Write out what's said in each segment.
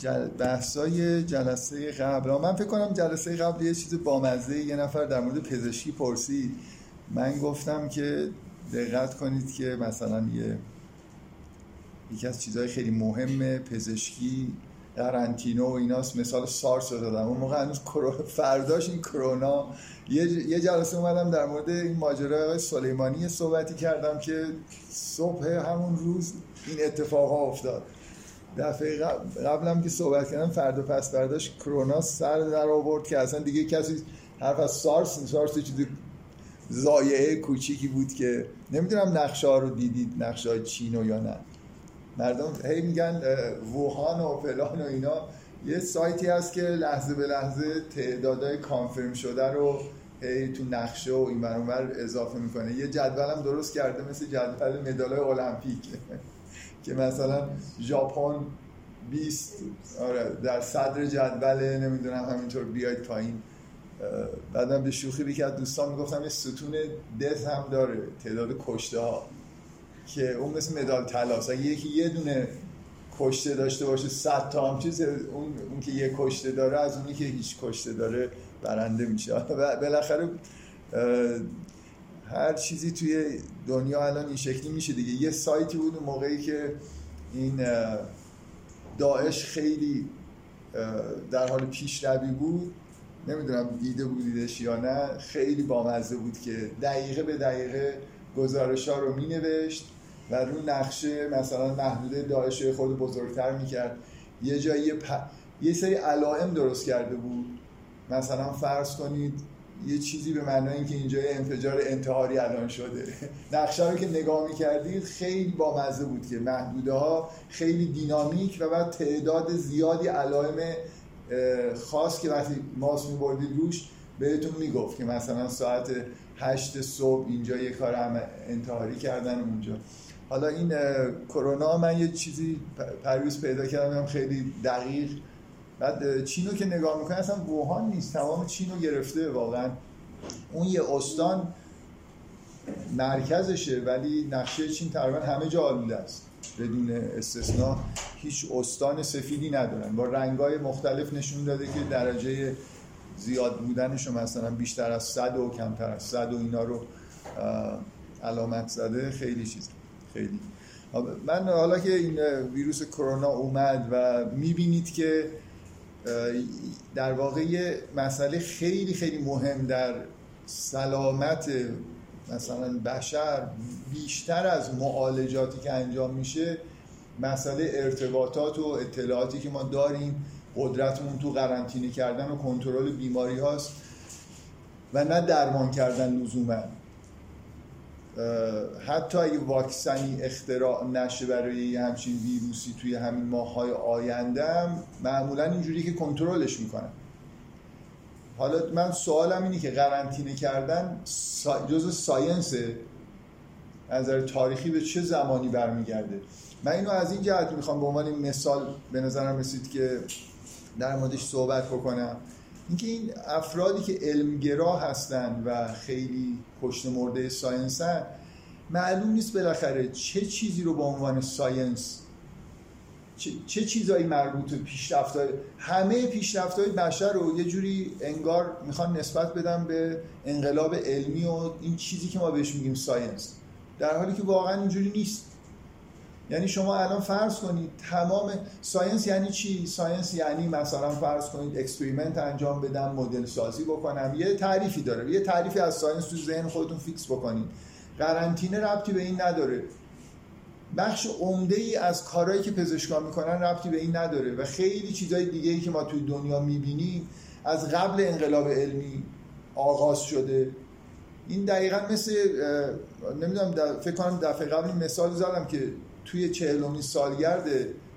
جل... بحثای جلسه قبل. من فکر کنم جلسه قبل یه چیز بامزه یه نفر در مورد پزشکی پرسید. من گفتم که دقت کنید که مثلا یه یکی از چیزهای خیلی مهم پزشکی قرنطینه و ایناست. مثال سارس رو دادم. اون موقع هنوز فرداش این کرونا. یه جلسه اومدم در مورد این ماجرای آقای سلیمانی صحبتی کردم که صبح همون روز این اتفاق ها افتاد. دفعه قبلم که صحبت کردم فردا پس برداشت کرونا سر در آورد که اصلا دیگه کسی حرف از سارس سارس چیزی زایعه کوچیکی بود که نمی‌دونم نقشه ها رو دیدید نقشه های چینو یا نه. مردم هی میگن ووهان و فلان و اینا. یه سایتی هست که لحظه به لحظه تعدادهای کانفرم شده رو هی تو نقشه و این اضافه می‌کنه. یه جدول هم درست کرده مثل جدول مدال المپیک. که مثلا ژاپن 20 آره در صدر جدول نمی‌دونم همینطور بیاید پایین. بعدم به شوخی بیکه از دوستان می‌گفتم یه ستون دز هم داره تعداد کشته ها که اون مثل مدال طلاست اگه یکی یه دونه کشته داشته باشه 100 تا هم چیز اون, اون که یه کشته داره از اونی که هیچ کشته داره برنده میشه. بالاخره هر چیزی توی دنیا الان این شکلی میشه دیگه. یه سایتی بود موقعی که این داعش خیلی در حال پیشروی بود. نمی‌دونم دیده بودیدش یا نه. خیلی بامزه بود که دقیقه به دقیقه گزارش ها رو می نوشت و رو نقشه مثلا محدوده داعش خود بزرگتر می‌کرد. یه جایی یه سری علائم درست کرده بود. مثلا فرض کنید یه چیزی به معنای اینکه اینجا انفجار انتحاری الان شده. نقشه رو که نگاه می‌کردید خیلی بامزه بود که محدوده ها خیلی دینامیک و بعد تعداد زیادی علائم خاص که وقتی ماس میبردید روش بهتون می‌گفت که مثلا ساعت هشت صبح اینجا یه کار هم انتحاری کردن اونجا. حالا این کرونا من یه چیزی پریوز پیدا کردم خیلی دقیق بعد چینو که نگاه می‌کنه اصلا ووهان نیست تمام چینو گرفته. واقعا اون یه استان مرکزشه ولی نقشه چین تقریبا همه جا آلوده است. بدون استثنا هیچ استان سفیدی ندارن. با رنگای مختلف نشون داده که درجه زیاد بودنش مثلا بیشتر از صد و کمتر از صد و اینا رو علامت زده. خیلی چیز خیلی. من حالا که این ویروس کرونا اومد و می‌بینید که در واقع یه مسئله خیلی خیلی مهم در سلامت مثلا بشر بیشتر از معالجاتی که انجام میشه مسئله ارتباطات و اطلاعاتی که ما داریم قدرتمون تو قرنطینه کردن و کنترل بیماری هاست و نه درمان کردن لزوما. حتی اگه واکسنی اختراع نشه برای همچین ویروسی توی همین ماهای آینده هم معمولا اینجوری که کنترلش می‌کنن. حالا من سوالم اینه که قرنطینه کردن جز ساینسه از نظر تاریخی به چه زمانی برمیگرده؟ من اینو از این جهت می‌خوام به عنوان مثال به نظرم رسید که در موردش صحبت بکنم. اینکه این افرادی که علمگرا هستن و خیلی پشت مرده ساینسن معلوم نیست بالاخره چه چیزی رو به عنوان science چه, چیزایی مربوط به پیشرفت‌های همه پیشرفت‌های بشر رو یه جوری انگار می‌خوان نسبت بدن به انقلاب علمی و این چیزی که ما بهش میگیم science. در حالی که واقعا اینجوری نیست. یعنی شما الان فرض کنید تمام science یعنی چی؟ science یعنی مثلا فرض کنید experiment انجام بدم مدل سازی بکنم یه تعریفی داره. یه تعریفی از science تو ذهن خودتون fix بکنید. قرنطینه ربطی به این نداره. بخش عمده ای از کارهایی که پزشکان می‌کنن ربطی به این نداره و خیلی چیزهای دیگه ای که ما توی دنیا می‌بینیم از قبل انقلاب علمی آغاز شده. این دقیقا مثل نمی‌دونم فکر کنم دفعه قبل مثال زدم که توی چهلومین سالگرد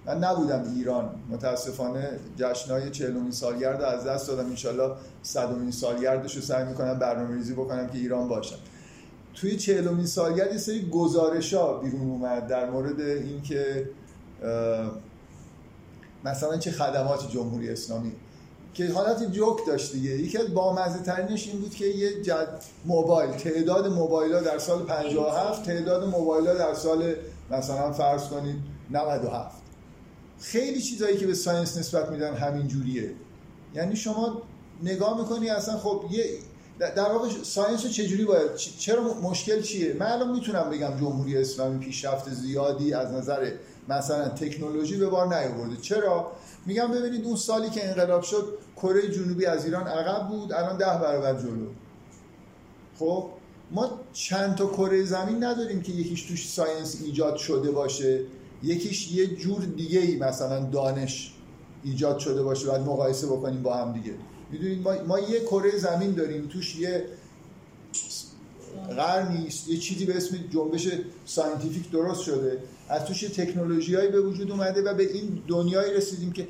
من نبودم ایران. متاسفانه جشنهای چهلومین سالگرد از دست دادم. انشالله صدومین سالگردش رو سعی می‌کنم برنامه ریزی بکنم که ایران باشم. توی چهلومین سالگرد یه سری گزارش ها بیرون اومد در مورد اینکه مثلا چه خدمات جمهوری اسلامی. که حالت جوک داشت دیگه. یکی از بامزه ترینش این بود که یه جد موبایل تعداد موبایل ها در سال 57 تعداد موبایل ها در سال مثلا فرض کنید 97 خیلی چیزایی که به science نسبت میدن همین جوریه. یعنی شما نگاه می‌کنی اصلا خب یه در واقع science رو چجوری باید؟ چرا مشکل چیه؟ من الان می‌تونم بگم جمهوری اسلامی پیشرفت زیادی از نظر مثلا تکنولوژی به بار نیاورده. چرا؟ میگم ببینید اون سالی که انقلاب شد کره جنوبی از ایران عقب بود الان ده برابر جلو. خب؟ ما چند تا کره زمین نداریم که یکیش توش science ایجاد شده باشه. یکیش یه جور دیگه ای مثلا دانش ایجاد شده باشه. بعد مقایسه بکنیم با هم دیگه. می‌دونید ما, ما یه کره زمین داریم. توش یه قرنی یه چیزی به اسم جنبش scientific درست شده. از توش تکنولوژیایی به وجود اومده و به این دنیایی رسیدیم که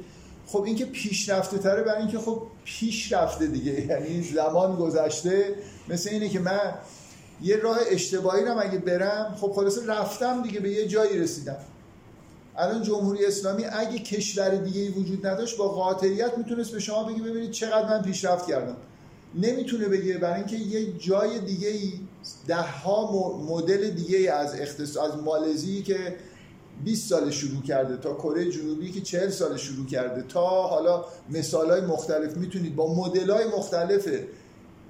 خب این که پیشرفته تره برای اینکه خب پیشرفته دیگه. یعنی زمان گذشته. مثل اینه که من یه راه اشتباهی رو اگه برم خب خلاصه رفتم دیگه به یه جایی رسیدم. الان جمهوری اسلامی اگه کشور دیگه ای وجود نداشت با قاطعیت می‌تونست به شما بگی ببینید چقدر من پیشرفت کردم. نمی‌تونه بگه برای اینکه یه جای دیگه ای ده ها مدل دیگه از اقتصاد از مالزی که 20 سال شروع کرده تا کره جنوبی که 40 سال شروع کرده تا حالا مثال های مختلف می‌تونید با مدل های مختلف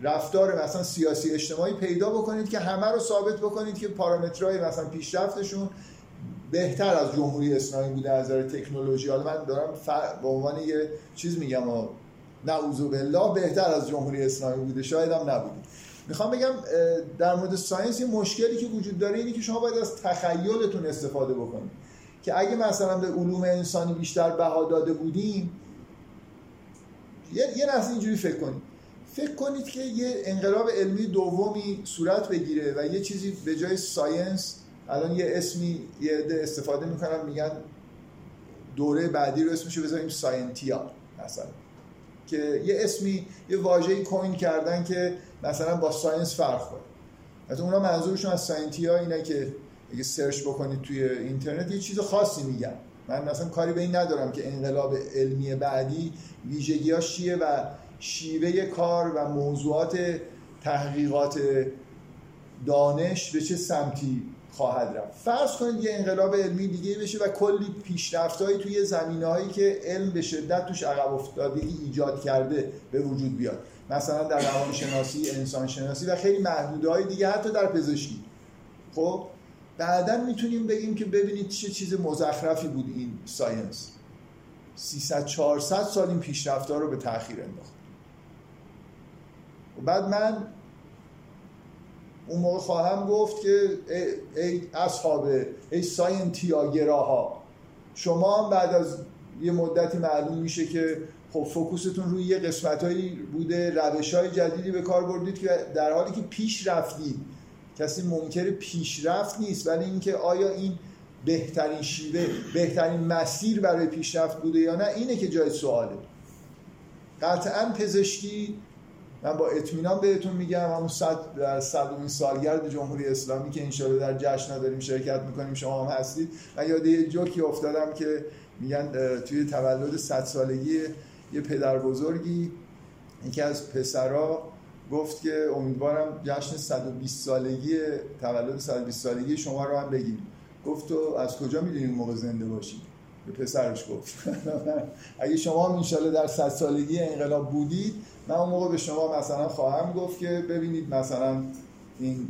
رفتار مثلا سیاسی اجتماعی پیدا بکنید که همه رو ثابت بکنید که پارامترهای مثلا پیشرفتشون بهتر از جمهوری اسلامی بوده از نظر تکنولوژی. حالا من دارم به عنوان یه چیز میگم و نعوذ بالله بهتر از جمهوری اسلامی بوده. شاید هم نبوده. می‌خوام بگم در مورد ساینس یه مشکلی که وجود داره اینه که شما باید از تخیلتون استفاده بکنید. که اگه مثلا به علوم انسانی بیشتر بها داده بودیم یه, یه لحظه اینجوری فکر کنید. فکر کنید که یه انقلاب علمی دومی صورت بگیره و یه چیزی به جای science الان یه اسمی یه عده استفاده می‌کنن میگن دوره بعدی رو اسمشو بذاریم scientia مثلا. که یه اسمی یه واژه‌ای coin کردن که مثلا با science فرق کنه. مثلا اونا منظورشون از scientia اینه که اگه search بکنید توی اینترنت یه چیز خاصی میگن. من مثلا کاری به این ندارم که انقلاب علمی بعدی ویژگیاش چیه و شیوه کار و موضوعات تحقیقات دانش به چه سمتی خواهد رفت. فرض کنید یه انقلاب علمی دیگه بشه و کلی پیشرفتهایی توی زمینه‌هایی که علم به شدت توش عقب افتادگی ایجاد کرده به وجود بیاد. مثلا در روانشناسی انسان شناسی و خیلی محدوده دیگه حتی در پزشکی. خب بعدا می‌تونیم بگیم که ببینید چه چیز مزخرفی بود این ساینس. 300 400 سال این پیشرفت‌ها رو به تاخیر انداخت. بعد من اون موقع خواهم گفت که ای, ای اصحاب ای ساینتیاگراها شما هم بعد از یه مدتی معلوم میشه که خب فوکوستون روی یه قسمت بوده روش های جدیدی به کار بردید که در حالی که پیش رفتید. کسی منکر پیشرفت نیست ولی اینکه آیا این بهترین شیوه بهترین مسیر برای پیشرفت بوده یا نه اینه که جای سواله. قطعا پزشکی من با اطمینان بهتون میگم همون صد در صدومین سالگرد جمهوری اسلامی که انشالله در جشن داریم شرکت می‌کنیم شما هم هستید. من یاد یه جوکی افتادم که میگن توی تولد صد سالگی یه پدر بزرگی یکی از پسرا گفت که امیدوارم جشن 120 سالگی تولد 120 سالگی شما رو هم بگیم. گفت تو از کجا می‌دونی اون موقع زنده باشی؟ به پسرش گفت. اگه شما هم انشالله در 100 سالگی انقلاب بودید من اون موقع به شما مثلا خواهم گفت که ببینید مثلا این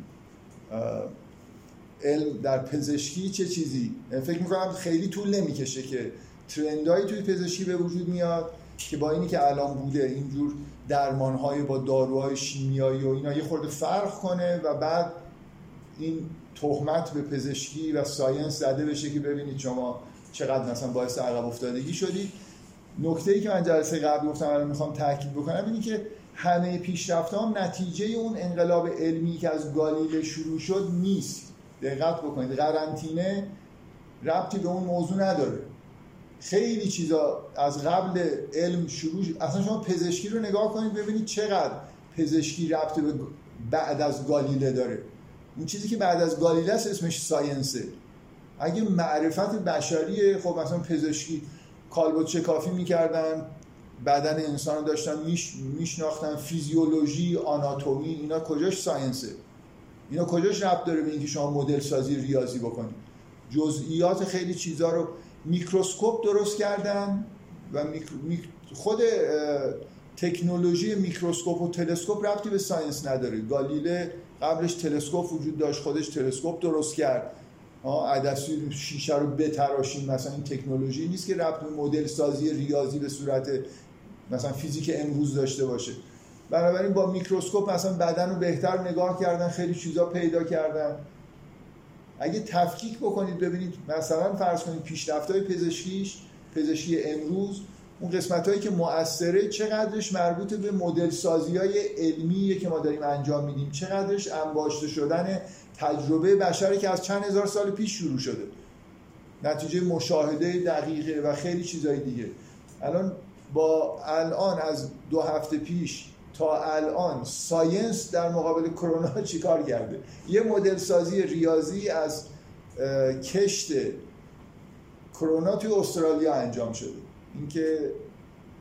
علم در پزشکی چه چیزی؟ فکر می‌کنم خیلی طول نمی‌کشه که ترندهایی توی پزشکی به وجود میاد که با اینی که الان بوده اینجور درمانهای با داروهای شیمیایی و اینا یه خورده فرق کنه و بعد این تهمت به پزشکی و ساینس زده بشه که ببینید شما چقدر مثلا باعث عقب افتادگی شدید. نکته ای که من جلسه قبل گفتم الان می‌خوام تاکید بکنم اینی که همه پیشرفت هم نتیجه اون انقلاب علمی که از گالیله شروع شد نیست. دقت بکنید قرنطینه ربطی به اون موضوع نداره. خیلی چیزا از قبل علم شروع اصلا شما پزشکی رو نگاه کنید ببینید چقدر پزشکی ربط به بعد از گالیله داره. اون چیزی که بعد از گالیله است اسمش ساینسه. اگه معرفت بشری خب مثلا پزشکی کالبوت شکافی می‌کردن بدن انسان رو داشتن میش، میشناختن. فیزیولوژی آناتومی اینا کجاش ساینسه؟ اینا کجاش ربط داره به اینکه شما مدل سازی ریاضی بکنید جزئیات خیلی چیزها رو میکروسکوپ درست کردن و خود تکنولوژی میکروسکوپ و تلسکوپ ربطی به science نداره. گالیله قبلش تلسکوپ وجود داشت خودش تلسکوپ درست کرد. عدسی شیشه رو بتراشیم مثلا این تکنولوژی نیست که ربط به مدل سازی ریاضی به صورت مثلا فیزیک امروز داشته باشه. بنابراین با میکروسکوپ مثلا بدن رو بهتر نگاه کردن خیلی چیزا پیدا کردن. اگه تفکیک بکنید ببینید مثلا فرض کنید پیشرفت‌های پزشکیش پزشکی امروز اون قسمت هایی که مؤثره چقدرش مربوط به مدل سازی های علمیه که ما داریم انجام میدیم؟ چقدرش انباشته شدن تجربه بشری که از چند هزار سال پیش شروع شده. نتیجه مشاهده دقیقه و خیلی چیزهای دیگه. الان با الان از دو هفته پیش تا الان science در مقابل کرونا چیکار کرده؟ یه مدل سازی ریاضی از پخش کرونا توی استرالیا انجام شده. اینکه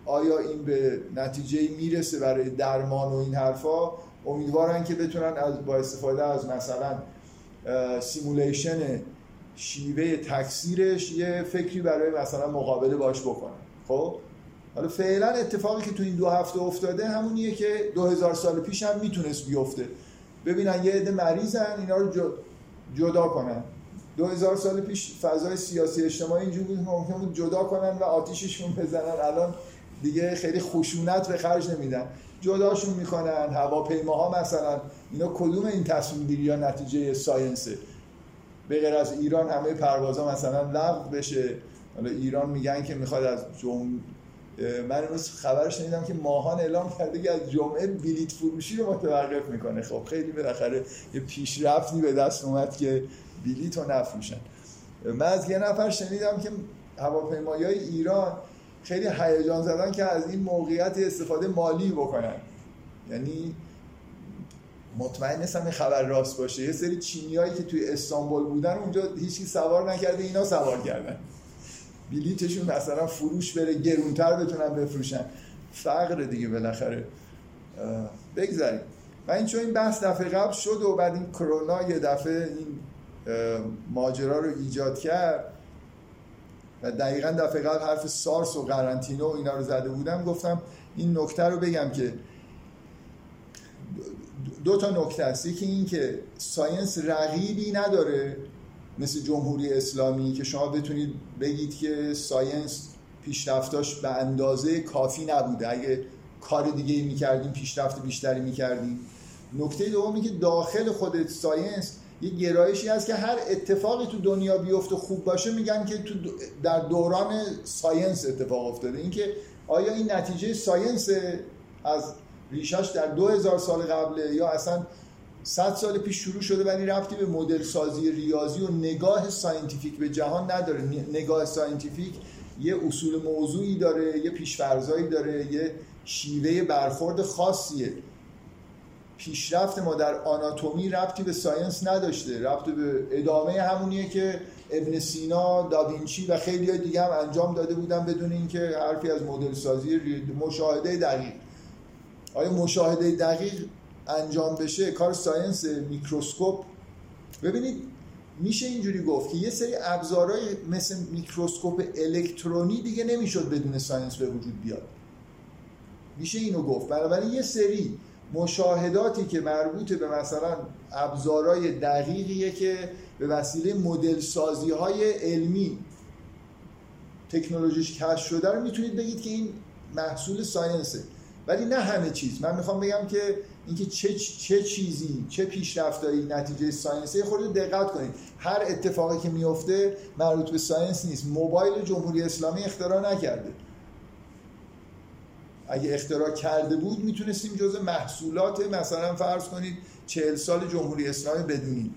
آیا این به نتیجه می‌رسه برای درمان و این حرفا؟ امیدوارن که بتونن از با استفاده از مثلا simulation شیوه تکثیرش یه فکری برای مثلا مقابله باش بکنن. خب؟ حالا فعلا اتفاقی که تو این دو هفته افتاده همونیه که دو هزار سال پیش هم می‌تونست بیفته. ببینن یه عده مریضن اینا رو جدا کنن. دو هزار سال پیش فضای سیاسی اجتماعی اینجوری بود ممکن بود جدا کنن و آتیششون بزنن. الان دیگه خیلی خشونت به خرج نمیدن. جداشون می‌کنن هواپیماها مثلا اینا کدوم این تصمیم گیری یا نتیجه ساینسه؟ به غیر از ایران همه پروازها مثلا لغو بشه. حالا ایران میگن که می‌خواد از جم... من امروز خبر شنیدم که ماهان اعلام کرده که از جمعه بلیت فروشی رو متوقف می‌کنه. خب خیلی بالاخره یه پیشرفتی به دست اومد که بلیت رو نفروشن. من از یه نفر شنیدم که هواپیمایی ایران خیلی هیجان زدن که از این موقعیت استفاده مالی بکنن. یعنی مطمئن نیستم این خبر راست باشه. یه سری چینیایی که توی استانبول بودن اونجا هیچی سوار نکرده اینا سوار کردن. بلیتشون مثلا فروش بره گرونتر بتونن بفروشن. فقر دیگه بالاخره. بگذاریم. و این چون این بحث دفعه قبل شد و بعد این کرونا یه دفعه این ماجرا رو ایجاد کرد و دقیقا دفعه قبل حرف سارس و قرنطینه و اینا رو زده بودم گفتم این نکته رو بگم که دو تا نکته است. یکی این که science رقیبی نداره مثل جمهوری اسلامی که شما بتونید بگید که science پیشرفتاش به اندازه کافی نبوده. اگه کار دیگه می‌کردیم پیشرفت بیشتری می‌کردیم. نکته دومی که داخل خود science یه گرایشی هست که هر اتفاقی تو دنیا بیفته خوب باشه میگن که تو در دوران science اتفاق افتاده. اینکه آیا این نتیجه science از ریشش در دو هزار سال قبله یا اصلا صد سال پیش شروع شده ولی ربطی به مدل سازی ریاضی و نگاه scientific به جهان نداره. نگاه scientific یه اصول موضوعی داره یه پیشفرزایی داره یه شیوه برخورد خاصیه. پیشرفت ما در آناتومی ربطی به science نداشته. ربط به ادامه همونیه که ابن سینا داوینچی و خیلی دیگه هم انجام داده بودن بدون اینکه حرفی از مدل سازی مشاهده دقیق. آیا مشاهده دقیق انجام بشه؟ کار science میکروسکوپ. ببینید میشه اینجوری گفت که یه سری ابزارهای مثل میکروسکوپ الکترونی دیگه نمی‌شد بدون science به وجود بیاد. میشه اینو گفت. بنابراین یه سری مشاهداتی که مربوط به مثلا ابزارهای دقیقیه که به وسیله مدل سازی های علمی تکنولوژیش کشف شده رو می‌تونید بگید که این محصول ساینسه. ولی نه همه چیز. من می‌خوام بگم که اینکه چه چه چیزی چه پیشرفتایی نتیجه ساینسه خود دقت کنید. هر اتفاقی که میفته مربوط به ساینس نیست. موبایل جمهوری اسلامی اختراع نکرده. اگه اختراع کرده بود می‌تونستیم جزء محصولات مثلا فرض کنید چهل سال جمهوری اسلامی بدونیم.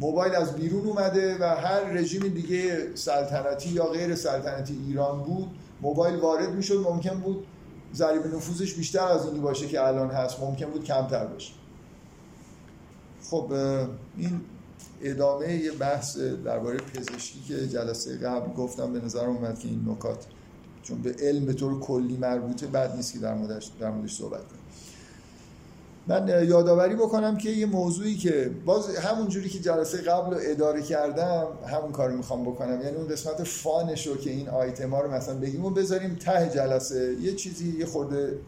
موبایل از بیرون اومده و هر رژیم دیگه سلطنتی یا غیر سلطنتی ایران بود موبایل وارد می‌شد ممکن بود ضریب نفوذش بیشتر از اینی باشه که الان هست ممکن بود کمتر باشه. خب این ادامه یه بحث درباره پزشکی که جلسه قبل گفتم به نظر اومد که این نکات چون به علم به طور کلی مربوطه بعد نیست که در موردش, در موردش صحبت کنیم. من یادآوری بکنم که یه موضوعی که باز همون جوری که جلسه قبل رو اداره کردم همون کار می‌خوام بکنم. یعنی اون قسمت فانش رو که این آیتما رو مثلا بگیم و بذاریم ته جلسه. یه چیزی یه خورده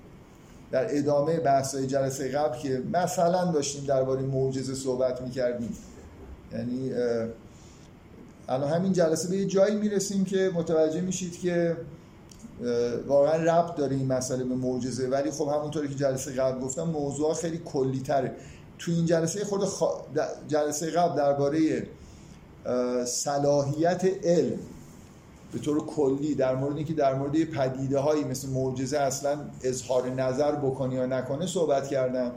در ادامه بحث‌های جلسه قبل که مثلا داشتیم درباره معجزه صحبت می‌کردیم. یعنی الان همین جلسه به یه جایی می‌رسیم که متوجه میشید که واقعا ربط داره این مسئله به معجزه. ولی خب همونطوری که جلسه قبل گفتم موضوع خیلی کلی تره تو این جلسه خود جلسه قبل درباره صلاحیت علم به طور کلی در مورد اینکه در مورد پدیده هایی مثل معجزه اصلا اظهار نظر بکنی یا نکنه صحبت کردم.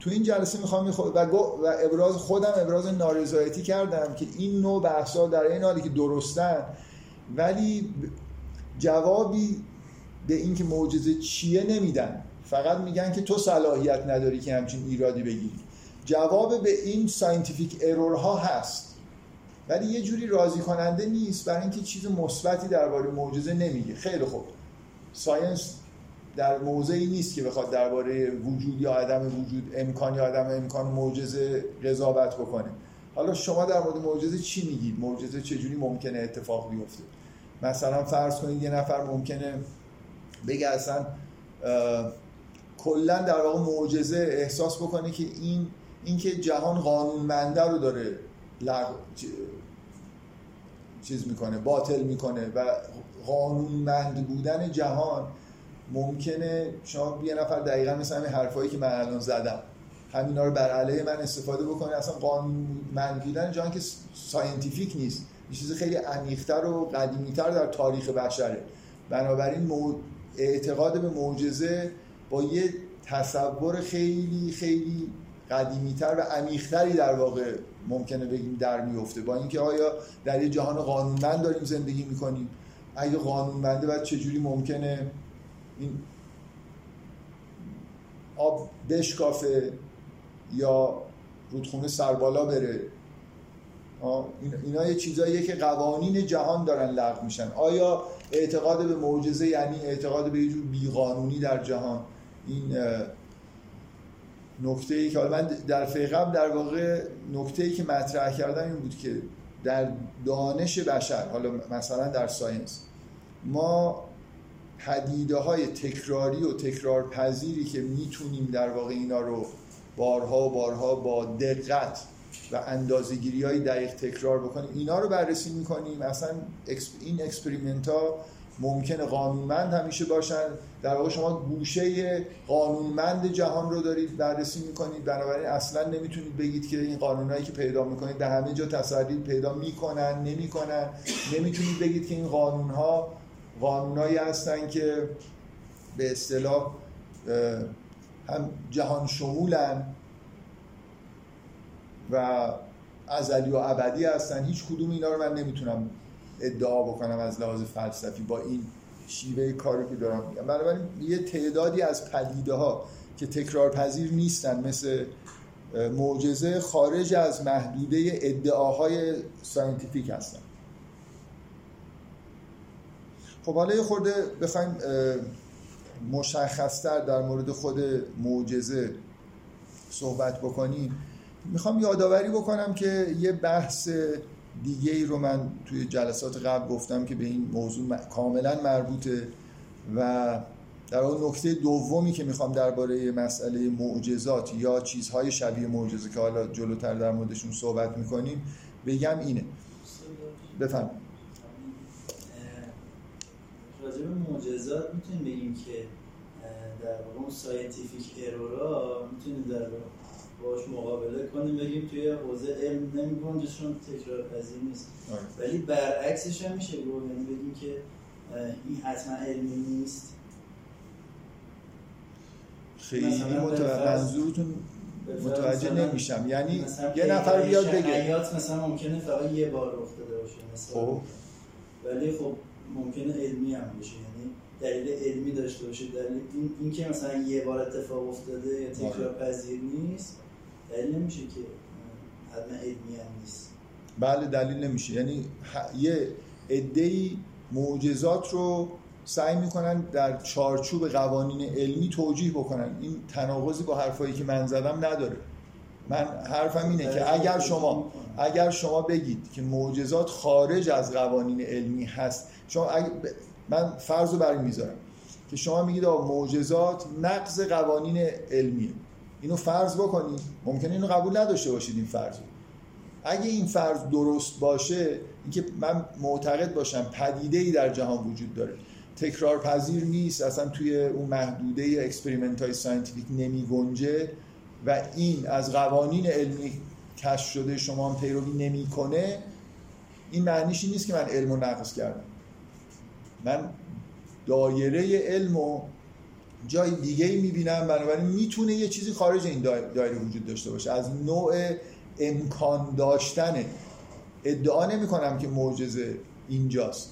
تو این جلسه می‌خوام و, و ابراز خودم ابراز نارضایتی کردم که این نوع بحثا در این حالی که درستن ولی جوابی به اینکه معجزه چیه نمیدن. فقط میگن که تو صلاحیت نداری که همچین ایرادی بگیری. جواب به این scientific error ها هست. ولی یه جوری راضی کننده نیست برای اینکه چیز مثبتی درباره معجزه نمیگه. خیلی خوب. science در موضعی نیست که بخواد درباره وجود یا عدم وجود امکان یا عدم امکان معجزه قضاوت بکنه. حالا شما در مورد معجزه چی میگید؟ معجزه چجوری ممکنه اتفاق بیفته؟ مثلا فرض کنید یه نفر ممکنه بگه اصلا کلا در واقع معجزه احساس بکنه که این اینکه جهان قانونمنده رو داره لغ... چیز می‌کنه باطل می‌کنه و قانونمند بودن جهان ممکنه شما یه نفر دقیقا مثل همین حرفایی که من الان زدم همینا رو بر علیه من استفاده بکنه. اصلا قانونمند بودن جهان که scientific نیست. یه چیز خیلی عمیق‌تر و قدیمیتر در تاریخ بشره. بنابراین اعتقاد به معجزه با یه تصور خیلی خیلی قدیمیتر و عمیقتری در واقع ممکنه بگیم در میفته با اینکه آیا در یه جهان قانونمند داریم زندگی می‌کنیم؟ اگه قانونمنده بعد چجوری ممکنه این آب بشکافه یا رودخونه سربالا بره؟ اینا یه چیزاییه که قوانین جهان دارن لغو میشن. آیا اعتقاد به معجزه یعنی اعتقاد به یه جور بیقانونی در جهان؟ این نکته ای که من در قبل در واقع نکته ای که مطرح کردم این بود که در دانش بشر حالا مثلا در ساینس ما پدیده های تکراری و تکرار پذیری که می‌تونیم در واقع اینا رو بارها و بارها با دقت و اندازگیری های دقیق تکرار بکنیم. اینا رو بررسی می‌کنیم. اصلا این experiment ها ممکنه قانونمند همیشه باشن. در واقع شما گوشه قانونمند جهان رو دارید بررسی می‌کنید. بنابراین اصلا نمی‌تونید بگید که این قانونهایی که پیدا می‌کنید به همه جا تسری پیدا می‌کنن نمی‌کنن. نمی‌تونید بگید که این قانون ها قانونهایی هستن که به اصطلاح هم جهان شمولن و ازلی و ابدی هستن. هیچ کدوم اینا رو من نمی‌تونم ادعا بکنم از لحاظ فلسفی با این شیوه کاری که دارم میگم. بنابراین یه تعدادی از پدیده ها که تکرار پذیر نیستن مثل معجزه خارج از محدوده ادعاهای scientific هستن. خب حالا یه خورده بخوایم مشخصتر در مورد خود معجزه صحبت بکنیم. می‌خوام یادآوری بکنم که یه بحث دیگه ای رو من توی جلسات قبل گفتم که به این موضوع کاملا مربوطه و در اون نکته دومی که می‌خوام درباره مسئله معجزات یا چیزهای شبیه معجزه که حالا جلوتر در موردشون صحبت می‌کنیم بگم اینه. بفهم راجع به معجزات می‌تونیم بگیم که در واقع اون scientific error ا می‌تونیم در باش مقابله کنیم بگیم توی حوزه علم نمیگنجه چون تکرار پذیر نیست. آره. ولی برعکسش هم میشه گفت یعنی بگیم که این حتما علمی نیست. خیلی منظورتون متوجه نمیشم. یعنی یه نفر بیاد بگه. حیات مثلا ممکنه فقط یه بار رخ داده باشه مثلا. خب. ولی خب ممکنه علمی هم باشه یعنی دلیل علمی داشته باشه. دلیل این, این که مثلا یه بار اتفاق افتاده یا تکرار آره. پذیر نیست. دلیل نمیشه که حتما علمی هم نیست. بله دلیل نمیشه. یعنی یه عده‌ای معجزات رو سعی می‌کنن در چارچوب قوانین علمی توجیه بکنن. این تناقضی با حرفایی که من زدم نداره. من حرفم اینه که اگر شما اگر شما بگید که معجزات خارج از قوانین علمی هست شما من فرض رو برای می‌ذارم که شما میگید آقا معجزات نقض قوانین علمیه. اینو فرض بکنید ممکنه اینو قبول نداشته باشید این فرض اگه این فرض درست باشه اینکه من معتقد باشم پدیده ای در جهان وجود داره. تکرار پذیر نیست اصلا توی اون محدوده experiment های scientific نمی گنجه و این از قوانین علمی کشف شده شما هم پیروی نمی‌کنه این معنیش این نیست که من علم رو نقص کردم. من دایره علم و جای دیگه ای می‌بینم بنابراین می‌تونه یه چیزی خارج این دایره وجود داشته باشه. از نوع امکان داشتن. ادعا نمی کنم که معجزه اینجاست.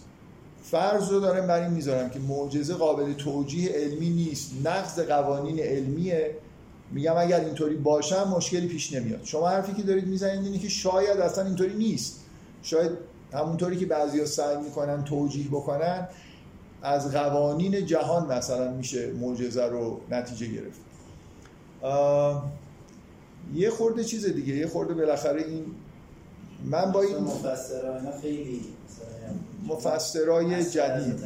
فرض رو دارم بر این می‌ذارم که معجزه قابل توجیه علمی نیست. نقض قوانین علمیه. میگم اگر اینطوری باشم مشکلی پیش نمیاد. شما حرفی که دارید می‌زنید اینه که شاید اصلا اینطوری نیست. شاید همونطوری که بعضیا سعی می‌کنن توجیه بکنن از قوانین جهان مثلا میشه معجزه رو نتیجه گرفت. یه خورده چیز دیگه یه خورده بالاخره این من با این مفسرانه خیلی مفسرای جدید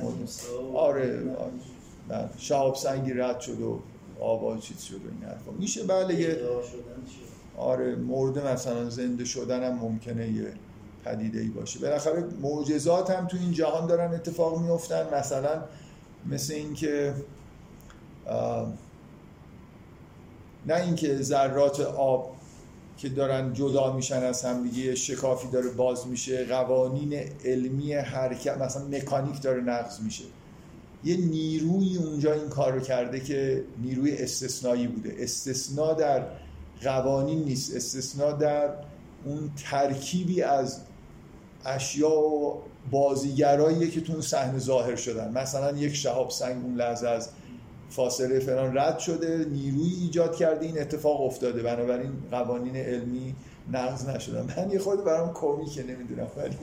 آره شهاب سنگی رد شد و آواز چیز شد و این حرفا. میشه بله یه آره مورد مثلا زنده شدن هم ممکنه یه پدیده ای باشه. بالاخره معجزات هم تو این جهان دارن اتفاق میفتن مثلا مثل اینکه نه اینکه ذرات آب که دارن جدا میشن از هم دیگه شکافی داره باز میشه. قوانین علمی حرکت مثلا مکانیک داره نقض میشه. یه نیروی اونجا این کار رو کرده که نیروی استثنایی بوده. استثنا در قوانین نیست. استثنا در اون ترکیبی از اشیا و بازیگرایی که تو صحنه ظاهر شدن. مثلا یک شهاب سنگ اون لحظه از فاصله فلان رد شده نیروی ایجاد کرده این اتفاق افتاده. بنابراین قوانین علمی نقض نشدن. من یه خود برام که نمی‌دونم. ولی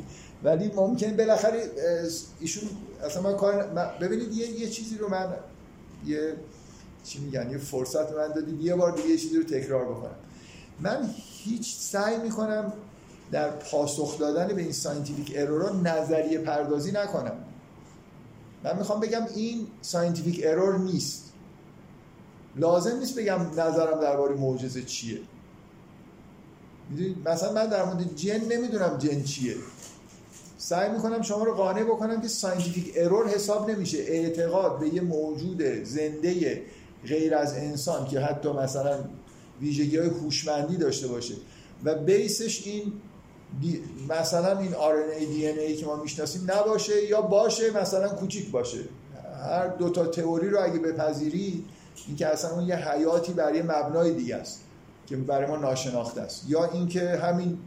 ولی ممکن بالاخره ایشون اصلا من کار ببینید یه, یه چیزی رو من یه چی میگن؟ یه فرصت من دادید. یه بار دیگه یه چیزی رو تکرار بکنم. من هیچ سعی می‌کنم در پاسخ دادن به این scientific error ا نظریه پردازی نکنم من می‌خوام بگم این scientific error نیست. لازم نیست بگم نظرم درباره معجزه چیه. مثلا من در مورد جن نمی‌دونم جن چیه. سعی می‌کنم شما رو قانع بکنم که scientific error حساب نمیشه. اعتقاد به یه موجود زنده غیر از انسان که حتی مثلا ویژگی های داشته باشه. و base ش این مثلا این RNA DNA که ما می‌شناسیم نباشه یا باشه مثلا کوچیک باشه. هر دوتا تئوری رو اگه بپذیری این که اصلا اون یه حیاتی برای مبنای دیگه است که برای ما ناشناخته است. یا اینکه همین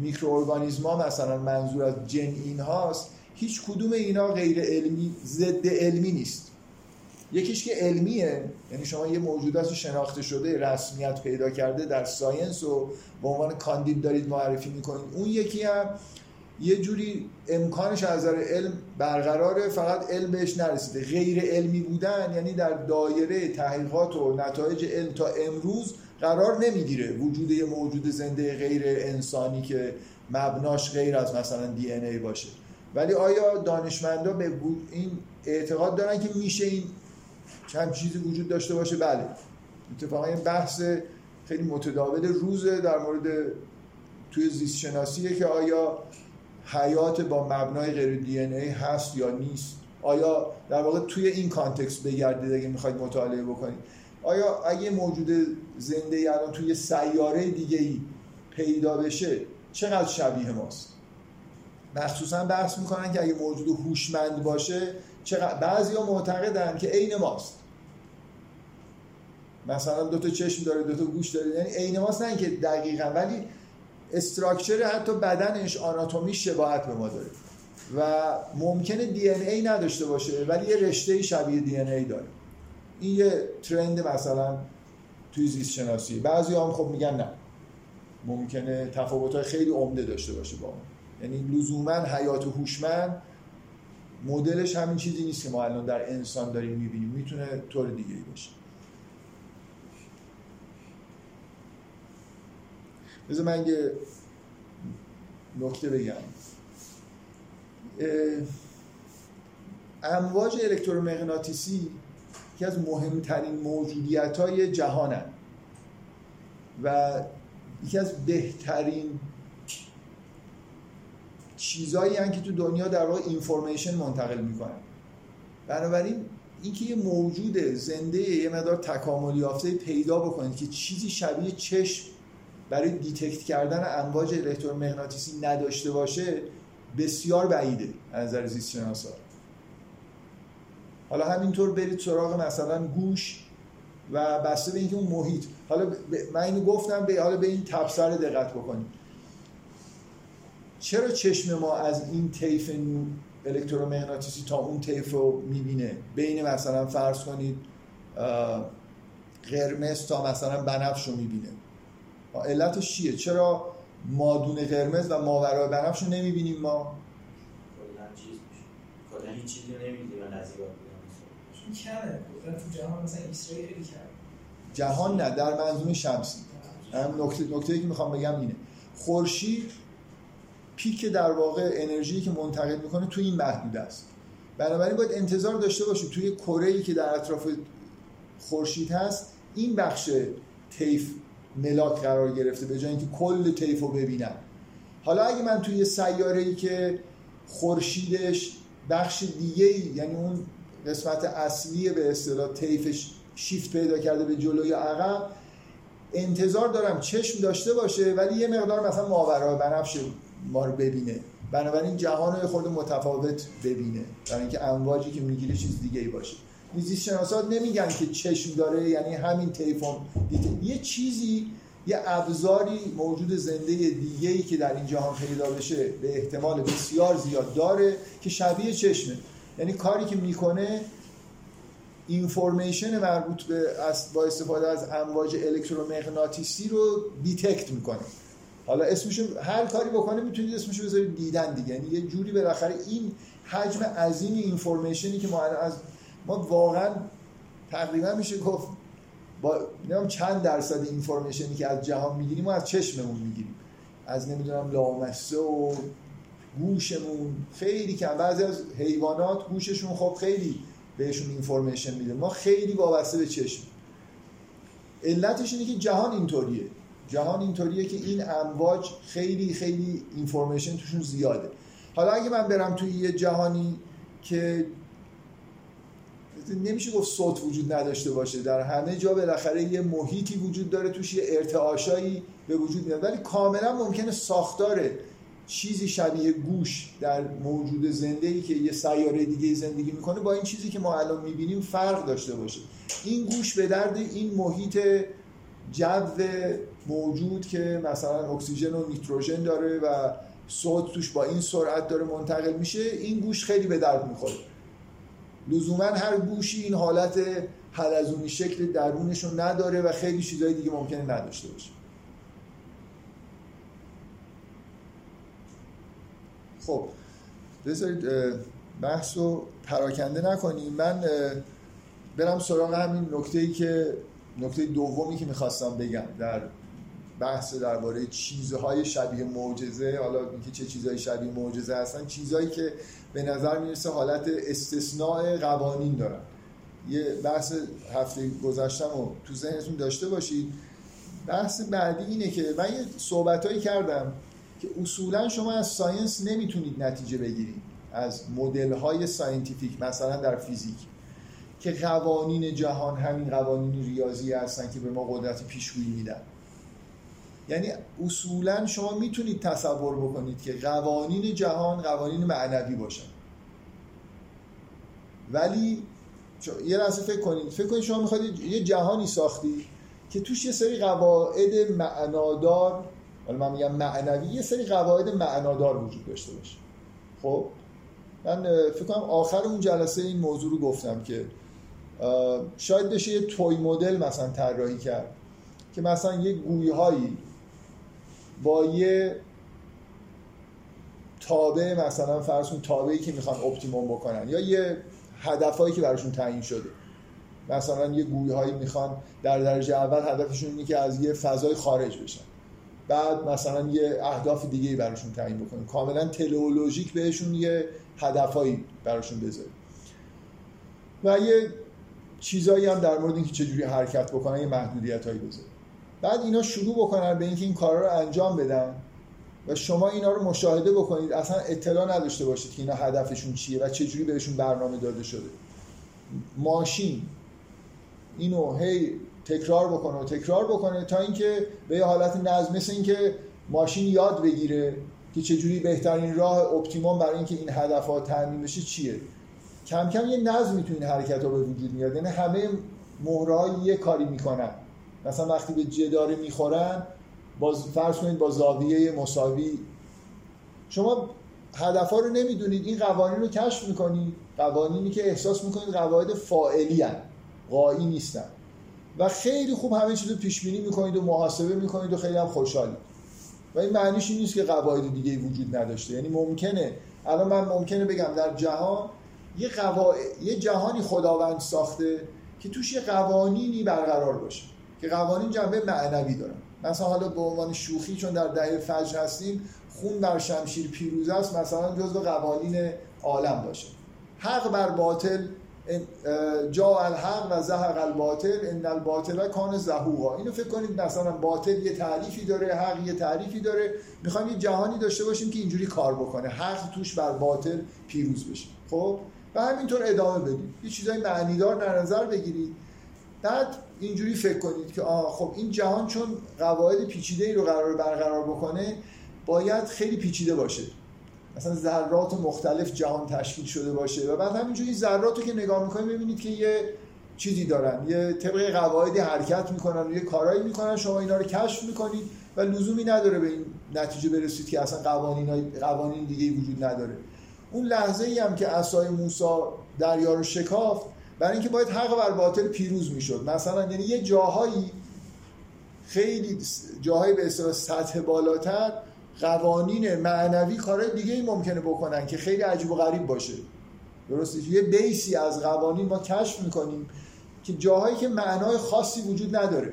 میکروارگانیسما مثلا منظور از جن این هاست هیچ کدوم اینا غیر علمی ضد علمی نیست. یکیش که علمیه. یعنی شما یه موجودات شناخته شده رسمیت پیدا کرده در ساینس و به عنوان کاندید دارید معرفی می‌کنید. اون یکی هم یه جوری امکانش از نظر علم برقراره فقط علم بهش نرسیده. غیر علمی بودن یعنی در دایره تحقیقات و نتایج علم تا امروز قرار نمی‌گیره. وجود یه موجود زنده غیر انسانی که مبناش غیر از مثلا دی ای باشه. ولی آیا دانشمندا به این اعتقاد دارن که میشه این چند چیزی وجود داشته باشه. بله. اتفاقا این بحث خیلی متداول روزه در مورد توی زیست شناسیه که آیا حیات با مبنای غیر دی ای هست یا نیست. آیا در واقع توی این کانتکست بگردید اگه می‌خواید مطالعه بکنید. آیا اگه موجود زنده الان توی سیاره دیگه ای پیدا بشه چقدر شبیه ماست؟ مخصوصا بحث می‌کنن که اگه موجود هوشمند باشه چقدر بعضی ها معتقدن که عین ماست. مثلا دو تا چشم داره دو تا گوش داره. یعنی عین ماست نه که دقیقا. ولی استراکچر حتی بدنش آناتومی شباهت به ما داره. و ممکنه دی ای نداشته باشه ولی یه رشته شبیه دی ای داره. این یه ترند مثلا توی زیست شناسی بعضی هم خب میگن نه. ممکنه تفاوت خیلی عمده داشته باشه با اون یعنی لزوما حیات هوشمند مدلش همین چیزی نیست که ما الان در انسان داریم می‌بینیم. می‌تونه طور دیگه باشه. بذار من یه نکته بگم. امواج الکترومغناطیسی یکی از مهمترین موجودیت های و یکی از بهترین چیزایی که تو دنیا در واقع اینفورمیشن منتقل می‌کنن بنابراین اینکه یه موجود زنده یه مقدار تکاملی یافته پیدا بکنید که چیزی شبیه چشم برای detect کردن امواج الکترومغناطیسی نداشته باشه بسیار بعیده از نظر زیست شناسا حالا همینطور برید سراغ مثلا گوش و بسته به اینکه اون محیط. حالا من اینو گفتم به حالا به این تبصره دقت بکنید. چرا چشم ما از این طیف الکترومغناطیسی تا اون طیف رو می‌بینه؟ بین مثلا فرض کنید قرمز تا مثلا بنفش رو می‌بینه. علتش چیه؟ چرا مادون قرمز و ماورای بنفش رو نمی‌بینیم ما؟ کلا هیچ چیزی کمه. تو جهان مثلا خیلی کمه. جهان نه در منظومه شمسی. هم نکته نکته که می‌خوام بگم اینه. خورشید پیک در واقع انرژی که منتقل می‌کنه توی این محدود است. بنابراین باید انتظار داشته باشید توی کره ای که در اطراف خورشید هست این بخش طیف ملاک قرار گرفته به جای اینکه کل طیف رو ببینم حالا اگه من توی سیاره ای که خورشیدش بخش دیگه ای یعنی اون قسمت اصلی به اصطلاح طیفش شیفت پیدا کرده به جلو یا عقب انتظار دارم چشم داشته باشه ولی یه مقدار مثلا ماورا بنفش ما رو ببینه. بنابراین جهان رو خود متفاوت ببینه. برای اینکه امواجی که می‌گیره چیز دیگه ای باشه. زیست شناسا نمیگن که چشم داره یعنی همین طیفو یه چیزی یه ابزاری موجود زنده دیگه ای که در این جهان پیدا بشه به احتمال بسیار زیاد داره که شبیه چشمه. یعنی کاری که می‌کنه information مربوط به با استفاده از امواج الکترومغناطیسی رو detect می‌کنه. حالا اسمشو هر کاری بکنه می‌تونید اسمشو بذارید دیدن دیگه. یعنی یه جوری بالاخره این حجم عظیم اینفورمیشنی که ما از ما واقعا تقریبا میشه گفت با نمی‌دونم چند درصد اینفورمیشنی که از جهان می‌گیریم ما از چشممون می‌گیریم. از نمی‌دونم لامسه و گوشمون خیلی کم. بعضی از حیوانات گوششون خب خیلی بهشون اینفورمیشن میده. ما خیلی وابسته به چشم. علتش اینه که جهان اینطوریه. جهان اینطوریه که این امواج خیلی خیلی اینفورمیشن توشون زیاده. حالا اگه من برم توی یه جهانی که نمیشه گفت صوت وجود نداشته باشه در همه جا بالاخره یه محیطی وجود داره توش یه ارتعاشایی به وجود میاد. ولی کاملا ممکنه ساختار چیزی شبیه گوش در موجود زنده ای که یه سیاره دیگه زندگی می‌کنه با این چیزی که ما الان می‌بینیم فرق داشته باشه. این گوش به درد این محیط جو موجود که مثلا اکسیژن و نیتروژن داره و صوت توش با این سرعت داره منتقل میشه این گوش خیلی به درد می‌خوره. لزوما هر گوشی این حالت حلزونی شکل درونش رو نداره و خیلی چیزهای دیگه ممکنه نداشته باشه. خب بذارید بحث رو پراکنده نکنیم. من برم سراغ همین نکته ای که نکته دومی که می‌خواستم بگم در بحث درباره چیزهای شبیه معجزه حالا اینکه چه چیزهای شبیه معجزه هستن چیزهایی که به نظر می‌رسه حالت استثناء قوانین دارن. یه بحث هفته گذشتم و تو ذهنتون داشته باشید. بحث بعدی اینه که من یه صحبتهایی کردم که اصولا شما از science نمی‌تونید نتیجه بگیرید از مدل های scientific مثلا در فیزیک که قوانین جهان همین قوانین ریاضی هستن که به ما قدرت پیشگویی میدن. یعنی اصولا شما می‌تونید تصور بکنید که قوانین جهان قوانین معنوی باشن. ولی یه لحظه فکر کنید. فکر کنید شما می‌خواید یه جهانی ساختی که توش یه سری قواعد معنادار حالا من میگم معنوی یه سری قواعد معنادار وجود داشته باشه. خب؟ من فکر کنم آخر اون جلسه این موضوع رو گفتم که شاید بشه یه توی مدل مثلا طراحی کرد که مثلا یه گویهایی با یه تابع مثلا فرض کن تابعی که می‌خوان اپتیموم بکنن یا یه هدفهایی که براشون تعیین شده. مثلا یه گویی هایی می‌خوان در درجه اول هدفشون اینه که از یه فضای خارج بشن. بعد مثلا یه اهداف دیگه براشون تعیین بکنیم کاملا تلئولوژیک بهشون یه هدفهایی براشون بذاریم و یه چیزایی هم در مورد اینکه چجوری حرکت بکنن یه محدودیت هایی بذاریم بعد اینا شروع بکنن به اینکه این کارا رو انجام بدن و شما اینا رو مشاهده بکنید اصلا اطلاع نداشته باشید که اینا هدفشون چیه و چجوری بهشون برنامه داده شده. ماشین. اینو هی تکرار بکنه و تکرار بکنه تا اینکه به یه حالت نظم مثل اینکه ماشین یاد بگیره که چجوری بهترین راه اپتیموم برای اینکه این هدفات تامین بشه چیه. کم کم یه نظمی تو این حرکت ها به وجود میاد. یعنی همه مهرهای یه کاری می‌کنن. مثلا وقتی به جداره می‌خورن باز فرض کنید با زاویه مساوی. شما هدفها رو نمی‌دونید این قوانین رو کشف می‌کنید قوانینی که احساس می‌کنید قواعد فاعلی هن. قایی نیستن. و خیلی خوب همه چیز رو پیش بینی می‌کنید و محاسبه می‌کنید و خیلی هم خوشحالید. و این معنیش این نیست که قواعد دیگه وجود نداشته. یعنی ممکنه الان من ممکنه بگم در جهان یه, قوا... یه جهانی خداوند ساخته که توش یه قوانینی برقرار باشه. که قوانین جنبه معنوی دارن. مثلا حالا به عنوان شوخی چون در دهه فجر هستیم خون بر شمشیر پیروز است مثلا جزو قوانین عالم باشه. حق بر باطل جا الحق و زهق الباطل ان الباطل کان زهوقا. اینو فکر کنید مثلا باطل یه تعریفی داره حق یه تعریفی داره. می‌خوایم یه جهانی داشته باشیم که اینجوری کار بکنه حق توش بر باطل پیروز بشه. خب؟ و همینطور ادامه بدید یه چیزای معنیدار در نظر بگیرید. بعد اینجوری فکر کنید که آه خب این جهان چون قواعد پیچیده ای رو قرار برقرار بکنه باید خیلی پیچیده باشه. مثلا ذرات مختلف جهان تشکیل شده باشه و بعد همینجوری ذرات رو که نگاه می‌کنید ببینید که یه چیزی دارن یه طبق قواعدی حرکت می‌کنن و یه کارایی می‌کنن شما اینا رو کشف می‌کنید و لزومی نداره به این نتیجه برسید که اصلا قوانین قوانین دیگه وجود نداره. اون لحظه ای هم که عصای موسی دریا رو شکافت برای اینکه باید حق بر باطل پیروز می‌شد. مثلا یعنی یه جاهایی خیلی جاهایی به اصطلاح سطح بالاتر قوانین معنوی کارهای دیگه ای ممکنه بکنن که خیلی عجیب و غریب باشه. درسته؟ یه بیسی از قوانین ما کشف می‌کنیم که جاهایی که معنای خاصی وجود نداره.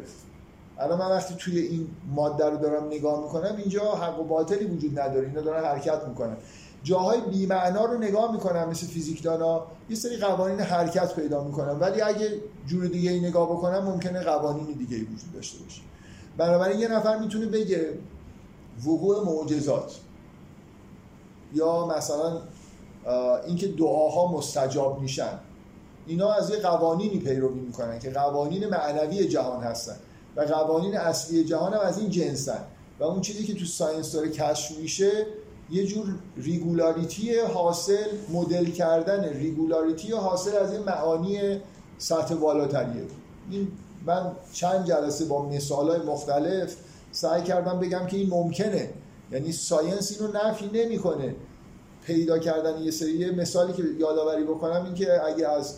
الان من وقتی توی این ماده رو دارم نگاه می‌کنم اینجا حق و باطلی وجود نداره. اینا دارن حرکت می‌کنن. جاهای بی‌معنا رو نگاه می‌کنم مثل فیزیکدانا یه سری قوانین حرکت پیدا می‌کنم. ولی اگه جور دیگه ای نگاه بکنم ممکنه قوانین دیگه ای وجود داشته باشه. بنابراین یه نفر می‌تونه بگه وقوع معجزات یا مثلا اینکه دعاها مستجاب میشن. اینا از یه قوانینی پیروی می‌کنن که قوانین معنوی جهان هستن و قوانین اصلی جهان هم از این جنسن و اون چیزی که تو science داره کشف میشه یه جور regularity حاصل مدل کردن regularity حاصل از این معانی سطح بالاتریه. این من چند جلسه با مثال مختلف سعی کردم بگم که این ممکنه. یعنی science اینو نفی نمی‌کنه. پیدا کردن یه سری مثالی که یادآوری بکنم این که اگه از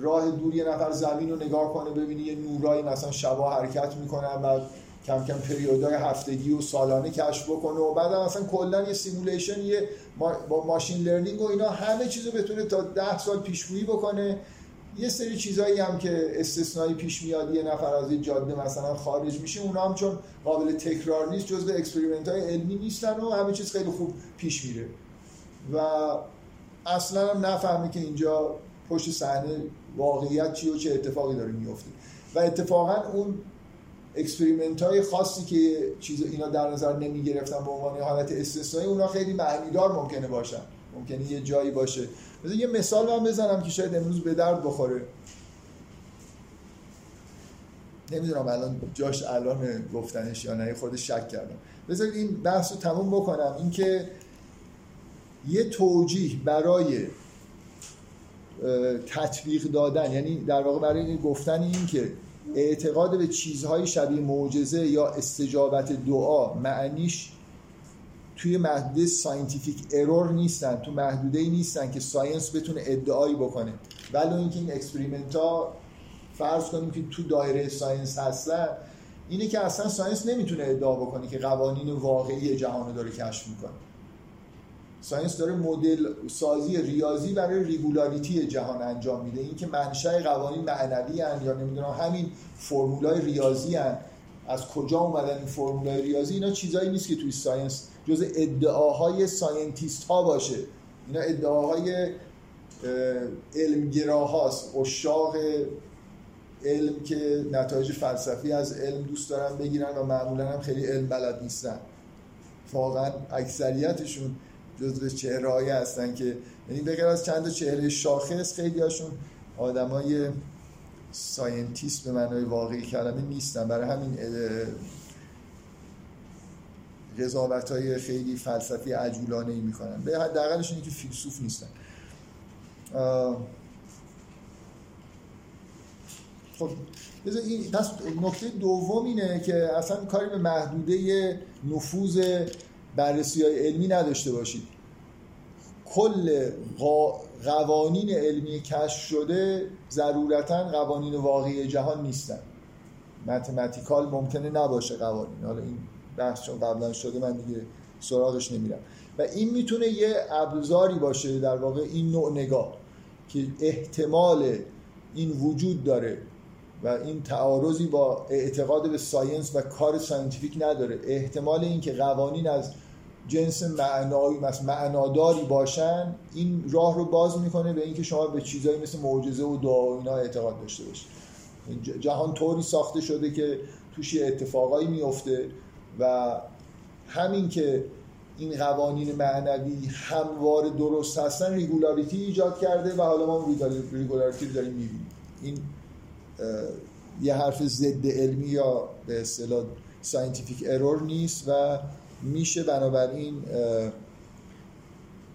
راه دور یه نفر زمین رو نگاه کنه ببینی یه نورایی مثلا شبا حرکت می‌کنن و کم کم پریودهای هفتگی و سالانه کشف بکنه و بعد اصلا کلا یه simulation یه با machine learning و اینا همه چیزو بتونه تا ده سال پیشگویی بکنه. یه سری چیزایی هم که استثنایی پیش میاد یه نفر از یه جاده مثلا خارج میشه اونا هم چون قابل تکرار نیست جزء experiment های علمی نیستن و همه چیز خیلی خوب پیش میره. و اصلا هم نفهمی که اینجا پشت صحنه واقعیت چی و چه اتفاقی داره میفته و اتفاقا اون experiment های خاصی که چیز اینا در نظر نمی گرفتن به عنوان حالت استثنایی اونا خیلی معنیدار ممکنه باشن. ممکنه یه جایی باشه. مثلا یه مثال من بزنم که شاید امروز به درد بخوره. نمی‌دونم الان جاش الان گفتنش یا نه خود شک کردم. بذارید این بحث رو تموم بکنم. اینکه یه توجیه برای تطبیق دادن یعنی در واقع برای گفتن این که اعتقاد به چیزهای شبیه معجزه یا استجابت دعا معنیش توی محدوده scientific error نیستن تو محدوده ای نیستن که science بتونه ادعایی بکنه. ولی اینکه این experiment ها فرض کنیم که تو دایره science هستن اینه که اصلا science نمی‌تونه ادعا بکنه که قوانین واقعی جهان رو داره کشف می‌کنه. science داره مدل سازی ریاضی برای regularity جهان انجام میده. اینکه منشأ قوانین معنوی هن یا نمی‌دونم همین فرمولای ریاضی هن. از کجا اومدن این فرمولای ریاضی؟ اینا چیزایی نیست که توی science جز ادعاهای scientist ها باشه. اینا ادعاهای علمگراهاست. عشاق علم که نتایج فلسفی از علم دوست دارن بگیرن و معمولا هم خیلی علم بلد نیستن. واقعا اکثریتشون جزو چهره هستن که یعنی بغیر از چند چهره شاخص خیلی هاشون آدمای scientist به معنای واقعی کلمه نیستن. برای همین قضاوت های خیلی فلسفی عجولانه ای می‌کنن. به حداقلش اینه که فیلسوف نیستن. خب این نکته دوم اینه که اصلا کاری به محدوده نفوذ بررسی های علمی نداشته باشید. کل قوانین علمی کشف شده ضرورتا قوانین واقعی جهان نیستن. متمتیکال ممکنه نباشه قوانین. حالا این بحث چون قبلا شده من دیگه سراغش نمیرم. و این می‌تونه یه ابزاری باشه در واقع این نوع نگاه که احتمال این وجود داره و این تعارضی با اعتقاد به science و کار scientific نداره. احتمال اینکه قوانین از جنس معنایی مثل معناداری باشن این راه رو باز می‌کنه به اینکه شما به چیزایی مثل معجزه و دعا و اینا اعتقاد داشته باشید جهان طوری ساخته شده که توش اتفاقایی میفته و همین که این قوانین معنوی هموار درست هستن regularity ایجاد کرده و حالا ما regularity رو داریم می‌بینیم. این یه حرف ضد علمی یا به اصطلاح scientific error نیست و میشه بنابراین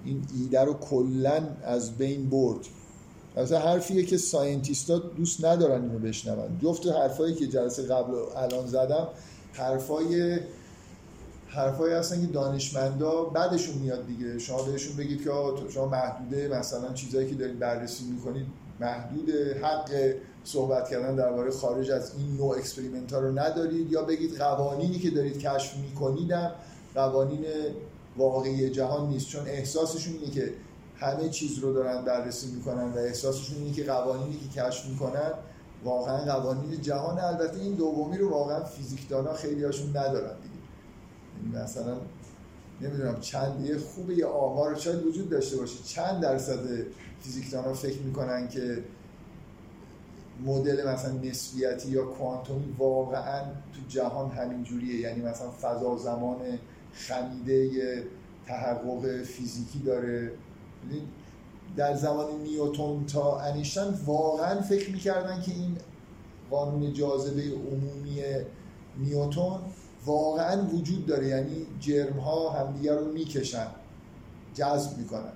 این ایده رو کلا از بین برد. مثلا حرفیه که scientist ا دوست ندارن اینو بشنون. جفت حرفایی که جلسه قبل الان زدم حرفای حرفایی هستن که دانشمندا بدشون میاد دیگه. شما بهشون بگید که شما محدوده مثلا چیزایی که دارید بررسی می‌کنید محدود حق صحبت کردن درباره خارج از این نوع experiment ها رو ندارید یا بگید قوانینی که دارید کشف می‌کنید قوانین واقعی جهان نیست. چون احساسشون اینه که همه چیز رو دارن بررسی می‌کنن و احساسشون اینه که قوانینی که کشف می‌کنن واقعا قوانین جهان. البته این دومی رو واقعا فیزیکدانا خیلی هاشون ندارن دیگه. یعنی مثلا نمی‌دونم چند یه خوبه یه آمار شاید وجود داشته باشه. چند درصد فیزیکدانا فکر می‌کنن که مدل مثلا نسبیتی یا کوانتومی واقعا تو جهان همین جوریه. یعنی مثلا فضا زمان خمیده تحقق فیزیکی داره. یعنی در زمان نیوتون تا انیشتن واقعا فکر می‌کردن که این قانون جاذبه عمومی نیوتون واقعا وجود داره. یعنی جرم ها همدیگر رو می‌کشن جذب می‌کنن.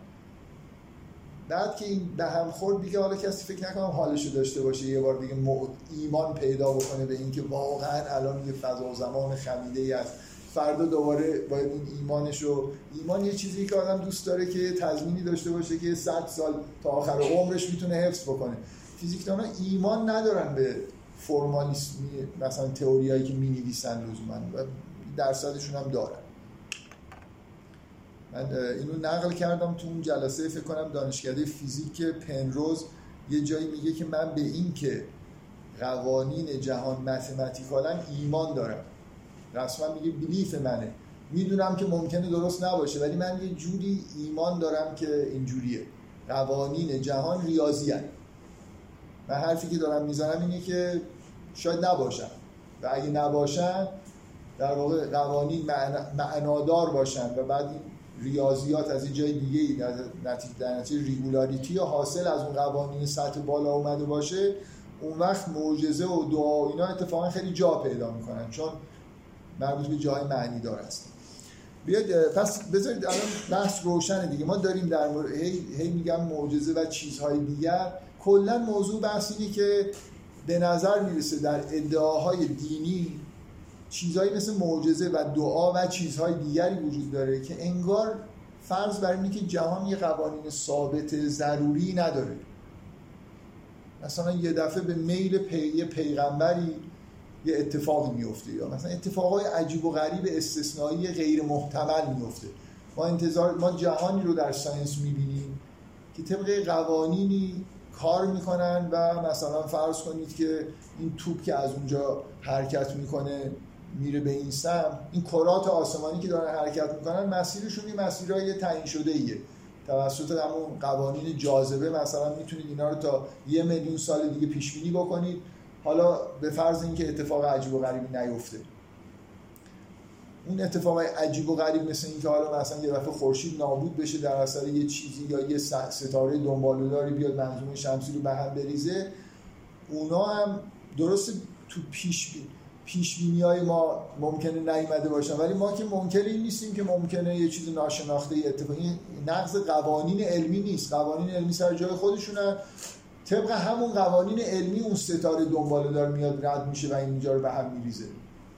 بعد که این به هم خورد دیگه حالا کسی فکر نکنم حالشو داشته باشه یه بار دیگه ایمان پیدا بکنه به اینکه واقعا الان یه فضا و زمان خمیده ای است فردا دوباره باید این ایمانش رو ایمان یه چیزی که آدم دوست داره که تضمینی داشته باشه که 100 سال تا آخر عمرش می‌تونه حفظ بکنه. فیزیکدانا ایمان ندارن به فرمالیسمی مثلا تئوریایی که می‌نویسن لزوما و درصدشون هم دارن. من اینو نقل کردم تو اون جلسه فکر کنم دانشکده فیزیک پنروز یه جایی میگه که من به این که قوانین جهان متمتیکالا ایمان دارم. رسما میگه بلیف منه. می‌دونم که ممکنه درست نباشه ولی من یه جوری ایمان دارم که اینجوریه. قوانین جهان ریاضی هن. من حرفی که دارم می‌زنم اینه که شاید نباشن. و اگه نباشن در واقع قوانین معنادار باشن و بعد این ریاضیات از این جای دیگه ای در نتیجه ریگولاریتی یا حاصل از اون قوانین سطح بالا اومده باشه اون وقت معجزه و دعا و اینا اتفاقا خیلی جا پیدا می‌کنن چون مربوط به جای معنی دار است بیاد پس بذارید الان بحث روشنه دیگه. ما داریم در مورد هی, هی میگم معجزه و چیزهای دیگر. کلا موضوع بحث اینه که به نظر می‌رسه در ادعاهای دینی چیزهایی مثل معجزه و دعا و چیزهای دیگری وجود داره که انگار فرض بر اینه که جهان یه قوانین ثابت ضروری نداره. مثلا یه دفعه به میل پی... پیغمبری یه اتفاقی میفته یا مثلا اتفاقای عجیب و غریب استثنایی غیر محتمل میفته ما انتظار ما جهانی رو در ساینس می‌بینیم که طبق قوانینی کار می‌کنن و مثلا فرض کنید که این توپ که از اونجا حرکت می‌کنه میره به این سم این کرات آسمانی که دارن حرکت می‌کنن مسیرشون یه مسیرهای تعیین شده ایه توسط همون قوانین جاذبه مثلا می‌تونید اینا رو تا یه میلیون سال دیگه پیش بینی بکنید. حالا به فرض اینکه اتفاق عجیب و غریبی نیفته. اون اتفاق عجیب و غریب مثل اینکه حالا مثلا یه دفعه خورشید نابود بشه در اثر یه چیزی یا یه ستاره دنباله‌داری بیاد منظومه شمسی رو به هم بریزه اونا هم درست تو پیش پیش های ما ممکنه نیامده باشن. ولی ما که ممکنه این نیستیم که ممکنه یه چیز ناشناخته اتفاقی نقض قوانین علمی نیست. قوانین علمی سر جای خودشونن طبق همون قوانین علمی اون ستاره دنباله دار میاد رد میشه و اینجا رو به هم میریزه.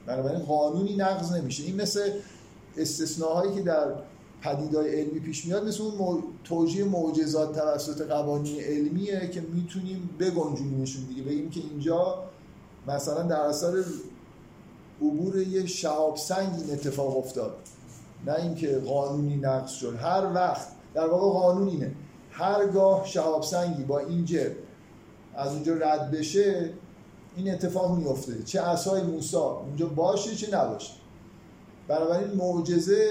بنابراین قانونی نقض نمیشه. این مثل استثناهایی که در پدیدهای علمی پیش میاد مثل اون توجیه معجزات توسط قوانین علمیه که می‌تونیم بگنجونیمشون دیگه. بگیم که اینجا مثلا در اثر عبور یه شهاب سنگ این اتفاق افتاد. نه اینکه قانونی نقض شد. هر وقت در واقع قانون اینه. هرگاه شهاب سنگی با این جب از اونجا رد بشه این اتفاق میفته چه عصای موسی اونجا باشه چه نباشه. بنابراین معجزه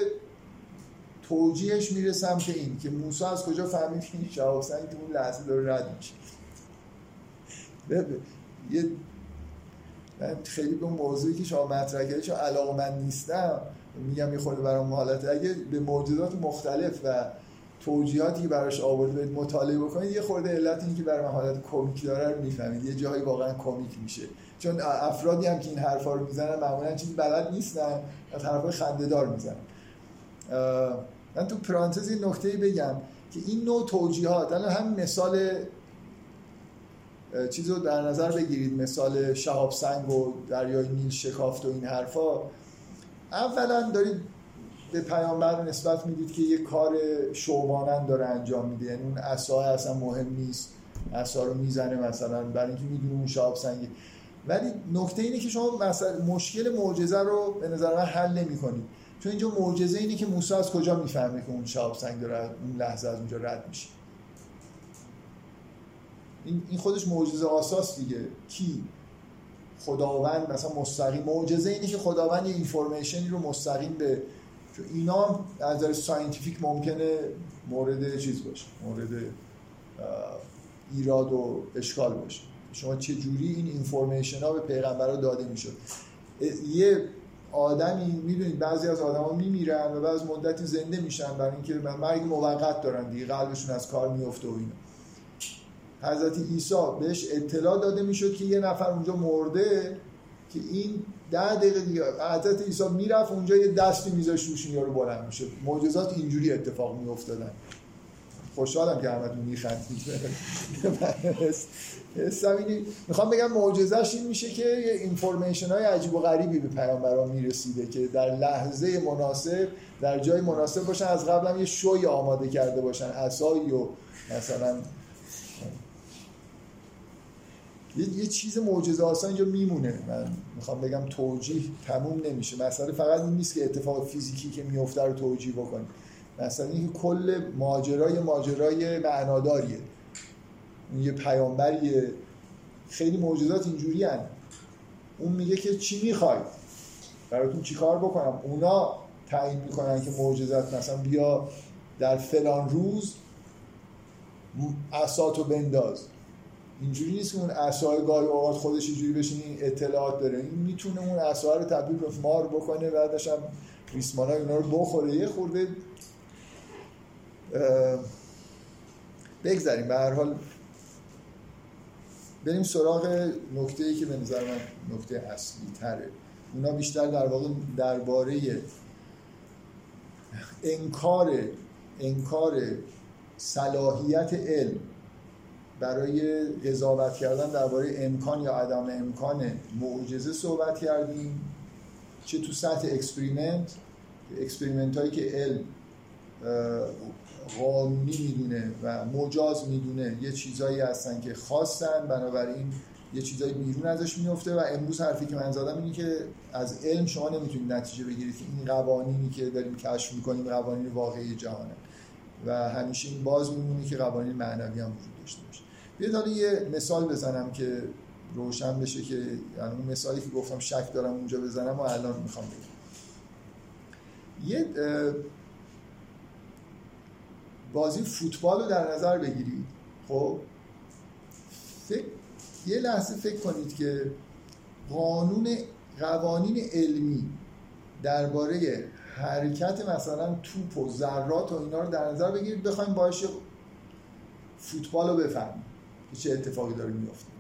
توجیهش میره سمت این که موسی از کجا فهمید که این شهاب سنگ اون لحظه داره رد میشه. یه من خیلی به موضوعی که شما مطرح کردید چون علاقه من نیستم میگم یه خورده برام حالت اگه به موجودات مختلف و توجیهاتی که براش آورده مطالعه بکنید یه خورده علت این که برای من حالت کمیک داره رو می‌فهمید یه جایی واقعا کمیک میشه. چون افرادی هم که این حرفا رو می‌زنن معمولا چیزی بلد نیستن از حرفای خنده‌دار می‌زنن. من تو پرانتز این نکته بگم که این نوع توجیهات الان هم مثال چیز رو در نظر بگیرید مثال شهاب سنگ و دریای نیل شکافت و این حرفا. اولا دارید به پیامبر نسبت می‌دید که یه کار شومانند داره انجام میده. یعنی اون عصا اصلا مهم نیست. عصا رو می‌زنه مثلا. برای اینکه می‌دونه اون شهاب سنگی ولی نکته اینه که شما مثلا مشکل معجزه رو به نظر من حل نمی‌کنید. چون اینجا معجزه اینه که موسی از کجا می‌فهمه که اون شهاب سنگ داره اون لحظه از اونجا رد میشه. این خودش معجزه آساس دیگه. کی؟ خداوند مثلا مستقیم. معجزه اینه که خداوند یه information ی رو مستقیم به اینا از نظر scientific ممکنه مورد چیز باشه مورد ایراد و اشکال باشه. شما چه جوری این information ها به پیغمبر داده می‌شد؟ یه آدمی می‌دونید بعضی از آدما میمیرن و بعد مدتی زنده میشن برای اینکه مرگ موقت دارن دیگه قلبشون از کار میفته و اینا. حضرت عیسی بهش اطلاع داده می‌شد که یه نفر اونجا مرده که این ده دقیقه دیگه حضرت عیسی می‌رفت اونجا یه دستی میذاشت روش این رو بلند می‌شد. معجزات اینجوری اتفاق میافتادن. خوشحالم که همتون میخندید. حسم می‌خوام بگم معجزش این میشه که یه اینفورمیشن های عجیب و غریبی به پیامبران می‌رسیده که در لحظه مناسب در جای مناسب باشن از قبل هم یه شوی آماده کرده باشن. عصایی و مثلا یه, یه چیز معجزه آسان اینجا میمونه. من می‌خوام بگم توجیه تموم نمیشه. مسئله فقط این نیست که اتفاق فیزیکی که میفته رو توجیه بکنیم. مثلا این کل ماجرای ماجرای معناداریه. یه پیامبریه. خیلی معجزات اینجوری هن. اون میگه که چی می‌خواید براتون چی کار بکنم؟ اونا تعیین می‌کنن که معجزات مثلا بیا در فلان روز اساتو بنداز. اینجوری نیست که اون عصای گاهی اوقات خودش اینجوری بشین این اطلاعات داره. این می‌تونه اون عصا رو تبدیل به مار بکنه بعدش هم ریسمان های اونا رو بخوره. یه خورده بگذاریم. به هر حال بریم سراغ نکته ای که به نظر من نکته اصلی تره اونا بیشتر در واقع درباره انکار انکار صلاحیت علم برای قضاوت کردن درباره امکان یا عدم امکان معجزه صحبت کردیم چه تو سطح experiment experiment هایی که علم قانونی می‌دونه و مجاز می‌دونه یه چیزایی هستن که خاصن بنابراین یه چیزای بیرون ازش میفته و امروز حرفی که من زدم اینه که از علم شما نمی‌تونید نتیجه بگیرید که این قوانینی که داریم کشف می‌کنیم قوانین واقعی جهانه. و همیشه این باز میمونه که قوانین معنوی هم وجود داشته باشه. بیاید حالا یه مثال بزنم که روشن بشه که یعنی اون مثالی که گفتم شک دارم اونجا بزنم و الان می‌خوام بگم. یه بازی فوتبال رو در نظر بگیرید. خب؟ فکر یه لحظه فکر کنید که قانون قوانین علمی درباره حرکت مثلا توپ و ذرات و اینا رو در نظر بگیرید. بخوایم باشه فوتبال رو بفهمیم. که چه اتفاقی داره میفته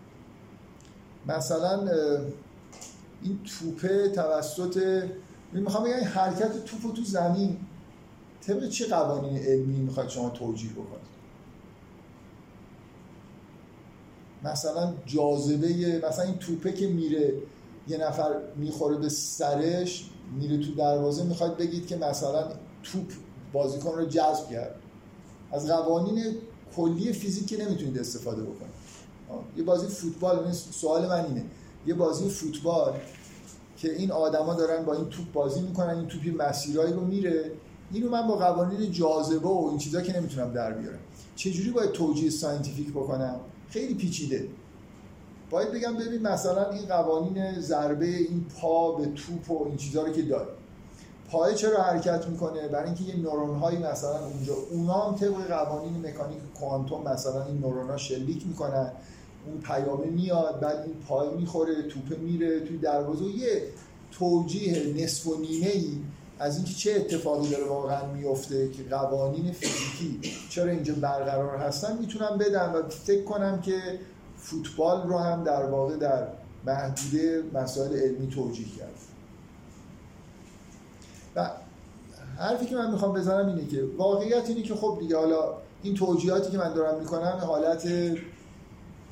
مثلا این توپه توسط می‌خوام بگم حرکت توپ تو زمین طبق چه قوانین علمی می‌خواد شما توجیه بکنید؟ مثلا جاذبه مثلا این توپه که میره یه نفر می‌خوره به سرش میره تو دروازه می‌خواد بگید که مثلا توپ بازیکن رو جذب کرد. از قوانین کلی فیزیک که نمی‌تونید استفاده بکنید. یه بازی فوتبال سوال من اینه. یه بازی فوتبال که این آدما دارن با این توپ بازی می‌کنن این توپی مسیرایی رو میره اینو من با قوانین جاذبه و این چیزا که نمی‌تونم در بیارم. چجوری باید توجیه scientific بکنم؟ خیلی پیچیده. باید بگم ببین مثلا این قوانین ضربه این پا به توپ و این چیزا رو که داره. پای چرا حرکت می‌کنه؟ برای اینکه یه نورون هایی مثلا اونجا اونا هم طبق قوانین مکانیک کوانتوم مثلا این نورون ها شلیک می‌کنن. اون پیامه میاد بعد این پای می‌خوره توپ میره توی دروازه. یه توجیه نصف و نیمه ای از اینکه چه اتفاقی داره واقعا میفته که قوانین فیزیکی چرا اینجا برقرار هستن می‌تونم بدم و فکر کنم که فوتبال رو هم در واقع در محدوده مسائل علمی توجیه کرد. و حرفی که من می‌خوام بزنم اینه که واقعیت اینه که خب دیگه حالا این توجیهاتی که من دارم می‌کنم حالت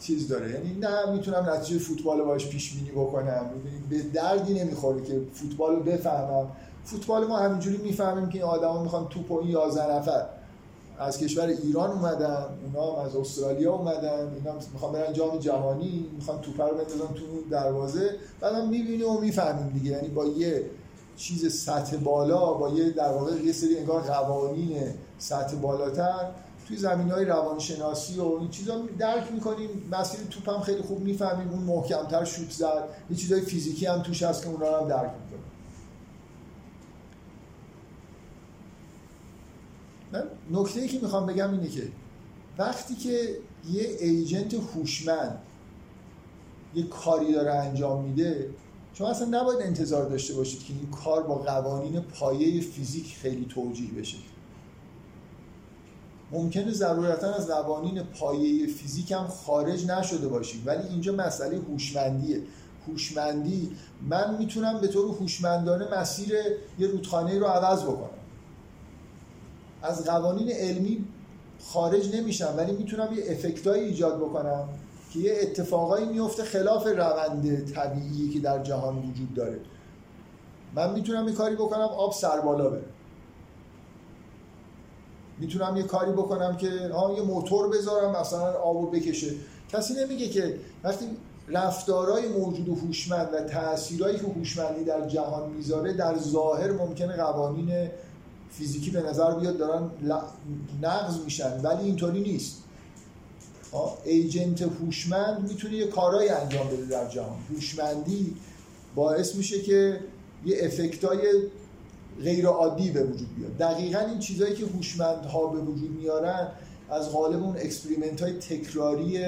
چیز داره. یعنی نه می‌تونم نتیجه فوتبال باش پیش بینی بکنم. به دردی نمی‌خوره که فوتبال رو بفهمم. فوتبال ما همینجوری می‌فهمیم که این آدما می‌خوان توپ و این 11 نفر. از کشور ایران اومدن اونا هم از استرالیا اومدن اینا می‌خوان برن جام جهانی می‌خوان توپ رو بندازن تو دروازه. بعدم می‌بینیم و می‌فهمیم دیگه. یعنی با یه چیز سطح بالا با یه در واقع یه سری انگار قوانین سطح بالاتر. توی زمین های روانشناسی و این چیزا درک می‌کنیم. مسیر توپ هم خیلی خوب می‌فهمیم. اون محکمتر شوت زد. یه چیزای فیزیکی هم توش هست که اونا هم درک می‌کنیم. من نکته ای که می‌خوام بگم اینه که وقتی که یه ایجنت هوشمند یه کاری داره انجام میده شما اصلا نباید انتظار داشته باشید که این کار با قوانین پایه فیزیک خیلی توجیه بشه. ممکنه ضرورتا از قوانین پایه فیزیک هم خارج نشده باشیم ولی اینجا مسئله هوشمندیه. هوشمندی من می‌تونم به طور هوشمندانه مسیر یه رودخانه رو عوض بکنم. از قوانین علمی خارج نمیشم ولی می‌تونم یه افکتایی ایجاد بکنم. که یه اتفاقایی میفته خلاف روند طبیعی که در جهان وجود داره. من می‌تونم یه کاری بکنم آب سربالا بره. می‌تونم یه کاری بکنم که ها یه موتور بذارم مثلا آبو بکشه. کسی نمیگه که وقتی رفتارهای موجود و هوشمند و تاثیرهایی که هوشمندی در جهان می‌ذاره در ظاهر ممکنه قوانین فیزیکی به نظر بیاد دارن نقض میشن ولی اینطوری نیست. ایجنت هوشمند می‌تونه یه کارایی انجام بده در جهان. هوشمندی باعث میشه که یه effect ای غیر عادی به وجود بیاد. دقیقا این چیزهایی که هوشمندها به وجود میارن از قالب اون experiment های تکراری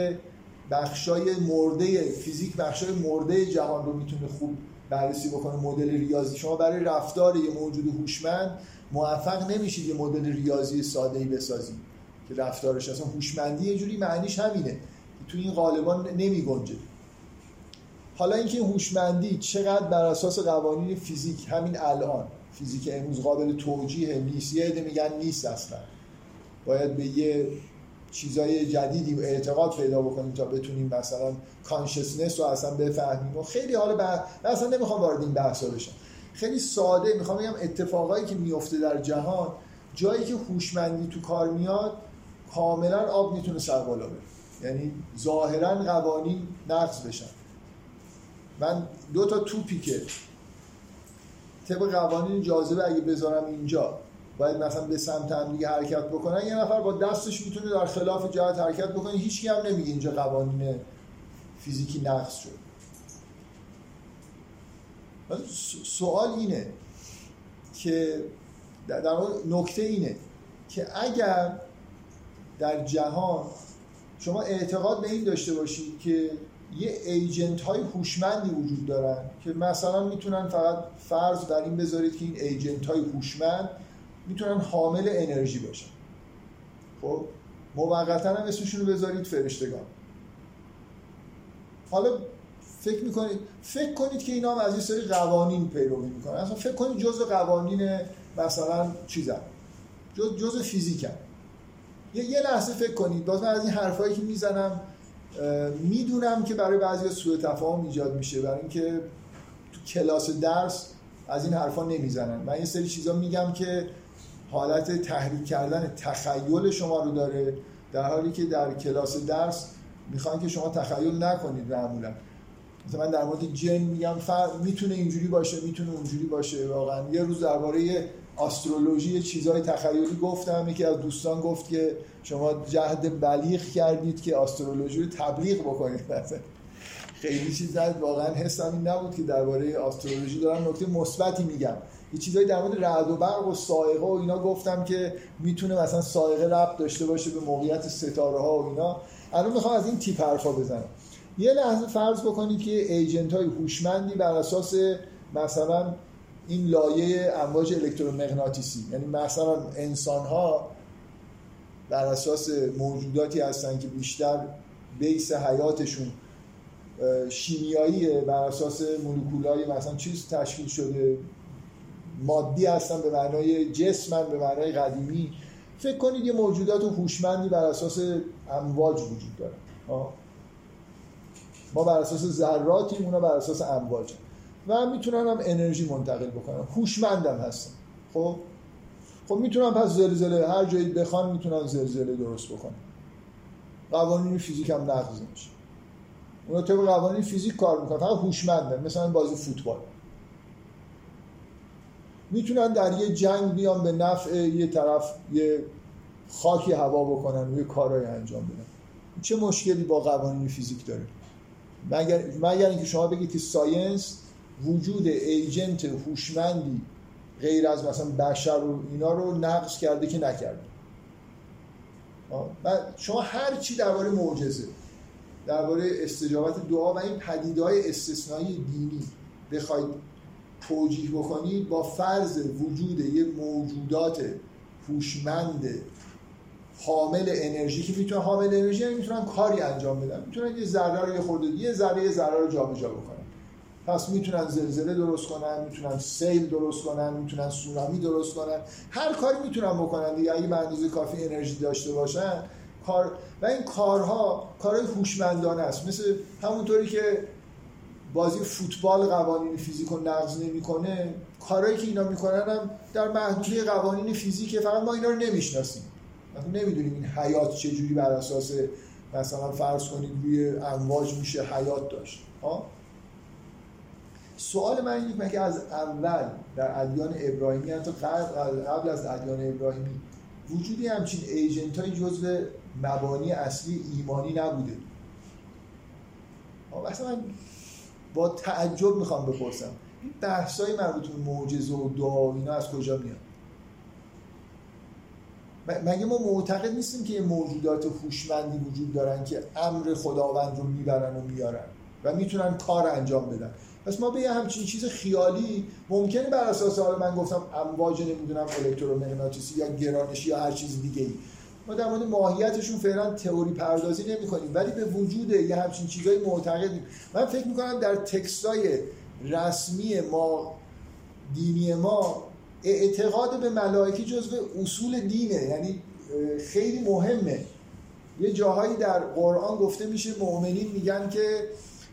بخشای مرده فیزیک بخشای مرده جهان رو می‌تونه خوب بررسی بکنه. مدل ریاضی. شما برای رفتار یه موجود هوشمند موفق نمیشید یه مدل ریاضی ساده ای بسازید. که رفتارش اصلا هوشمندی یه جوری معنیش همینه. تو این قالبا نمی گنجه. حالا اینکه هوشمندی چقدر بر اساس قوانین فیزیک همین الان فیزیک امروز قابل توجیه نیست یه عده میگن نیست اصلا. باید به یه چیزای جدیدی اعتقاد پیدا بکنیم تا بتونیم مثلا کانشسنس رو اصلا بفهمیم. و خیلی حالا بح... اصلا نمی‌خوام وارد این بحثا بشم. خیلی ساده می‌خوام بگم اتفاقایی که میفته در جهان جایی که هوشمندی تو کار میاد کاملا آب می‌تونه سر بالا بره. یعنی ظاهرا قوانین نقض بشن. من دو تا توپی که طبق قوانین جاذبه اگه بذارم اینجا باید مثلا به سمت هم دیگه حرکت بکنن یه نفر با دستش می‌تونه در خلاف جهت حرکت بکنه. هیچ هم نمیگه اینجا قوانین فیزیکی نقض شد. سوال اینه که در نکته اینه که اگر در جهان شما اعتقاد به این داشته باشید که یه ایجنت های هوشمندی وجود دارن که مثلا می‌تونن فقط فرض در این بذارید که این ایجنت های هوشمند می‌تونن حامل انرژی باشن. خب موقتا هم اسمشون رو بذارید فرشتگان. حالا فکر می‌کنید فکر کنید که اینا هم از این سری قوانین پیروی می‌کنن. اصلا فکر کنید جزء قوانین مثلا چیزن جز جزء فیزیکن. یه یه لحظه فکر کنید. باز من از این حرفایی که می‌زنم می‌دونم که برای بعضی سوء تفاهم ایجاد میشه. برای اینکه تو کلاس درس از این حرفا نمی‌زنن. من یه سری چیزا میگم که حالت تحریک کردن تخیل شما رو داره در حالی که در کلاس درس می‌خوان که شما تخیل نکنید معمولا. مثلا من در مورد جن میگم می‌تونه اینجوری باشه می‌تونه اونجوری باشه واقعا. یه روز درباره استرولوژی چیزای تخیلی گفتم یکی از دوستان گفت که شما جهد بلیغ کردید که استرولوژی رو تبلیغ بکنید. خیلی چیز واقعا حسم این نبود که درباره استرولوژی دارم. نکته مثبتی میگم. یه چیزایی در مورد رعد و برق و سائقه و اینا گفتم که می‌تونه مثلا سائقه ربط داشته باشه به موقعیت ستاره ها و اینا. الان می‌خوام از این تیپ حرفا بزنم. یه لحظه فرض بکنید که ایجنت های هوشمندی بر اساس مثلا این لایه امواج الکترومغناطیسی. یعنی مثلا انسان ها بر اساس موجوداتی هستن که بیشتر بیس حیاتشون شیمیاییه بر اساس مولکولای مثلا چیز تشکیل شده. مادی هستن به معنای جسمن به معنای قدیمی. فکر کنید یه موجودات هوشمندی بر اساس امواج وجود داره. ما بر اساس ذراتیم اونا بر اساس امواج و می‌تونن هم انرژی منتقل بکنن. هوشمندم هستن خب؟ خب می‌تونن پس زلزله هر جایی بخوان می‌تونن زلزله درست بکنن. قوانین فیزیک هم نقض میشه اونا طبق قوانین فیزیک کار می‌کنن. فقط هوشمندن. مثلا بازی فوتبال. می‌تونن در یه جنگ بیان به نفع یه طرف یه خاکی هوا بکنن و یه کارهای انجام بدن. چه مشکلی با قوانین فیزیک داره؟ مگر مگر اینکه شما بگید که science وجود agent هوشمندی غیر از مثلا بشر و اینا رو نقض کرده که نکرده. شما هر چی درباره معجزه درباره استجابت دعا و این پدیدهای استثنایی دینی بخواید توجیه بکنید با فرض وجود یه موجودات هوشمند حامل انرژی که می‌تونن حامل انرژی یعنی می‌تونن کاری انجام بدن. می‌تونن یه ذره رو یه خورده یه ذره یه ذره رو جابجا بکنن. پس می‌تونن زلزله درست کنن می‌تونن سیل درست کنن می‌تونن سونامی درست کنن. هر کاری می‌تونن بکنن دیگه. اگه به کافی انرژی داشته باشن کار و این کارها کارهای هوشمندانه است. مثل همونطوری که بازی فوتبال قوانین فیزیک نقض نمی‌کنه کارهایی که اینا می‌کنن هم در محدوده قوانین فیزیکه. فقط ما اینا رو نمی‌شناسیم. نمی‌دونیم این حیات چجوری بر اساس مثلا فرض کنید روی امواج میشه حیات داشت. ها سوال من اینه که از اول در ادیان ابراهیمی تا قبل از ادیان ابراهیمی وجودی همچین ایجنت های جزو مبانی اصلی ایمانی نبوده؟ مثلا من با تعجب می‌خوام بپرسم. این بحث های مربوط به معجزه و دعا اینا از کجا میاد؟ مگه ما معتقد نیستیم که موجودات هوشمندی وجود دارن که امر خداوند رو می‌برن و میارن و می‌تونن کار انجام بدن؟ پس ما به یه همچین چیز خیالی ممکنه بر اساس حالا من گفتم امواج نمی‌دونم الکترومغناطیسی یا گرانشی یا هر چیز دیگه ای ما در مورد ماهیتشون فعلا تئوری پردازی نمی کنیم ولی به وجود یه همچین چیزایی معتقدیم. من فکر می‌کنم در تکستای رسمی ما دینی ما اعتقاد به ملائکه جزو اصول دینه یعنی خیلی مهمه. یه جاهایی در قرآن گفته میشه مؤمنین میگن که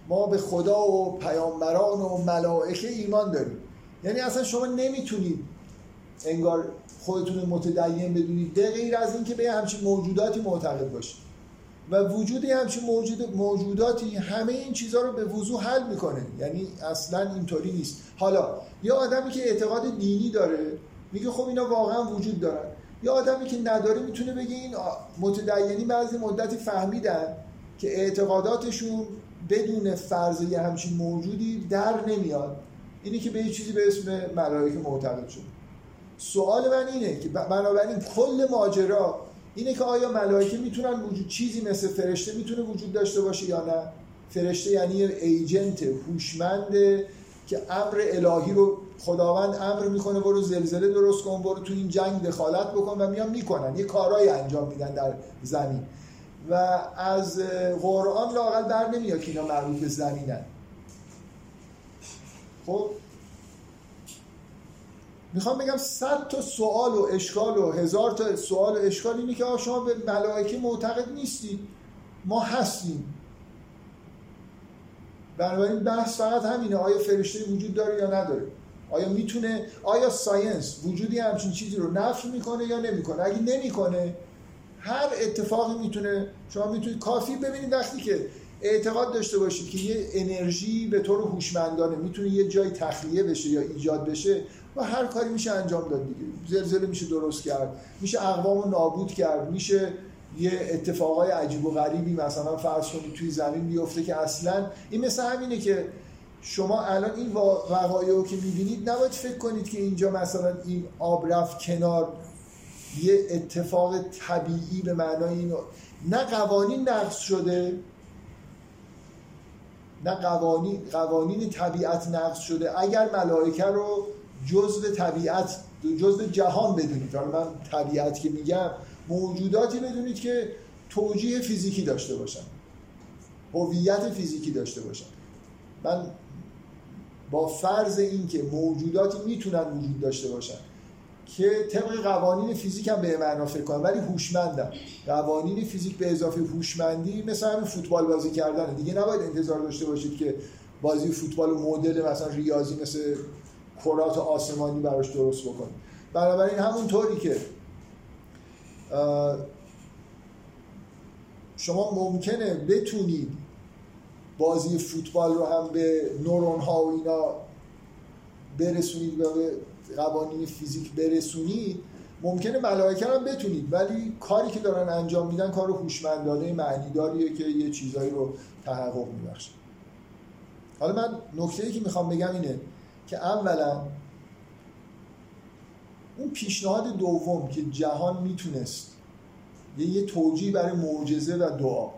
ما به خدا و پیامبران و ملائکه ایمان داریم. یعنی اصلا شما نمی‌تونید انگار خودتون متدین بدونید به غیر از اینکه به همچین موجوداتی معتقد باشید. و وجود همچین موجود موجوداتی همه این چیزها رو به وضوح حل می‌کنه. یعنی اصلا اینطوری نیست. حالا یه آدمی که اعتقاد دینی داره میگه خب اینا واقعا وجود دارن. یا آدمی که نداره می‌تونه بگه این متدینی بعضی مدتی فهمیدن که اعتقاداتشون بدون فرض یه همچین موجودی در نمیاد. اینی که به یه چیزی به اسم ملائکه معتقد شد. سوال من اینه که بنابراین کل ماجرا اینه که آیا ملائکه می‌تونن وجود چیزی مثل فرشته می‌تونه وجود داشته باشه یا نه؟ فرشته یعنی ایجنت هوشمند که امر الهی رو خداوند امر می‌کنه برو زلزله درست کن برو تو این جنگ دخالت بکن و میان می‌کنن. یه کارهایی انجام میدن در زمین. و از قرآن لاقل در نمیاد که اینا مربوط به زمینن. خب؟ می‌خوام بگم صد تا سوال و اشکال و هزار تا سوال و اشکال اینه که شما به ملائکه معتقد نیستید ما هستیم. بنابراین بحث فقط همینه. آیا فرشته وجود داره یا نداره؟ آیا می‌تونه آیا ساینس وجودی همچین چیزی رو نفی می‌کنه یا نمی‌کنه؟ اگه نمی‌کنه هر اتفاقی می‌تونه شما می‌تونید کافی ببینید وقتی که اعتقاد داشته باشید که یه انرژی به طور هوشمندانه می‌تونه یه جای تخلیه بشه یا ایجاد بشه و هر کاری میشه انجام داد دیگه. زلزله میشه درست کرد میشه اقوام رو نابود کرد میشه یه اتفاقای عجیب و غریبی مثلا فرض کنید توی زمین بیفته که اصلا این مثل همینه که شما الان این وقایع که می‌بینید نباید فکر کنید که اینجا مثلا این آب رفت کنار یه اتفاق طبیعی به معنای اینو نه قوانین نقض شده نه قوانین قوانین طبیعت نقض شده. اگر ملائکه رو جزء طبیعت جزء جهان بدونید. حالا من طبیعت که میگم موجوداتی بدونید که توجیه فیزیکی داشته باشن. هویت فیزیکی داشته باشن. من با فرض اینکه موجوداتی می‌تونن وجود داشته باشن. که طبق قوانین فیزیک هم به معنا فکر کنم ولی هوشمندم. قوانین فیزیک به اضافه هوشمندی مثل همین فوتبال بازی کردن دیگه نباید انتظار داشته باشید که بازی فوتبال مدل مثلا ریاضی مثل کرات آسمانی براش درست بکنید بنابراین همون طوری که شما ممکنه بتونید بازی فوتبال رو هم به نورون ها و اینا برسونید و به قوانین فیزیک برسونید ممکنه ملائکه هم بتونید. ولی کاری که دارن انجام میدن کار هوشمندانه معنیداریه که یه چیزایی رو تحقق میبخشه. حالا من نکته ای که می‌خوام بگم اینه که اولا اون پیشنهاد دوم که جهان می‌تونست یه, یه توجیه برای معجزه و دعا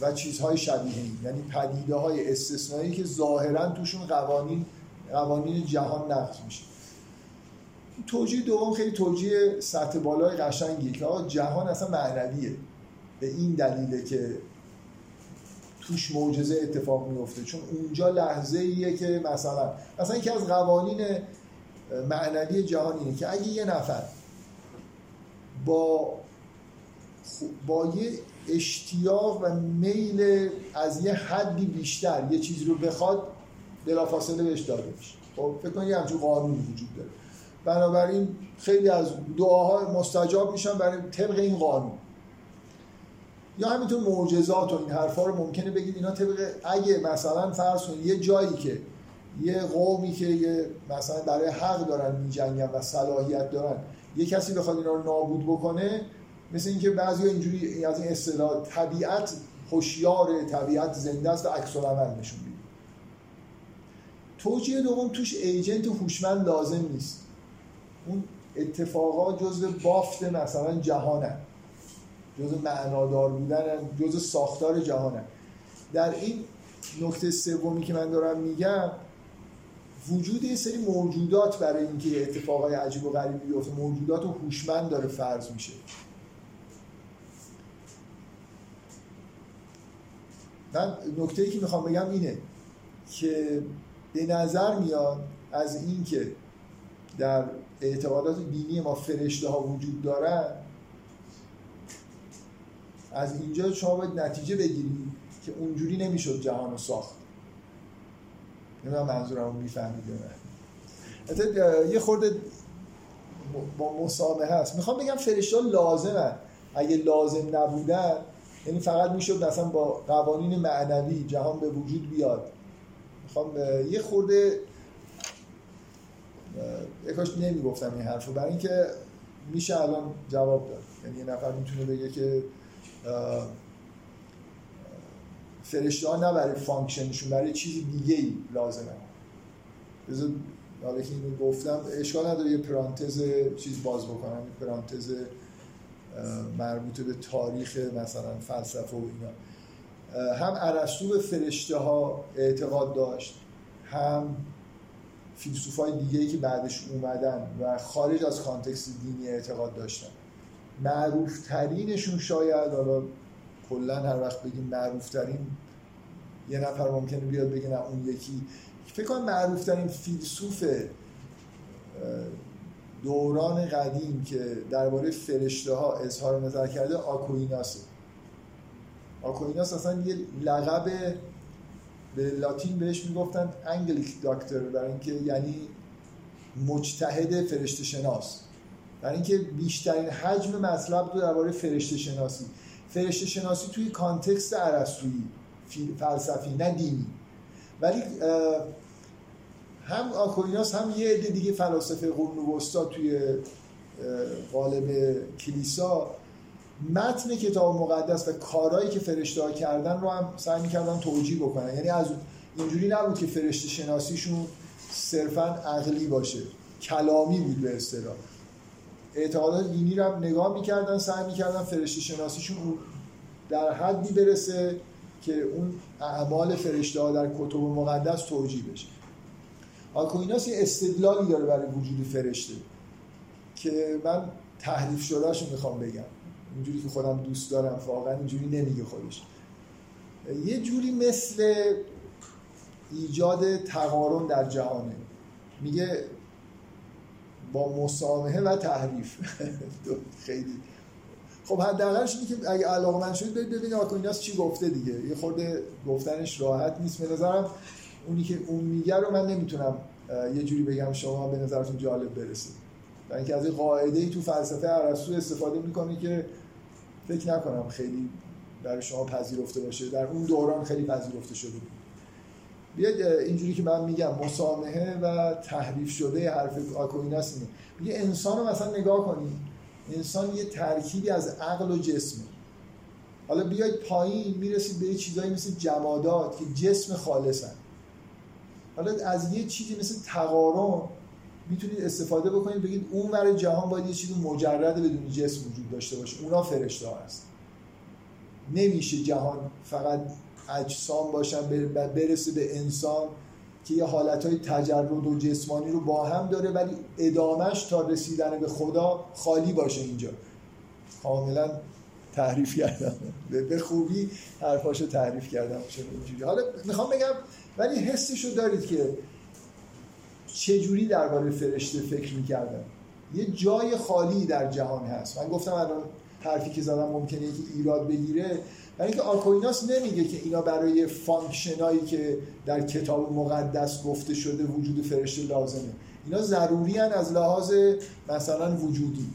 و چیزهای شبیه این یعنی پدیده های استثنایی که ظاهرا توشون قوانین قوانین جهان نقض میشه. توجیه دوم خیلی توجیه سطح بالای قشنگیه که آقا جهان اصلا معنویه. به این دلیله که توش معجزه اتفاق میفته چون اونجا لحظه ایه که مثلا مثلا یکی از قوانین معنوی جهان اینه که اگه یه نفر با با یه اشتیاق و میل از یه حدی بیشتر یه چیزی رو بخواد بلافاصله بهش داده میشه. خب فکر کنید همچون قانونی وجود داره. بنابراین خیلی از دعاها مستجاب میشن برای طبق این قانون. یا همینطور معجزات و این حرفا رو ممکنه بگید اینا طبق اگه مثلا فرض کنید یه جایی که یه قومی که یه مثلا برای حق دارن میجنگن و صلاحیت دارن یه کسی بخواد اینا رو نابود بکنه مثل اینکه بعضی اینجوری از این اصطلاح طبیعت هوشیار طبیعت زنده است و عکس العمل نشون میده. توجیه دوم توش ایجنت هوشمند لازم نیست. اون اتفاقات جزء بافت مثلا جهانن جزء معنادار بودن جزء ساختار جهانن در این نکته سومی که من دارم میگم وجود یه سری موجودات برای اینکه اتفاقای عجیب و غریبی بیفته موجودات هوشمند داره فرض میشه. من نکته ای که می‌خوام بگم اینه که به نظر میاد از اینکه در اعتقادات دینی ما فرشته ها وجود دارن از اینجا شما باید نتیجه بگیرید که اونجوری نمی‌شد جهان رو ساخت. نمی‌دونم منظورم رو می‌فهمید یه خورده با مسامه هست می‌خوام بگم فرشته ها لازمن. اگه لازم نبودن یعنی فقط می‌شد مثلا با قوانین معنوی جهان به وجود بیاد. می‌خوام یه خورده یکاش نمی‌گفتم این حرفو. برای اینکه میشه الان جواب داد. یعنی یه نفر می‌تونه بگه که فرشته ها نه برای فانکشنشون برای چیزی دیگه ای لازمه. بذار حالا که اینو گفتم اشکال نداره یه پرانتز چیز باز بکنم یه پرانتز مربوط به تاریخ مثلا فلسفه و اینا. هم ارسطو به فرشته ها اعتقاد داشت هم فیلسوف های دیگه ای که بعدش اومدن و خارج از کانتکست دینی اعتقاد داشتن. معروف ترینشون شاید حالا کلا هر وقت بگیم معروف ترین یه نفر ممکنه بیاد بگه نه اون یکی. فکر کنم معروف ترین فیلسوف دوران قدیم که درباره فرشته ها اظهار نظر کرده آکویناسه. آکویناس اصلا یه لقب به لاتین بهش می‌گفتن Angelic Doctor برای اینکه یعنی مجتهد فرشته شناس. برای اینکه بیشترین حجم مطلب رو درباره فرشته شناسی. فرشته شناسی توی context ارسطویی فلسفی نه دینی. ولی هم آکویناس هم یه عده دیگه فلاسفه قرون وسطا توی قالب کلیسا متن کتاب مقدس و کارهایی که فرشته کردن رو هم سعی می‌کردن توجیه بکنن. یعنی از اینجوری نبود که فرشته شناسیشون صرفا عقلی باشه. کلامی بود به اصطلاح. اعتقادات دینی رو نگاه می‌کردن سعی می‌کردن فرشته شناسیشون در حدی برسه که اون اعمال فرشته ها در کتب مقدس توجیه بشه. آکویناس یه استدلالی داره برای وجود فرشته که من تحریف شدهشو می‌خوام بگم. اینجوری که خودم دوست دارم واقعا اینجوری نمیگه خودش. یه جوری مثل ایجاد تقارن در جهانه. میگه با مسامحه و تحریف. خیلی. خب حداقلش اینه که اگه من شدید برید ببینید آکویناس چی گفته دیگه. یه خورده گفتنش راحت نیست به نظرم. اونی که اون میگه رو من نمی‌تونم یه جوری بگم شما به نظرتون جالب برسید برای اینکه از این قاعده ای تو فلسفه ارسطو استفاده می‌کنه که فکر نکنم خیلی برای شما پذیرفته باشه. در اون دوران خیلی پذیرفته شده بود. بیاید اینجوری که من میگم مسامحه و تحریف شده حرف آکویناس اینه. میگه انسان رو مثلا نگاه کنید انسان یه ترکیبی از عقل و جسمه حالا بیاید پایین می‌رسید به یه چیزایی مثل جمادات که جسم خالصن حالا از یه چیزی مثل تقارن می‌تونید استفاده بکنید بگید اون برای جهان باید یه چیزی مجرد بدون جسم وجود داشته باشه. اونا فرشته ها هست نمیشه جهان فقط اجسام باشن برسه به انسان که یه حالت های تجرد و جسمانی رو با هم داره ولی ادامش تا رسیدن به خدا خالی باشه اینجا. کاملا تحریف کردم. به خوبی حرفاشو تعریف کردم. اینجوری؟ حالا می‌خوام بگم ولی حسشو دارید که چجوری درباره فرشته فکر می‌کردن؟ یه جای خالی در جهان هست. من گفتم الان حرفی که زدم ممکنه که ایراد بگیره. برای اینکه آکویناس نمیگه که اینا برای function ایی که در کتاب مقدس گفته شده وجود فرشته لازمه. اینا ضروری از لحاظ مثلا وجودی.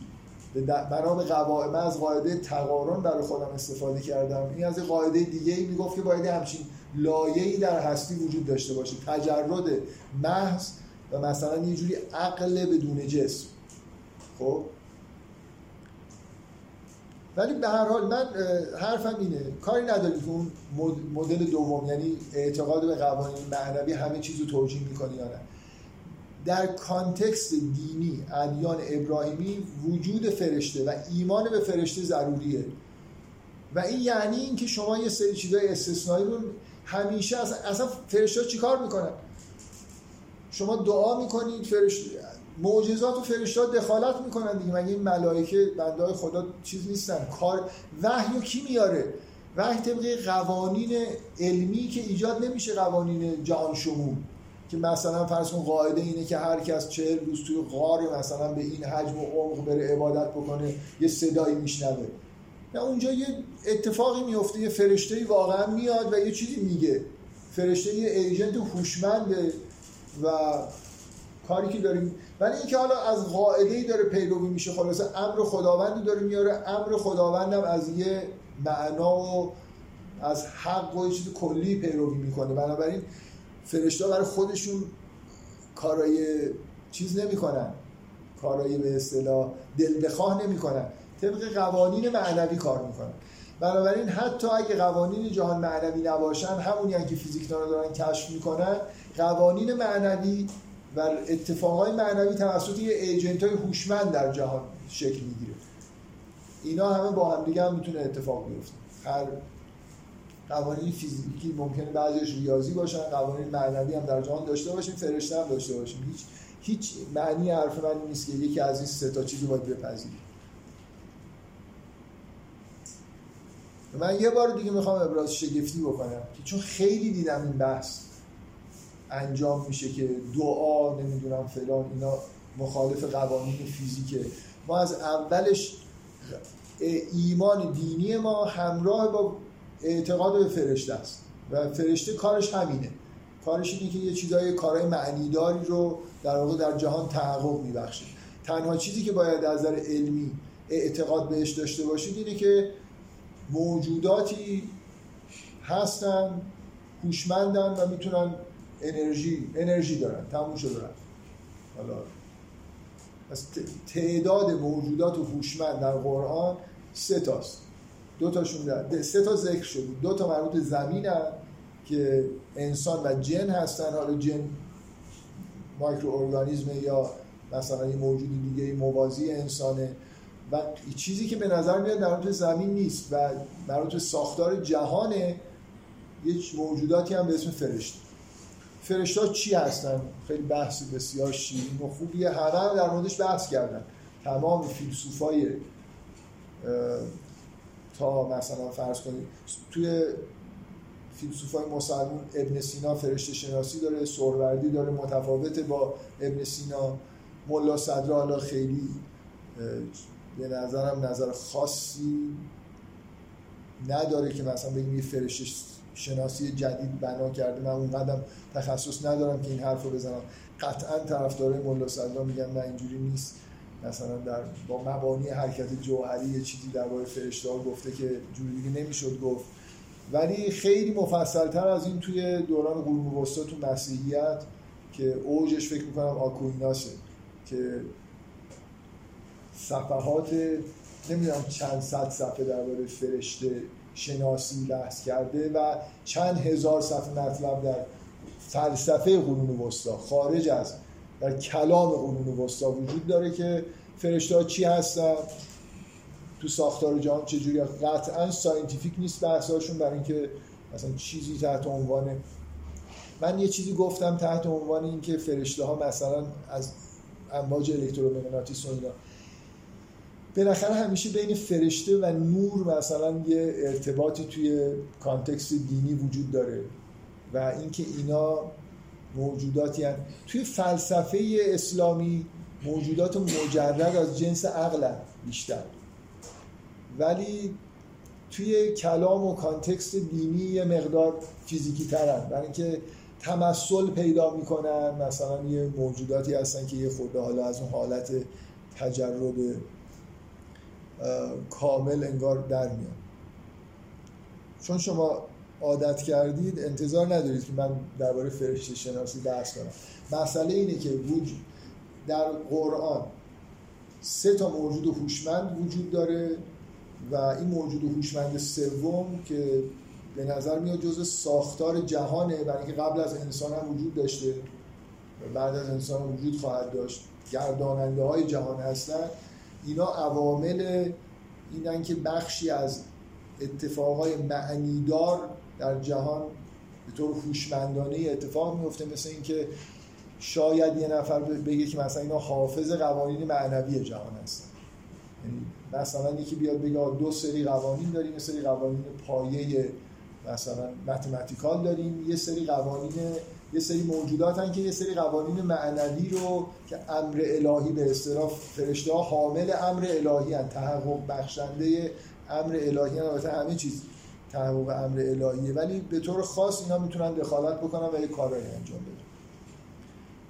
بنا به از قاعده تقارن برای خودم استفاده کردم. این از قاعده دیگه ای می‌گفت که باید همچین لایه‌ای در هستی وجود داشته باشه. تجرد محض و مثلا یه جوری عقل بدون جسم. خب؟ ولی به هر حال من حرفم اینه. کاری نداری که اون مدل دوم یعنی اعتقاد به قوانین معنوی همه چیز رو توجیه می‌کنه یا نه. در کانتکست دینی ادیان ابراهیمی وجود فرشته و ایمان به فرشته ضروریه. و این یعنی اینکه شما یه سری چیزای استثنایی رو همیشه اصلا, اصلا فرشته چیکار می‌کنن؟ شما دعا می‌کنید فرشته معجزات و فرشته دخالت می‌کنن دیگه. مگه این ملائکه بنده خدا چیز نیستن؟ کار وحی و کی میاره؟ وحی طبق قوانین علمی که ایجاد نمیشه قوانین جهان شمول. که مثلا فرض کن قاعده اینه که هر کس چهل روز توی غار مثلا به این حجم و عمق بره عبادت بکنه یه صدایی میشنوه. نه اونجا یه اتفاقی میفته یه فرشته واقعا میاد و یه چیزی میگه. فرشته یه ایجنت هوشمنده و کاری که داریم. ولی اینکه حالا از قاعده ای داره پیروی میشه خلاصه امر خداوندی داره میاره. امر خداوندم از یه معنا و از حق و چیز کلی پیروی می‌کنه. بنابراین فرشته برای خودشون کارای چیز نمی‌کنن. کارای به اصطلاح دل بخواه نمی‌کنن. طبق قوانین معنوی کار می‌کنن. بنابراین حتی اگه قوانین جهان معنوی نباشن همونی هم که فیزیکدانا دارن کشف می‌کنن قوانین معنوی و اتفاقای معنوی توسط یه ایجنت های هوشمند در جهان شکل می‌گیره. اینا همه با هم دیگه هم می‌تونه اتفاق بیفته. هر قوانین فیزیکی ممکنه بعضیش ریاضی باشن قوانین معنوی هم در جهان داشته باشیم فرشته هم داشته باشیم. هیچ هیچ معنی حرف من نیست که یکی از این سه تا چیزی باید بپذیریم. من یه بار دیگه می‌خوام ابراز شگفتی بکنم که چون خیلی دیدم این بحث. انجام میشه که دعا نمی‌دونم فلان اینا مخالف قوانین فیزیکه. ما از اولش ایمان دینی ما همراه با اعتقاد به فرشته است. و فرشته کارش همینه. کارش اینه که یه چیزای کارهای معنیداری رو در واقع در جهان تحقق میبخشه. تنها چیزی که باید از نظر علمی اعتقاد بهش داشته باشید اینه که موجوداتی هستن هوشمندن و می‌تونن انرژی انرژی دارن تموم شده دارن حالا از تعداد موجودات و هوشمند در قرآن سه تاست. دو تاشون در سه تا ذکر شده. دو تا مربوط زمین که انسان و جن هستن. حالا جن مایکرو یا مثلا یه موجود دیگه موازی انسانه. و چیزی که به نظر میاد مربوط زمین نیست و مربوط ساختار جهانه یه موجوداتی هم به اسم فرشته. فرشته چی هستن؟ خیلی بحث بسیار شیرین و خوبیه. همه در موردش بحث کردن. تمام فیلسوفای تا مثلا فرض کنید توی فیلسوفای مسلمون ابن سینا فرشته شناسی داره سوروردی داره متفاوته با ابن سینا. ملا صدر حالا خیلی به نظرم نظر خاصی نداره که مثلا بگیم یه فرشته شناسی جدید بنا کرده. من اون قدم تخصص ندارم که این حرف رو بزنم. قطعا طرفدارای ملا صدرا میگن نه اینجوری نیست. مثلا در با مبانی حرکت جوهری یه چیزی فرشته ها گفته که جوری دیگه نمی‌شد گفت. ولی خیلی مفصل تر از این توی دوران قرون وسطا تو مسیحیت که اوجش فکر می‌کنم آکویناسه که صفحات نمی‌دونم چند صد صفحه درباره فرشته شناسی بحث کرده و چند هزار صفحه مطلب در فلسفه قرون وسطا خارج از در کلام قرون وسطا وجود داره که فرشته چی هستن؟ تو ساختار جهان چجوری؟ قطعا scientific نیست بحثاشون برای اینکه مثلا چیزی تحت عنوان من یه چیزی گفتم تحت عنوان اینکه فرشته ها مثلا از امواج الکترومغناطیس و اینا بالاخره همیشه بین فرشته و نور مثلا یه ارتباطی توی کانتکست دینی وجود داره و اینکه اینا موجوداتی هن. توی فلسفه اسلامی موجودات مجرد از جنس عقل بیشتر ولی توی کلام و کانتکست دینی یه مقدار فیزیکی ترن برای اینکه تمثل پیدا می‌کنن مثلا یه موجوداتی هستن که یه خورده حالا از اون حالت تجرد کامل انگار در میان چون شما عادت کردید انتظار ندارید که من درباره فرشته شناسی بحث کنم. مسئله اینه که وجود در قرآن سه تا موجود هوشمند وجود داره و این موجود هوشمند سوم که به نظر میاد جزء ساختار جهانه برای اینکه قبل از انسان هم وجود داشته بعد از انسان هم وجود خواهد داشت. گرداننده های جهان هستن. اینا عوامل اینن که بخشی از اتفاقای معنیدار در جهان به طور هوشمندانه اتفاق میفته مثل اینکه شاید یه نفر بگه که مثلا اینا حافظ قوانین معنوی جهان هستن. یعنی مثلا یکی بیاد بگه دو سری قوانین داریم یه سری قوانین پایه مثلا متمتیکال داریم یه سری قوانین یه سری موجودات هن که یه سری قوانین معنوی رو که امر الهی به اصطلاح فرشته ها حامل امر الهی هن تحقق بخشنده امر الهی البته همه چیز تحقق امر الهیه. ولی به طور خاص اینا می‌تونن دخالت بکنن و یه کارایی انجام بدن.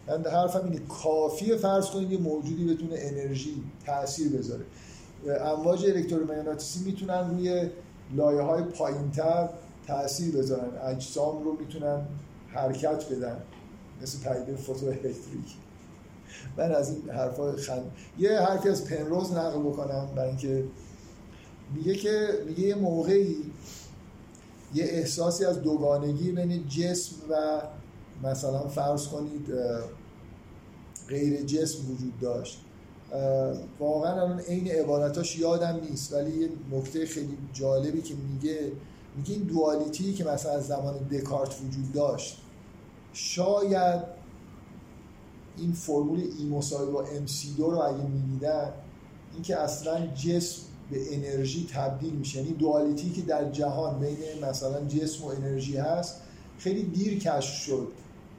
من حرفم اینه کافیه فرض کنید یه موجودی بتونه انرژی تاثیر بذاره. امواج الکترومغناطیسی می‌تونن روی لایه های پایین تر تاثیر بذارن. اجسام رو می‌تونن حرکت بدن. مثل پدیده فوتو الکتریک. من از این حرفا خند یه حرفی از پنروز نقل بکنم برای اینکه میگه که میگه یه موقعی یه احساسی از دوگانگی بین جسم و مثلا فرض کنید غیر جسم وجود داشت. واقعا الان عین عبارتاش یادم نیست ولی یه نکته خیلی جالبی که میگه میگه این دوالیتی که مثلا از زمان دکارت وجود داشت شاید این فرمول ای مساوی با ام سی دو رو اگه می‌دیدن اینکه اصلا جسم به انرژی تبدیل میشه. یعنی دوالیتی که در جهان بین مثلا جسم و انرژی هست خیلی دیر کشف شد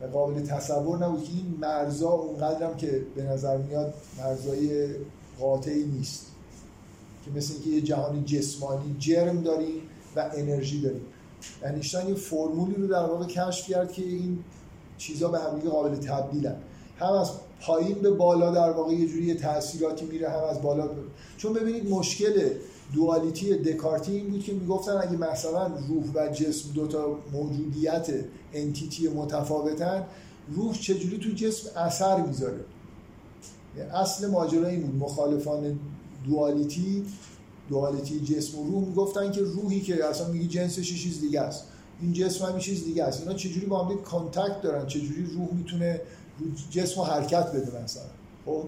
و قابل تصور نبود که این مرزا اونقدرم که به نظر میاد مرزای قاطعی نیست. که مثل اینکه یه جهان جسمانی جرم داریم و انرژی داریم. اینشتین یه فرمولی رو در واقع کشف کرد که این چیزا به هم قابل تبدیلن هم از پایین به بالا در واقع یه جوری تاثیراتی میره هم از بالا چون ببینید مشکل دوالیتی دکارتی این بود که می‌گفتن اگه مثلا روح و جسم دوتا موجودیت entity متفاوتن روح چجوری تو جسم اثر می‌ذاره؟ یعنی اصل ماجرا این بود. مخالفان duality duality جسم و روح می‌گفتن که روحی که اصلا میگی جنسش چیز دیگه است. این جسم هم چیز دیگه است. اینا چجوری با هم contact دارن؟ چجوری روح می‌تونه جسم حرکت بده مثلا؟ خب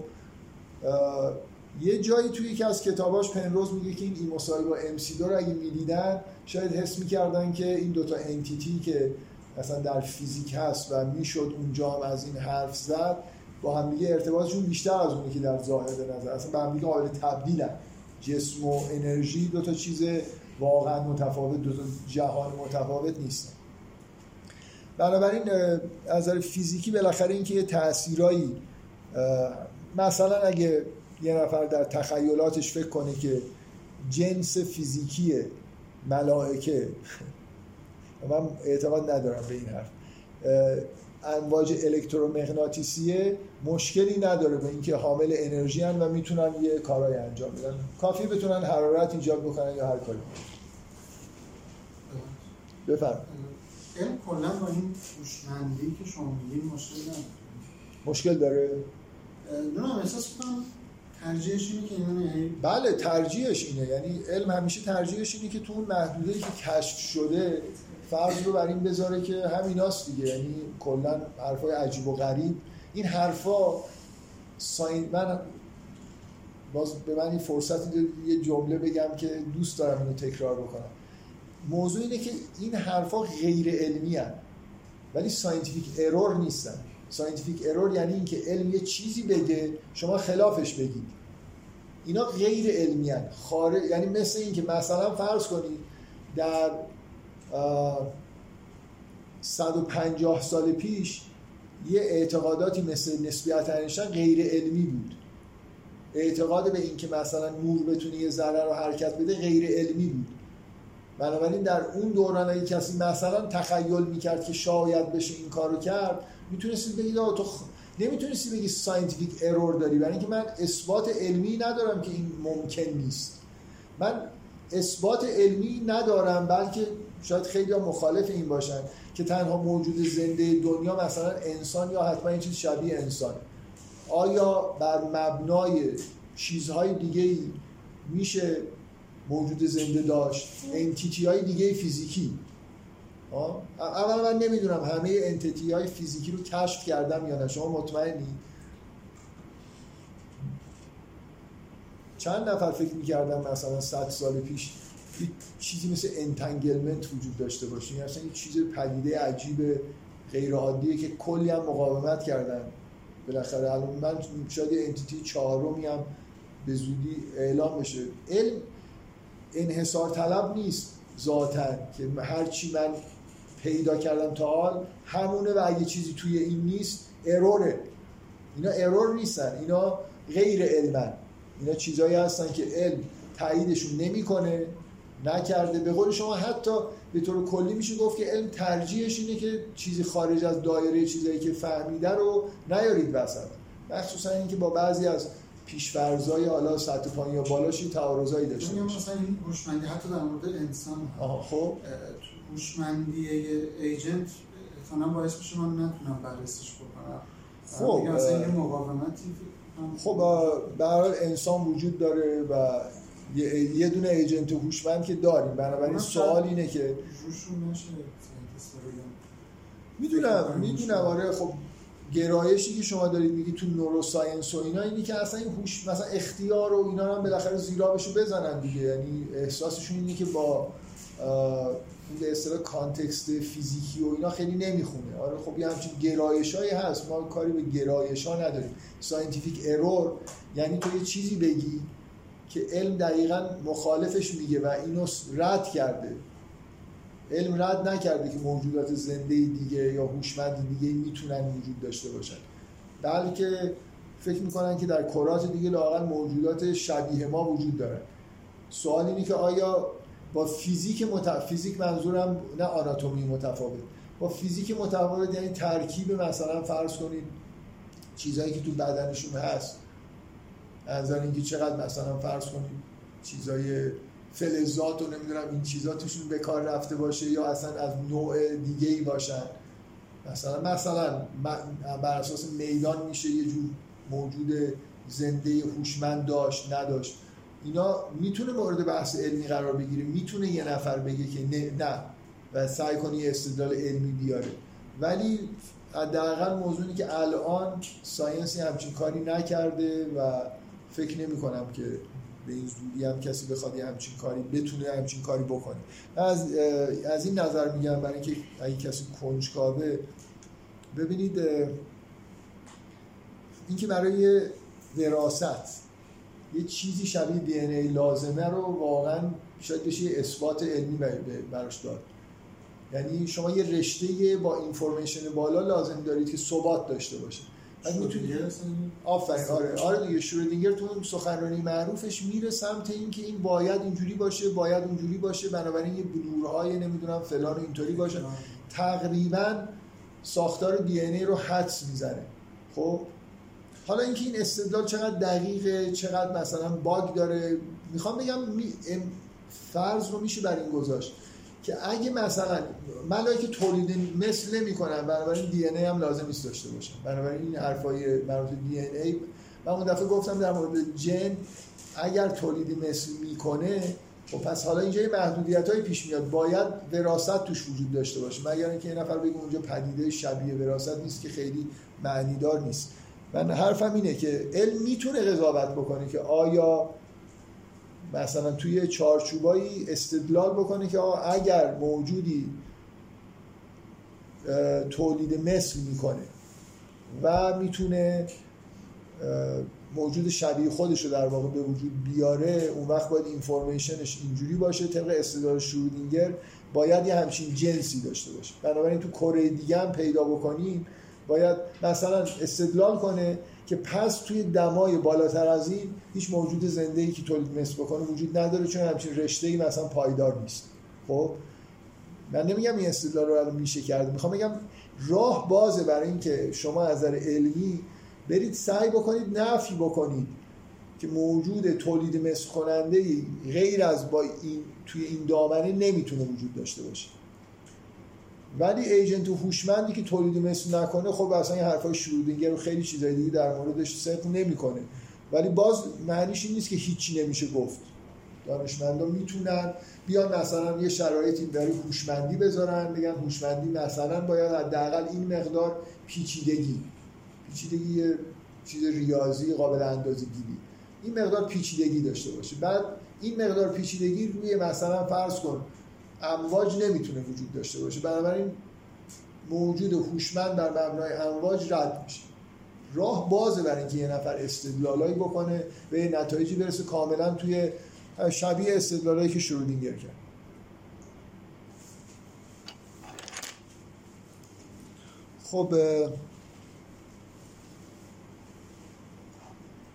یه جایی توی یکی از کتاباش پنروز میگه که این E مساوی با MC رو اگه می‌دیدن شاید حس می‌کردن که این دوتا entity که مثلا در فیزیک هست و می‌شد اونجا هم از این حرف زد با هم دیگه ارتباطشون بیشتر از اونی که در ظاهر به نظر. اصلا به هم دیگه قابل تبدیلن. جسم و انرژی دو تا چیز واقعا متفاوت دو تا جهان متفاوت نیستن بنابراین از نظر فیزیکی بالاخره اینکه یه تاثیرایی مثلا اگه یه نفر در تخیلاتش فکر کنه که جنس فیزیکی ملائکه من اعتقاد ندارم به این حرف امواج الکترومغناطیسیه مشکلی نداره به اینکه حامل انرژی هن و می‌تونن یه کارهای انجام بدن. کافی بتونن حرارت ایجاد بکنن یا هر کاری. بفرم علم کلا با این هوشمندی که شما میگید مشکل نداره. مشکل داره؟ نه احساس کنم ترجیحش اینه که یعنی بله ترجیحش اینه. یعنی علم همیشه ترجیحش اینه که تو اون محدوده که کشف شده فرض رو بر این بذاره که همیناست دیگه. یعنی کلا حرفای عجیب و غریب. این حرفا scien من باز به من این فرصتی یه جمله بگم که دوست دارم اینو تکرار بکنم. موضوع اینه که این حرفا غیر علمی هن. ولی scientific error نیستن. scientific error یعنی اینکه علم یه چیزی بگه شما خلافش بگید. اینا غیر علمی هن. خارج یعنی مثل اینکه مثلا فرض کنید در 150 سال پیش یه اعتقاداتی مثل نسبیت انیشتین غیر علمی بود. اعتقاد به اینکه مثلا نور بتونه یه ذره رو حرکت بده غیر علمی بود. بنابراین در اون دوران اگه کسی مثلا تخیل می‌کرد که شاید بشه این کارو کرد می‌تونستی بگید تو خ... نمی‌تونستی بگی scientific error داری. برای اینکه من اثبات علمی ندارم که این ممکن نیست. من اثبات علمی ندارم بلکه شاید خیلی مخالف این باشن که تنها موجود زنده دنیا مثلا انسان یا حتما این چیز شبیه انسان. آیا بر مبنای چیزهای دیگه میشه موجود زنده داشت؟ entity های دیگه فیزیکی اولا من نمی‌دونم همه entity های فیزیکی رو کشف کردم یا نه. شما مطمئنی؟ چند نفر فکر می‌کردم مثلا 100 سال پیش چیزی مثل entanglement وجود داشته باشه. یعنی اصلا یه چیز پدیده عجیب غیر عادیه که کلی هم مقاومت کردن. بالاخره الان من شاید entity چهارمی هم به زودی اعلام بشه. علم انحصار طلب نیست ذاتا که هر چی من پیدا کردم تا حال همونه و اگه چیزی توی این نیست اروره اینا ارور نیستن. اینا غیر علمن. اینا چیزایی هستن که علم تاییدشون نمی‌کنه. نکرده. به قول شما حتی به طور کلی میشه گفت که علم ترجیحش اینه که چیزی خارج از دایره چیزایی که فهمیده رو نیارید وسط. مخصوصا اینکه با بعضی از پیشفرزای حالا سطح پایین یا بالاش یه تعارضایی داشته باشه. مثلا این هوشمندی حتی در مورد انسان خب. هوشمندی ایجنت احتمالاً باعث میشه من نتونم بررسیش بکنم. خب، مثلا یه مقاومتی خب حال انسان وجود داره و یه, یه دونه ایجنت هوشمند که داریم. بنابراین سوال اینه که بگم. می‌دونم می‌دونم. آره خب گرایشی که شما دارید میگی تو neuroscience و اینا اینی که اصلا این هوش مثلا اختیار و اینا رو هم بالاخره زیرابشو بزنن دیگه. یعنی احساسشون اینه که با به اصطلاح context فیزیکی و اینا خیلی نمی‌خونه. آره خب یه همچین گرایشایی هست. ما کاری به گرایش ها نداریم. scientific error یعنی تو یه چیزی بگی که علم دقیقا مخالفش میگه و اینو رد کرده. علم رد نکرده که موجودات زنده دیگه یا هوشمند دیگه می‌تونن وجود داشته باشن. بلکه فکر می‌کنن که در کرات دیگه لاقل موجودات شبیه ما وجود دارن. سوال اینه که آیا با فیزیک مت... فیزیک منظورم نه آناتومی متفاوت. با فیزیک متفاوت یعنی ترکیب مثلا فرض کنید چیزایی که تو بدنشون هست. از اینکه چقدر مثلا فرض کنید چیزای فلزات و نمی‌دونم این چیزا توشون به کار رفته باشه یا اصلا از نوع دیگه ای باشن. مثلا مثلا بر اساس میدان میشه یه جور موجود زنده هوشمند داشت نداشت. اینا می‌تونه مورد بحث علمی قرار بگیره. می‌تونه یه نفر بگه که نه, نه. و سعی کنه یه استدلال علمی بیاره. ولی حداقل موضوعی که الان ساینسی همچین کاری نکرده و فکر نمی کنم که به این زودی هم کسی بخواد یه همچین کاری بتونه همچین کاری بکنه. از, از این نظر میگم برای اینکه اگه کسی کنجکاوه ببینید اینکه برای وراست یه چیزی شبیه دی ای لازمه رو واقعا شاید بشه یه اثبات علمی بر- براش داد. یعنی شما یه رشته با اینفورمیشن بالا لازم دارید که ثبات داشته باشه. آفرین آره. آره دیگه شرودینگر تو اون سخنرانی معروفش میره سمت اینکه این باید اینجوری باشه باید اونجوری باشه بنابراین یه بلورهای نمی‌دونم فلان اینطوری باشه. تقریبا ساختار دی ای رو حدس می‌زنه. خب؟ حالا اینکه این استدلال چقدر دقیقه چقدر مثلا باگ داره می‌خوام بگم می- فرض رو میشه بر این گذاشت. که اگه مثلا ملائکه تولید مثل نمی‌کنن بنابراین دی ای هم لازم نیست داشته باشن بنابراین این حرفای مربوط دی ای من اون دفعه گفتم در مورد جن اگر تولید مثل می‌کنه خب پس حالا اینجا یه محدودیت های پیش میاد. باید وراثت توش وجود داشته باشه. مگر اینکه یه نفر بگه اونجا پدیده شبیه وراثت نیست که خیلی معنیدار نیست. من حرفم اینه که علم می‌تونه قضاوت بکنه که آیا مثلا توی چارچوبایی استدلال بکنه که آقا اگر موجودی تولید مثل می‌کنه و می‌تونه موجود شبیه خودش رو در واقع به وجود بیاره اون وقت باید اینفورمیشنش اینجوری باشه طبق استدلال شرودینگر باید یه همچین جنسی داشته باشه. بنابراین تو کره دیگه هم پیدا بکنیم باید مثلا استدلال کنه که پس توی دمای بالاتر از این هیچ موجود زنده ای که تولید مثل بکنه وجود نداره چون همچین رشته ای مثلا پایدار نیست. خب؟ من نمیگم این استدلال رو میشه کرد. می‌خوام بگم راه بازه برای اینکه شما از نظر علمی برید سعی بکنید نفی بکنید که موجود تولید مثل کننده غیر از با این توی این دامنه نمی‌تونه وجود داشته باشه. ولی ایجنت هوشمندی که تولید مثل نکنه خب اصلا این حرفای شرودینگر و خیلی چیزای دیگه در موردش صدق نمی‌کنه. ولی باز معنیش این نیست که هیچی نمیشه گفت. دانشمندا می‌تونن بیان مثلا یه شرایطی برای هوشمندی بذارن بگن هوشمندی مثلا باید حداقل این مقدار پیچیدگی پیچیدگی یه چیز ریاضی قابل اندازه گیری. این مقدار پیچیدگی داشته باشه. بعد این مقدار پیچیدگی روی مثلا فرض کن امواج نمی‌تونه وجود داشته باشه. بنابراین موجود هوشمند بر مبنای امواج رد میشه. راه بازه برای اینکه یه نفر استدلالایی بکنه به یه نتایجی برسه. کاملا توی شبیه استدلالایی که شرودینگر کرد. خب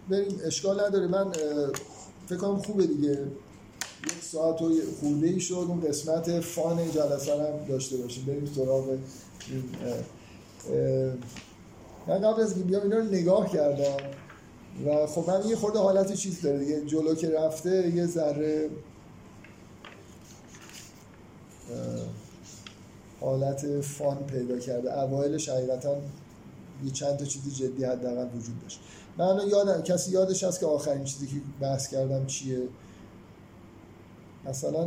بریم اشکال نداره. من فکر کنم خوبه دیگه. یک ساعت و خورده ای شد اون قسمت فان جلسه هم داشته باشیم. بریم سراغ این من قبل از بیام اینا رو نگاه کردم و خب من یه خورده حالت چیز داره دیگه. جلو که رفته یه ذره حالت فان پیدا کرده. اوایلش حقیقتا یه چند تا چیزی جدی حداقل وجود داشت. من یادم کسی یادش هست که آخرین چیزی که بحث کردم چیه؟ مثلا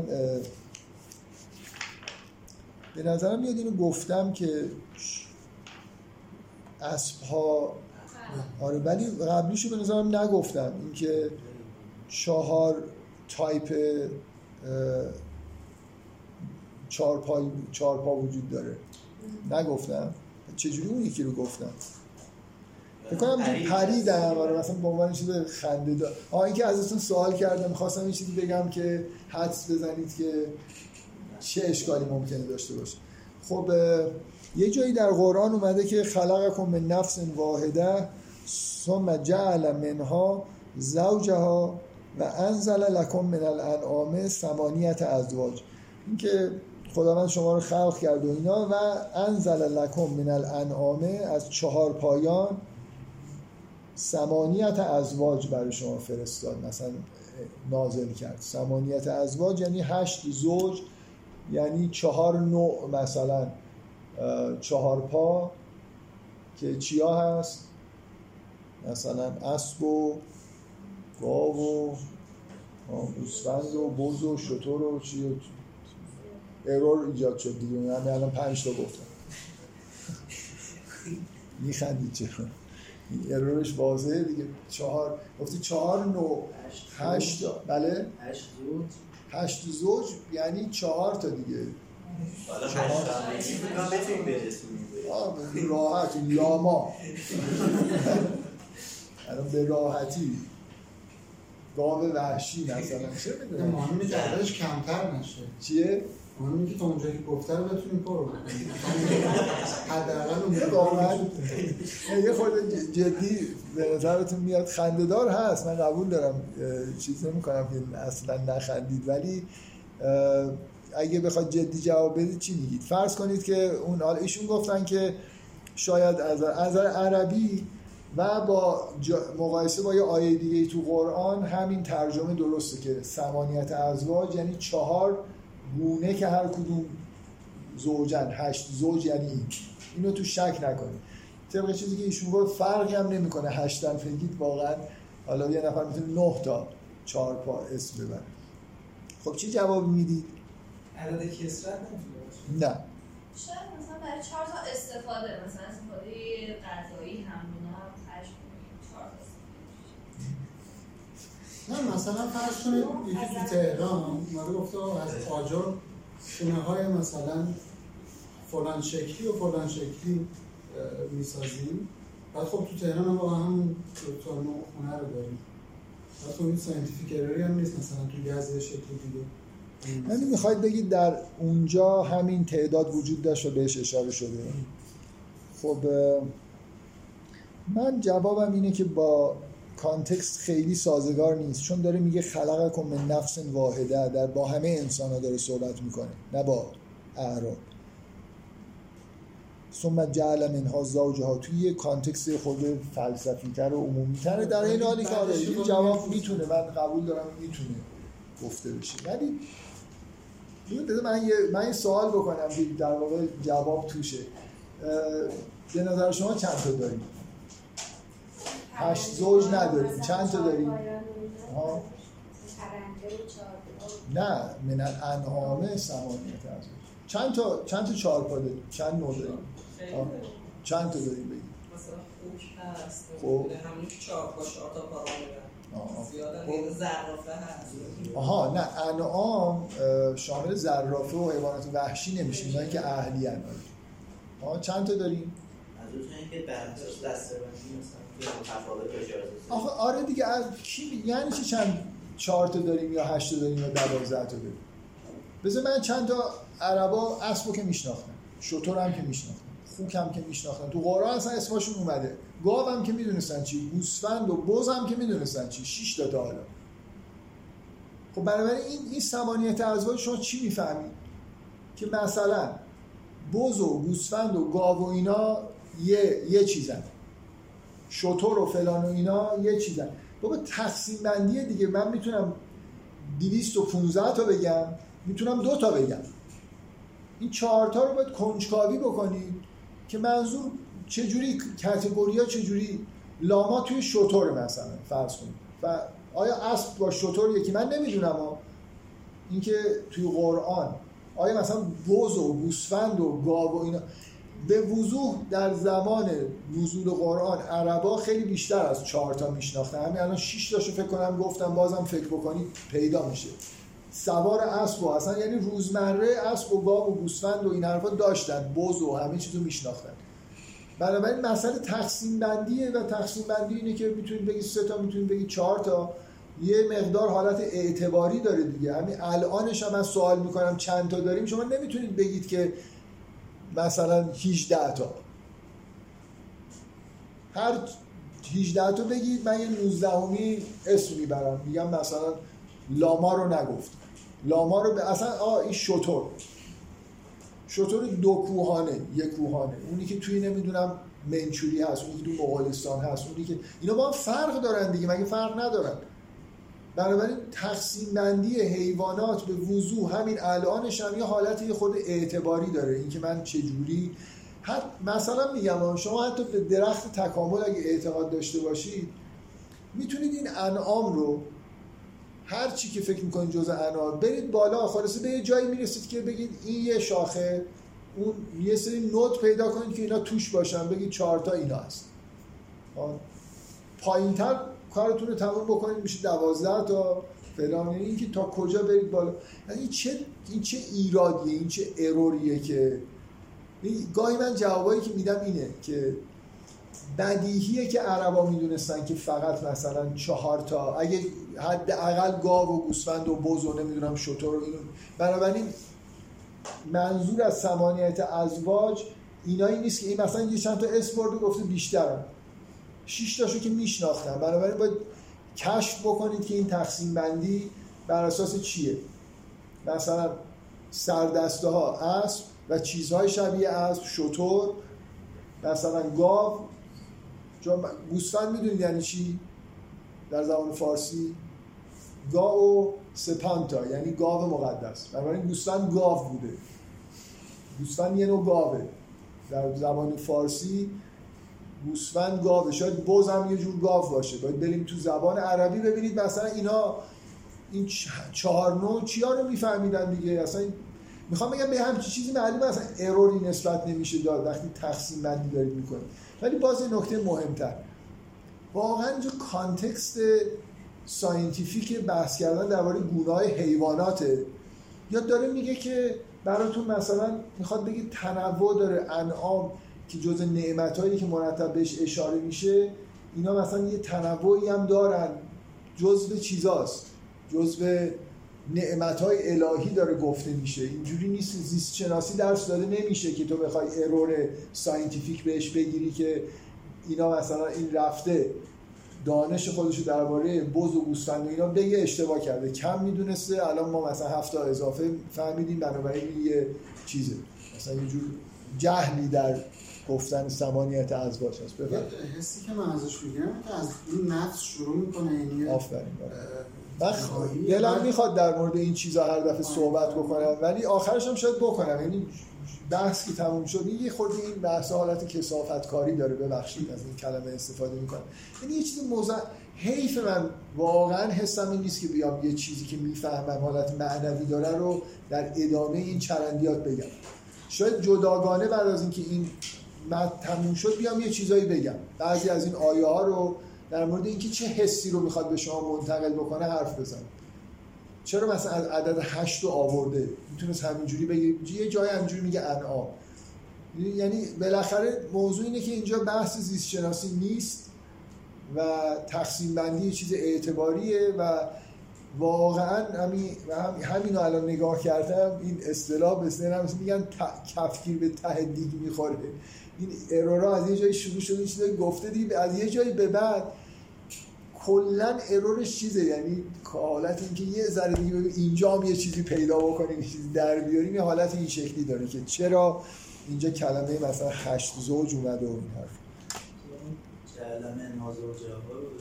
به نظرم میاد اینو گفتم که اسب ها آره ولی قبلیشو به نظرم نگفتم. اینکه چهار تایپ چهار, پا وجود داره. نگفتم. چجوری اون یکی رو گفتم؟ کنم پریدم آره مثلا به عنوان چیز خنده دار. آه اینکه ازتون سوال کردم خواستم این چیزی بگم که حدس بزنید که چه اشکالی ممکنه داشته باشه. خب یه جایی در قرآن اومده که خلقکم من نفس واحده ثم جعل منها زوجها و انزل لکم من الانعام ثمانیت ازواج. اینکه خداوند شما رو خلق کرد و اینا و انزل لکم من الانعام از چهار پایان سمانیت ازواج برای شما فرستاد مثلا نازل کرد. سمانیت ازواج یعنی هشت زوج یعنی چهار نوع مثلا چهار پا که چیا هست؟ مثلا اسب و گاو و گوسفند و بز و شتر و چی. ارور ایجاد شد دیگه. من الان پنج تا گفتم. میخندید چرا؟ ارورش واضحه دیگه. چهار. گفتی چهار نو هشت بله. هشت زوج. هشت زوج یعنی چهار تا دیگه. راحت. لاما. الان به راحتی. گاو وحشی مثلا. چه می‌دونم. کمتر نشه. چیه؟ مهمه که تا اونجایی که گفته رو بتونیم پر بکنیم. حداقل اون یه خورده جدی به نظرتون میاد خندهدار هست. من قبول دارم چیز نمی کنم که اصلا نخندید. ولی اگه بخواد جدی جواب بدید چی میگید؟ فرض کنید که اون حالا ایشون گفتن که شاید از از نظر عربی و با مقایسه با یه آیه دیگه تو قرآن همین ترجمه درسته که سمانیت ازواج یعنی چهار گونه که هر کدوم زوجن هشت زوج یعنی این. اینو تو شک نکنید طبق چیزی که ایشون گفت فرقی هم نمی‌کنه هشتن فکرید واقعا. حالا یه نفر می‌تونه نه تا چهار پا اسم ببره. خب چی جواب می‌دید؟ عدد کسرت نه. شاید مثلا برای چهار تا استفاده مثلا استفاده غذایی هم اینا هم هشت چهار تا استفاده. نه مثلا فرض کنید یکی تو تهران اومده گفته از آجر شونه های مثلا فلان شکلی و فلان شکلی می‌سازیم. بعد خب تو تهران هم واقعا همون تا نوع خونه رو داریم. بعد خب این scientific هم نیست مثلا تو یزد شکل دیگه. یعنی می‌خواید بگید در اونجا همین تعداد وجود داشت و بهش اشاره شده. خب من جوابم اینه که با context خیلی سازگار نیست چون داره میگه خلقکم من نفس واحدة در با همه انسان ها داره صحبت می‌کنه نه با اعراب. ثم جعل منها زوجها. توی context خود فلسفی تر و عمومی تره در این حالی که آره این جواب می‌تونه. من قبول دارم می‌تونه گفته بشه. ولی من یه من یه سوال بکنم در واقع جواب توشه. به نظر شما چند تا داریم؟ هشت زوج نداریم. چند تا داریم؟ آها. نه من الانعام سمانیت از چند تا چند تا چهار پا داریم؟ چند نوع داریم؟ آه. چند تا داریم بگیم؟ مثلا خوک هست. خب. همون که چهار پا چهار تا پا خب. هست. آها نه انعام شامل زرافه و حیوانات وحشی نمیشه. اینایی که اهلی آها چند تا داریم؟ اینه که مثلا. آخه آره دیگه از کی یعنی چی چند چهار تا داریم یا هشت داریم یا دوازده تا داریم؟ بذار من چند تا عربا اسبو که میشناختن شطور هم که میشناختن خوک هم که میشناختن تو قرآن اصلا اسمشون اومده. گاو هم که می‌دونستن چی گوسفند و بز هم که می‌دونستن چی. شش تا تا حالا. خب بنابراین این این سمانیت ازواج شما چی می‌فهمید؟ که مثلا بز و گوسفند و گاو و اینا یه یه چیزن. شطور و فلان و اینا یه چیزن بابا تقسیم بندی دیگه. من می‌تونم 215 تا بگم. می‌تونم دو تا بگم. این چهار تا رو باید کنجکاوی بکنید که منظور چجوری ها چجوری؟ لاما توی شطور مثلا فرض کنید. و آیا اسب با شطور یکی؟ من نمی‌دونم اینکه توی قرآن آیا مثلا بز و گوسفند و گاو و اینا به وضوح در زمان نزول قرآن عربا خیلی بیشتر از چهار تا میشناختن. همین الان شش تاشو فکر کنم گفتم بازم فکر بکنید پیدا میشه. سوار اسب و اصلا یعنی روزمره اسب و گاو و گوسفند و این حرفا داشتن بز و همه چیزو میشناختن. بنابراین مسئله تقسیم بندیه و تقسیم بندی اینه که می‌تونید بگید سه تا می‌تونید بگید چهار تا. یه مقدار حالت اعتباری داره دیگه. همین الانش هم من سوال می‌کنم چند تا داریم؟ شما نمی‌تونید بگید که مثلا 18 تا. هر 18 تا بگید من یه 19 همی اسم می‌برم. میگم مثلا لاما رو نگفت. لاما رو به اصلا آه این شطور. شطور دو کوهانه یک کوهانه. اونی که توی نمی‌دونم منچوری هست اونی که توی مغولستان هست اونی که اینا با هم فرق دارن دیگه مگه فرق ندارن؟ بنابراین تقسیم بندی حیوانات به وضوح همین الانش هم یه حالت یه خود اعتباری داره. اینکه من چجوری حت مثلا میگم شما حتی به درخت تکامل اگه اعتقاد داشته باشید می‌تونید این انعام رو هر چی که فکر می‌کنید جز انعام برید بالا خلاصه به یه جایی می‌رسید که بگید این یه شاخه اون یه سری نوت پیدا کنید که اینا توش باشن بگید چهار تا اینا هست. پایینتر کارتون رو تمام بکنید میشه دوازده تا فلان. یعنی این که تا کجا برید بالا؟ یعنی چه این چه ایرادیه این چه اروریه که گاهی من جوابایی که میدم اینه که بدیهیه که عربا می‌دونستن که فقط مثلا چهار تا اگه حداقل گاو و گوسفند و بز و نمی‌دونم شطور و اینو بنابراین منظور از سمانیت ازواج اینایی نیست که این مثلا یه چند تا اسم برده گفته بیشترم شش تاشو که میشناختم. بنابراین باید کشف بکنید که این تقسیم بندی بر اساس چیه. مثلا سردسته ها اسب و چیزهای شبیه اسب شطور مثلا گاو. چون گوسفند می‌دونید یعنی چی؟ در زبان فارسی. گاو سپانتا یعنی گاو مقدس. بنابراین گوسفند گاو بوده. گوسفند یه نوع گاوه. در زبان فارسی گوسفند گاوه. شاید هم یه جور گاو باشه. باید بریم تو زبان عربی ببینید مثلا اینا این چهار نوع چیا رو میفهمیدن دیگه. اصلا می‌خوام بگم به همچی چیزی معلومه. اصلا اروری نسبت نمیشه داد. وقتی تقسیم بندی دارید می‌کنید. ولی باز نکته مهمتر. واقعا اینجا context scientific بحث کردن درباره گونه‌های حیواناته. یا داره میگه که براتون مثلا می‌خواد بگید تنوع داره انعام. که جز نعمتهایی که مرتب بهش اشاره میشه اینا مثلا یه تنوعی هم دارن. جزء چیزاست. جزء نعمتهای الهی داره گفته میشه. اینجوری نیست. زیست شناسی درس داده نمیشه که تو بخوای error scientific بهش بگیری که اینا مثلا این رفته. دانش خودشو درباره بز و گوسفند اینا بگه اشتباه کرده. کم می‌دونسته. الان ما مثلا هفت تا اضافه فهمیدیم بنابراین یه چیزه. مثلا یه جور جهلی در گفتن سمانیت ازواج هست حسی که من ازش می‌گیرم که از این نفس شروع می‌کنه یعنی آفرین من دلم می‌خواد در مورد این چیزا هر دفعه صحبت بکنم ولی آخرش هم شاید بکنم. یعنی بحث که تموم شد یه خورده این بحث حالت کسافت کاری داره ببخشید از این کلمه استفاده می‌کنم. یعنی یه چیز موزه حیف من واقعا حسم این نیست که بیام یه چیزی که می‌فهمم حالت معنوی داره رو در ادامه این چرندیات بگم. شاید جداگانه بعد از اینکه این مد تموم شد بیام یه چیزایی بگم. بعضی از این آیه ها رو در مورد اینکه چه حسی رو می‌خواد به شما منتقل بکنه حرف بزن. چرا مثلا از عدد هشت رو آورده؟ می‌تونست همینجوری بگه یه جای همینجوری میگه انعام. یعنی بالاخره موضوع اینه که اینجا بحث زیست شناسی نیست و تقسیم بندی چیز اعتباریه و واقعا همین همین الان نگاه کردم این اصطلاح به ذهنم میگن کفگیر به ته دیگ می‌خوره. این ارورا از یه جایی شروع شده چیزایی گفته دید از یه جایی به بعد کلا ارورش چیزه. یعنی حالت اینکه یه ذره دیگه ببین اینجا هم یه چیزی پیدا بکنیم یه چیزی در بیاریم یه حالت این شکلی داره که چرا اینجا کلمه مثلا هشت زوج اومده و این حرف.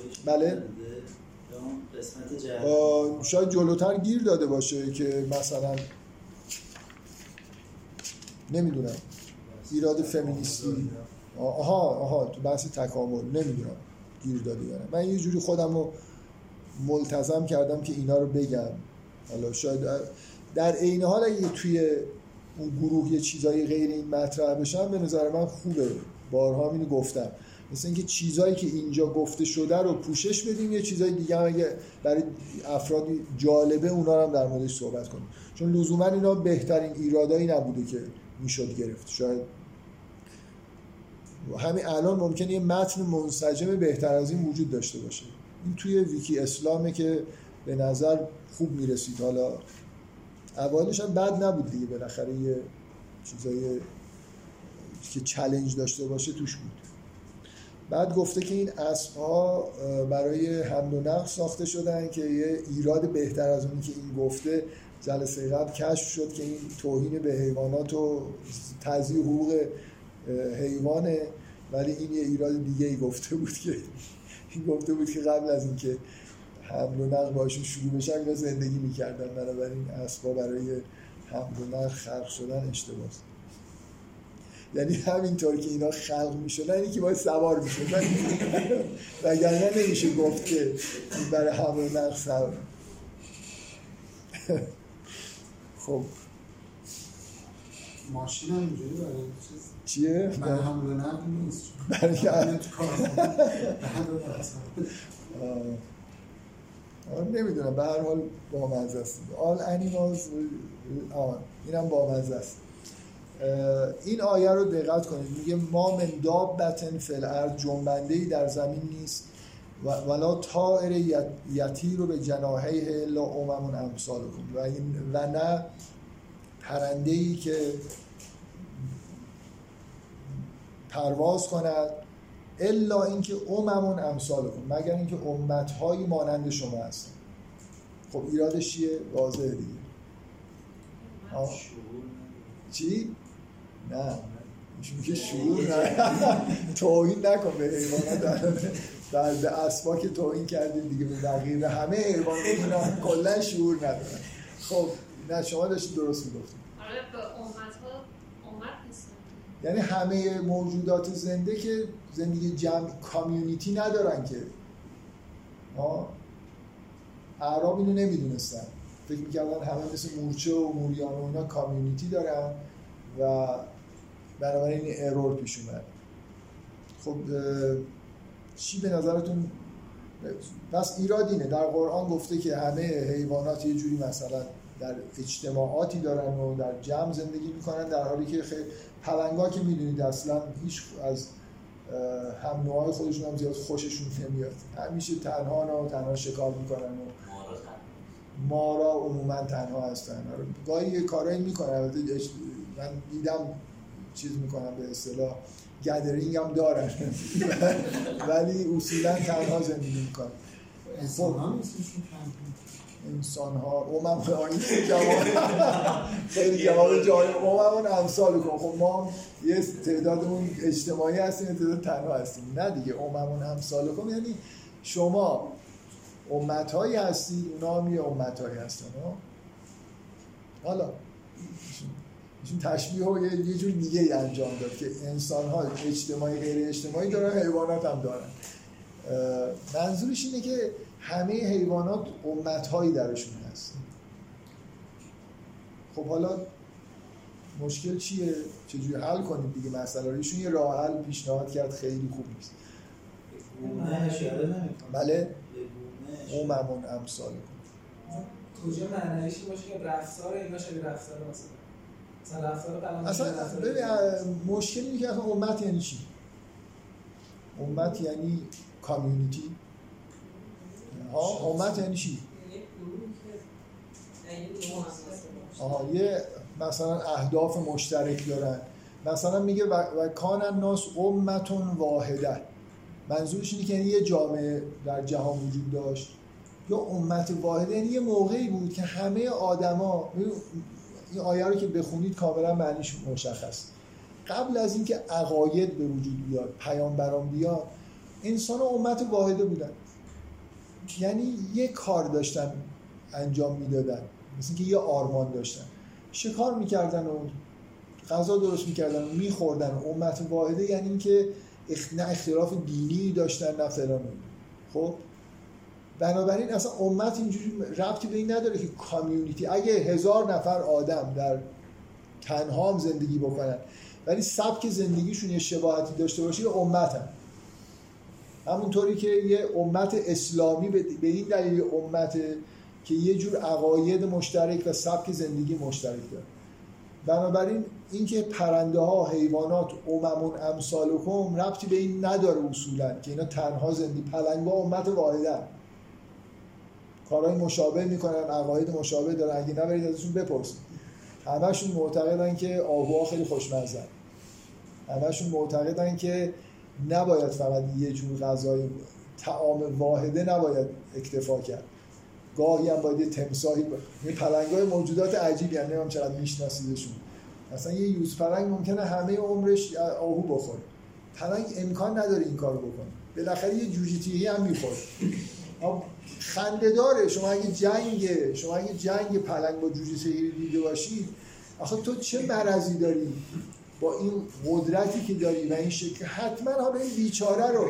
بهش بله. شاید جلوتر گیر داده باشه که مثلا نمی‌دونم. ایراد فمینیستی. آها آها تو بحث تکامل. نمی‌دونم گیر داده یا من یه جوری خودم رو ملتزم کردم که اینا رو بگم. حالا شاید در عین حال اگه توی اون گروه یه چیزای غیر این مطرح بشن به نظر من خوبه. بارها اینو گفتم. مثل اینکه چیزایی که اینجا گفته شده رو پوشش بدیم یه چیزای دیگه هم اگه برای افرادی جالبه اونا رو هم در موردش صحبت کنیم. چون لزوما اینا بهترین ایرادایی نبوده که می‌شد گرفت. شاید همین الان ممکنه یه متن منسجم بهتر از این وجود داشته باشه. این توی ویکی اسلامه که به نظر خوب می‌رسید. حالا اولش هم بد نبود دیگه بالاخره یه چیزای که چلنج داشته باشه توش بود. بعد گفته که این اسب ها برای حمل و نقل ساخته شدن که یه ایراد بهتر از اونی که این گفته جلسه قبل کشف شد که این توهین به حیوانات و تضییع حقوق حیوانه. ولی این یه ایراد دیگه ای گفته بود که این گفته بود که قبل از اینکه حمل و نقل باشون شروع بشن زندگی می‌کردن. بنابراین اسبا برای حمل و نقل خلق شدن اشتباه یعنی همینطور که اینا خلق می‌شدن اینی که باید سوار می‌شدن. وگرنه نمیشه گفت که برای حمل و نقل سوار خب. ماشین هم اینجوری برای چیز؟ چیه؟ برای حمل و نقل نیست. برای نمی‌دونم. به هر حال بامزه است. All animals will- آه اینم بامزه است. این آیه رو دقت کنید. میگه ما من دابتن فی الارض جنبنده ای در زمین نیست. و ولا طائر یت- یطیر رو به جناحیه الا امم امثالکم. و این و نه پرنده ای که پرواز کند الا اینکه اممون امثالکم. مگر اینکه امتهایی مانند شما هستن خب ایرادش چیه؟ واضحه دیگه. آه. چی؟ نه. میگه شعور نه. توهین نکن به حیوانات. بعد به اسبا که توهین کردیم دیگه به بقیه همه حیوانات. اینا کلا شعور ندارن. خب نه شما داشتید درست می‌گفتید. آره یعنی همه موجودات زنده که زندگی جمع کامیونیتی ندارن که. ها اعراب اینو نمی‌دونستن. فکر می‌کردن همه مثل مورچه و موریان و اینا کامیونیتی دارن و بنابراین این ارور پیش اومد. خب چی به نظرتون؟ پس ایراد در قرآن گفته که همه حیوانات یه جوری مثلا در اجتماعاتی دارن و در جمع زندگی می‌کنن در حالی که خیلی پلنگا که می‌دونید اصلا هیچ از هم نوعای خودشون هم زیاد خوششون نمیاد. همیشه تنها و تنها شکار می‌کنن و مارا عموما تنها هستن. آره، گاهی یه کارایی می‌کنن. من دیدم چیز می‌کنم به اصطلاح. گدرینگ هم دارن ولی اصولا تنها زندگی می‌کنن انسان ها نیستشون کم انسان ها جواب. خیلی جواب جالب. امم امثال کن. خب ما یه تعدادمون اجتماعی هستیم تعداد تنها هستیم. نه دیگه. امم امثال کن. یعنی شما امت هایی هستید اونا هم یه امت هایی هستن؟ حالا. تشبیه رو یه, جور دیگه ای انجام داد که انسان ها اجتماعی غیر اجتماعی دارن حیوانات هم دارن. منظورش اینه که همه حیوانات امت هایی درشون هست. خب حالا مشکل چیه؟ چجوری حل کنیم دیگه مسئله رو؟ ایشون یه راه حل پیشنهاد کرد خیلی خوب نیست. بله. اممون امثال. کجا معنیش این باشه که رفتار اینا شبیه رفتار مثلا اصلا ببین مشکل اینه که اصلا امت یعنی چی؟ امت یعنی کامیونیتی؟ ها امت یعنی چی؟ یک گروهی که یعنی. آها یه مثلا اهداف مشترک دارن. مثلا میگه و, و کان الناس امتون واحده. منظورش اینه که یعنی یه جامعه در جهان وجود داشت. یا امت واحده یعنی یه موقعی بود که همه آدما این آیه رو که بخونید کاملا معنیش مشخص. قبل از اینکه عقاید به وجود بیاد پیامبران بیاد انسان امت واحده بودن. یعنی یه کار داشتن انجام می‌دادن. مثل که یه آرمان داشتن. شکار می‌کردن و غذا درست می‌کردن و میخوردن. امت واحده یعنی اینکه. نه اختلاف دینی داشتن نه فلان. خب؟ بنابراین اصلا امت اینجوری ربطی به این نداره که کامیونیتی اگه هزار نفر آدم در تنها هم زندگی بکنن ولی سبک زندگیشون یه شباهتی داشته باشه یه امت هم. همونطوری که یه امت اسلامی به این دلیل امت که یه جور عقاید مشترک و سبک زندگی مشترک داره بنابراین اینکه پرنده ها حیوانات اممون امثالکم ربطی به این نداره اصولا که اینا تنها زندگی پلنگا امت واحدن کارهای مشابه می‌کنن عقاید مشابه دارن. اگه نبرید ازشون بپرسید همشون معتقدن که آهوها خیلی خوشمزن همشون معتقدن که نباید فقط یه جور غذای تعام واحده نباید اکتفا کرد. گاهی هم باید یه تمساهی با... این پلنگ های موجودات عجیبی هم نمیم چقدر میشناسیدشون. مثلا یه یوز پلنگ ممکنه همه عمرش آهو بخوره. پلنگ امکان نداره این کارو بکنه. بالاخره یه جوجه هم می‌خوره. خنده داره. شما اگه جنگ شما اگه جنگ پلنگ با جوجه تیری دیده باشید آخه تو چه مرضی داری با این قدرتی که داری و این شکل؟ حتما حالا این بیچاره رو.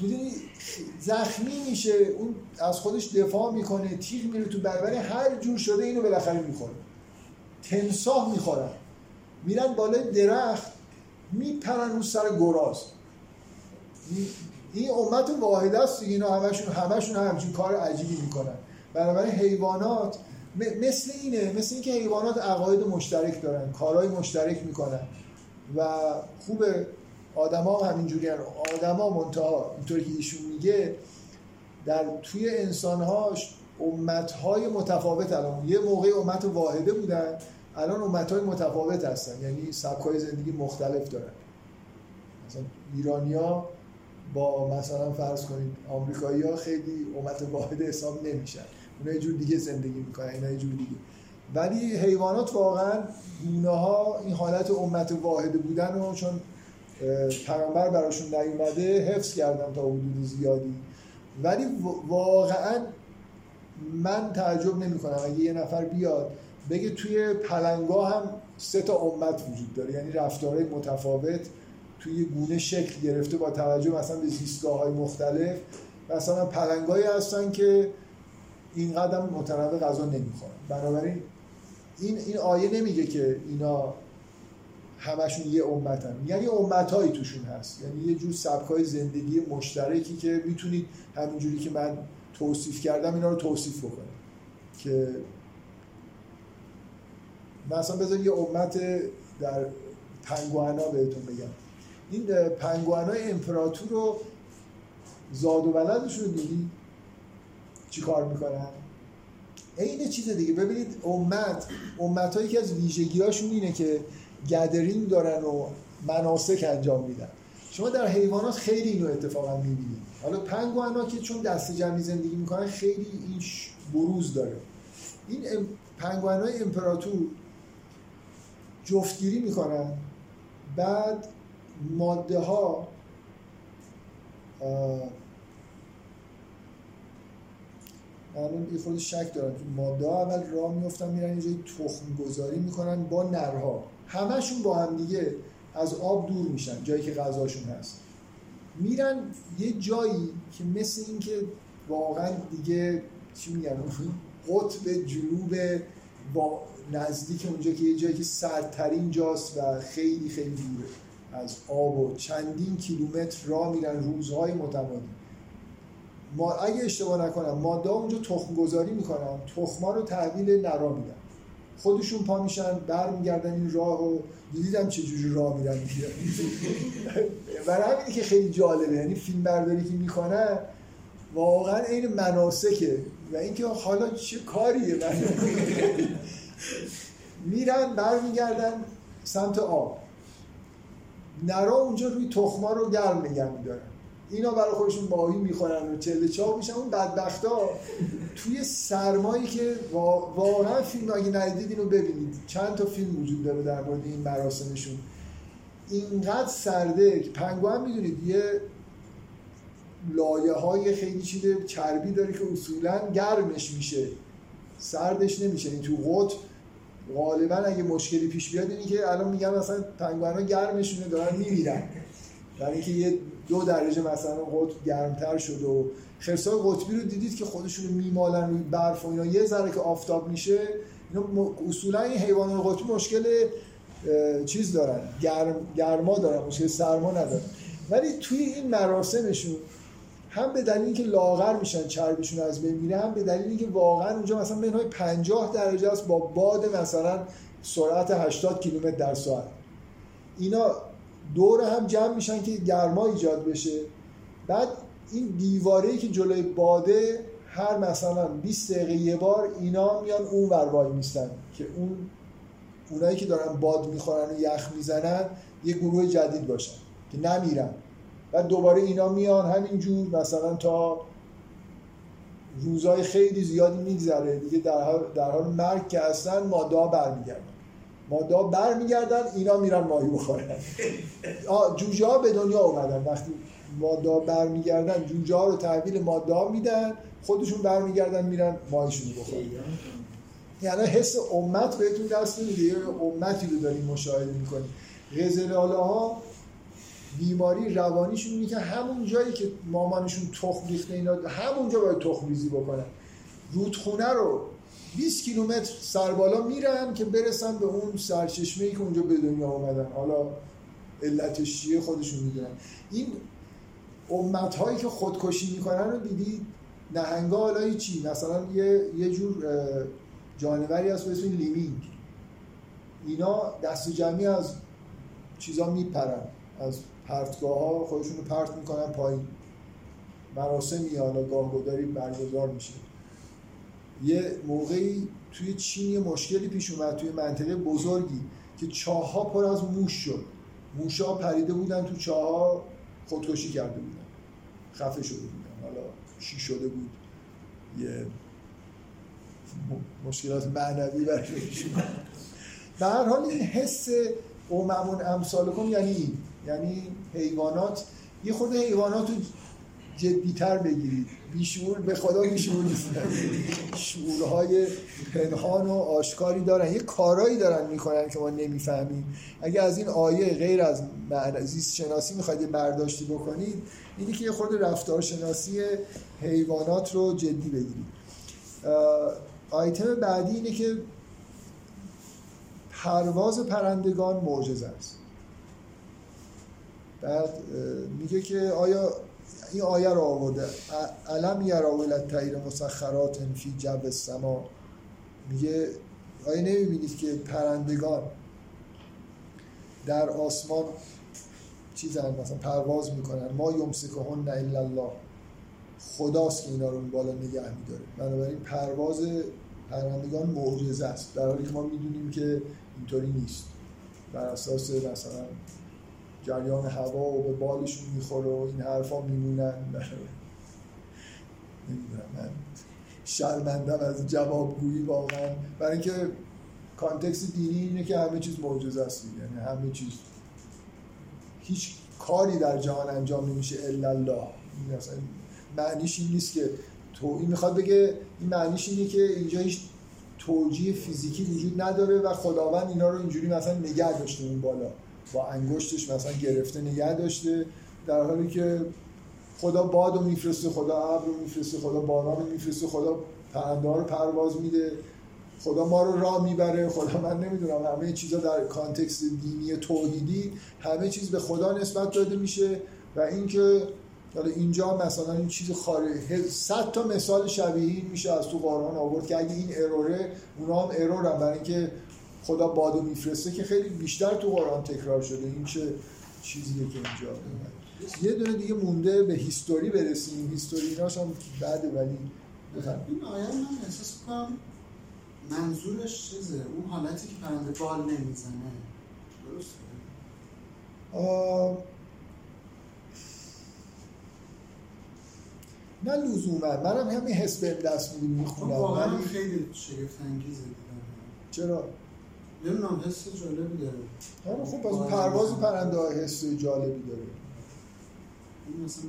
می‌دونی زخمی میشه. اون از خودش دفاع می‌کنه تیغ میره تو بربری هر جور شده اینو بالاخره می‌خوره. تمساه می‌خورن. میرن بالای درخت میپرن رو سر گراز. این امت واحده است اینا همشون همشون همچین کار عجیبی می‌کنن. بنابراین حیوانات مثل اینه مثل اینکه حیوانات عقاید مشترک دارن کارهای مشترک می‌کنن. و خوبه آدما هم همینجوری هن. آدما منتها اینطوری که ایشون میگه در توی انسانهاش امتهای متفاوت الان. یه موقع امت واحده بودن الان امتهای متفاوت هستن. یعنی سبکای زندگی مختلف دارن. مثلا ایرانیا با مثلا فرض کنید آمریکایی ها خیلی امت واحد حساب نمیشن. اونا یه جور دیگه زندگی می‌کنن اینا یه جور دیگه. ولی حیوانات واقعا گونه ها این حالت امت واحده بودن و چون پیامبر براشون نیومده حفظ کردن تا حدود زیادی. ولی واقعا من تعجب نمی کنم اگه یه نفر بیاد بگه توی پلنگا هم سه تا امت وجود داره یعنی رفتارهای متفاوت توی گونه شکل گرفته با توجه مثلا به زیستگاه های مختلف. مثلا پلنگایی هستن که این قدم متنوع غذا نمی‌خورن. بنابراین این این آیه نمیگه که اینا همشون یه امتن. یعنی امتهایی توشون هست. یعنی یه جور سبکای زندگی مشترکی که می‌تونید همینجوری که من توصیف کردم اینا رو توصیف بکنید. که مثلا بذار یه امت در پنگوانا بهتون بگم. این پنگوانای امپراتور رو زاد و بلدشون رو دیدی؟ چی کار می‌کنن؟ این چیز دیگه. ببینید امت امت هایی که از ویژگی هاشون اینه که گدرینگ دارن و مناسک انجام میدن. شما در حیوانات خیلی اینو اتفاقا می‌بینید. حالا پنگوانا که چون دست جمعی زندگی می‌کنن خیلی این بروز داره. این پنگوان های امپراتور جفتگیری می‌کنن بعد ماده ها الان یه خود شک دارم تو ماده ها اول راه میفتن میرن یه جایی تخم گذاری می‌کنن با نرها. همشون با هم دیگه از آب دور میشن جایی که غذاشون هست. میرن یه جایی که مثل این که واقعا دیگه چی میگن قطب جنوب با نزدیک اونجا که یه جایی که سردترین جاست و خیلی خیلی دوره. از آب و چندین کیلومتر راه میرن روزهای متمادی. ما اگه اشتباه نکنم ماده اونجا تخم گذاری می‌کنن تخما رو تحویل نرا میدن. خودشون پا میشن برمیگردن این راه و دیدیدم چه جوری راه میرن. برای همینی که خیلی جالبه. یعنی فیلم برداری که می‌کنن واقعا این مناسکه. و اینکه حالا چه کاریه؟ من میرن برمیگردن سمت آب. نرا اونجا روی تخما رو گرم نگه میدارن. اینا برای خودشون ماهی می‌خورن و چله چاق میشن. اون بدبختا توی سرمایی که واقعا فیلم اگه ندیدید اینو ببینید. چند تا فیلم وجود داره در مورد این مراسمشون. اینقدر سرده که پنگوان می‌دونید یه لایه های خیلی چیز چربی داره که اصولا گرمش میشه. سردش نمیشه. این تو قطب غالبا اگه مشکلی پیش بیاد اینی که الان میگن مثلا پنگوئن‌ها گرمشونه دارن میمیرن. در اینکه یه دو درجه مثلا قطب گرمتر شده و خرسای قطبی رو دیدید که خودشون میمالن روی برف و اینا. یه ذره که آفتاب میشه اینا اصولا این حیوانات قطبی مشکل چیز دارن. گرم گرما دارن مشکل سرما ندارن. ولی توی این مراسمشون هم به دلیل اینکه لاغر میشن چربیشون از بین میره هم به دلیل اینکه واقعا اونجا مثلا منهای 50 درجه است با باد مثلا سرعت 80 کیلومتر در ساعت. اینا دور هم جمع میشن که گرما ایجاد بشه. بعد این دیواره که جلوی باده هر مثلا 20 دقیقه یه بار اینا میان اون ور وای میستن که اون اونایی که دارن باد می‌خورن و یخ می‌زنن یه گروه جدید باشن که نمیرن. بعد دوباره اینا میان همینجور مثلا تا روزای خیلی زیادی میگذره. دیگه در حال, در حال مرگ که هستن مادا برمیگردن. مادا برمیگردن اینا میرن ماهی بخورن. جوجه ها به دنیا اومدن. وقتی مادا برمیگردن جوجه ها رو تحویل مادا میدن خودشون برمیگردن میرن ماهیشون بخورن. یعنی حس امت بهتون دست نمیده. یه امتی رو داریم مشاهده می‌کنیم. غزلاله ها بیماری روانیشون اینه که همون جایی که مامانشون تخم ریخته اینا همونجا باید تخم ریزی بکنن. رودخونه رو 20 کیلومتر سربالا میرن که برسن به اون سرچشمه ای که اونجا به دنیا آمدن حالا علتش چیه خودشون می‌دونن. این امت هایی که خودکشی می‌کنن رو دیدید نهنگا حالا چی مثلا یه, یه جور جانوری هست به اسم لیمینگ. اینا دست جمعی از چیزا میپرن. از پرتگاه ها خودشون رو پرت می‌کنن پایین. مراسمی حالا گاهگداری برگزار میشه. یه موقعی توی چین یه مشکلی پیش اومد توی منطقه بزرگی که چاه ها پر از موش شد. موش ها پریده بودن تو چاه ها خودکشی کرده بودن. خفه شده بودن. حالا چی شده بود؟ یه مشکلات معنوی برایشون به هر حال این حس اوممون امثالکم یعنی یعنی حیوانات یه خود حیوانات رو جدیتر بگیرید. بیشعور به خدا بیشعور نیستن شعورهای پنهان و آشکاری دارن. یه کارایی دارن می‌کنن که ما نمی‌فهمیم. اگه از این آیه غیر از زیست شناسی می‌خواید برداشتی بکنید اینی که یه خود رفتارشناسی حیوانات رو جدی بگیرید. آیتم بعدی اینه که پرواز پرندگان معجزه است. بعد میگه که آیا این آیه رو آورده؟ علم یراول الطیر مسخرات فی جو السما؟ میگه آیا نمی‌بینید که پرندگان در آسمان چیزن مثلا پرواز می‌کنن. ما یمسکهن الا الله. خداست که اینا رو بالا نگه میداره. بنابراین پرواز پرندگان معجزه است. در حالی که ما می‌دونیم که اینطوری نیست. بر اساس مثلا جریان هوا و به بالشون می‌خوره و این حرفا میمونن. من شرمندم از جوابگویی واقعا. برای اینکه کانتکست دینی اینه که همه چیز معجزه است یعنی همه چیز هیچ کاری در جهان انجام نمیشه الا الله. معنیش این نیست که تو این می‌خواد بگه این معنیش اینه که اینجا هیچ توجیه فیزیکی وجود نداره و خداوند اینا رو اینجوری مثلا نگه داشته اون بالا. با انگشتش مثلا گرفته نگه داشته در حالی که خدا باد رو میفرسته خدا ابر رو میفرسته خدا باران رو میفرسته خدا پرنده رو پرواز میده. خدا ما رو راه می‌بره. خدا من نمی‌دونم همه چیزا در context دینی توحیدی همه چیز به خدا نسبت داده میشه و اینکه حالا اینجا مثلا این چیز خارج صد تا مثال شبیه میشه از تو قرآن آورد که اگه این error ه اونا هم error هم برای اینکه خدا باد رو میفرسته که خیلی بیشتر تو قرآن تکرار شده این چه چیزیه که اینجا. یه دونه دیگه مونده به history برسیم. history ایناش هم بعده ولی. این آیه من احساس کنم منظورش چیزه؟ اون حالتی که پرنده بال نمی‌زنه. درسته؟ آه، نه لزوما. منم همین حس به دست میدیم. چون می‌خونم. واقعا خیلی شگفت انگیزه چرا؟ نمی‌دونم حس جالبی داره. آره خب از اون پرواز پرنده ها حس جالبی داره.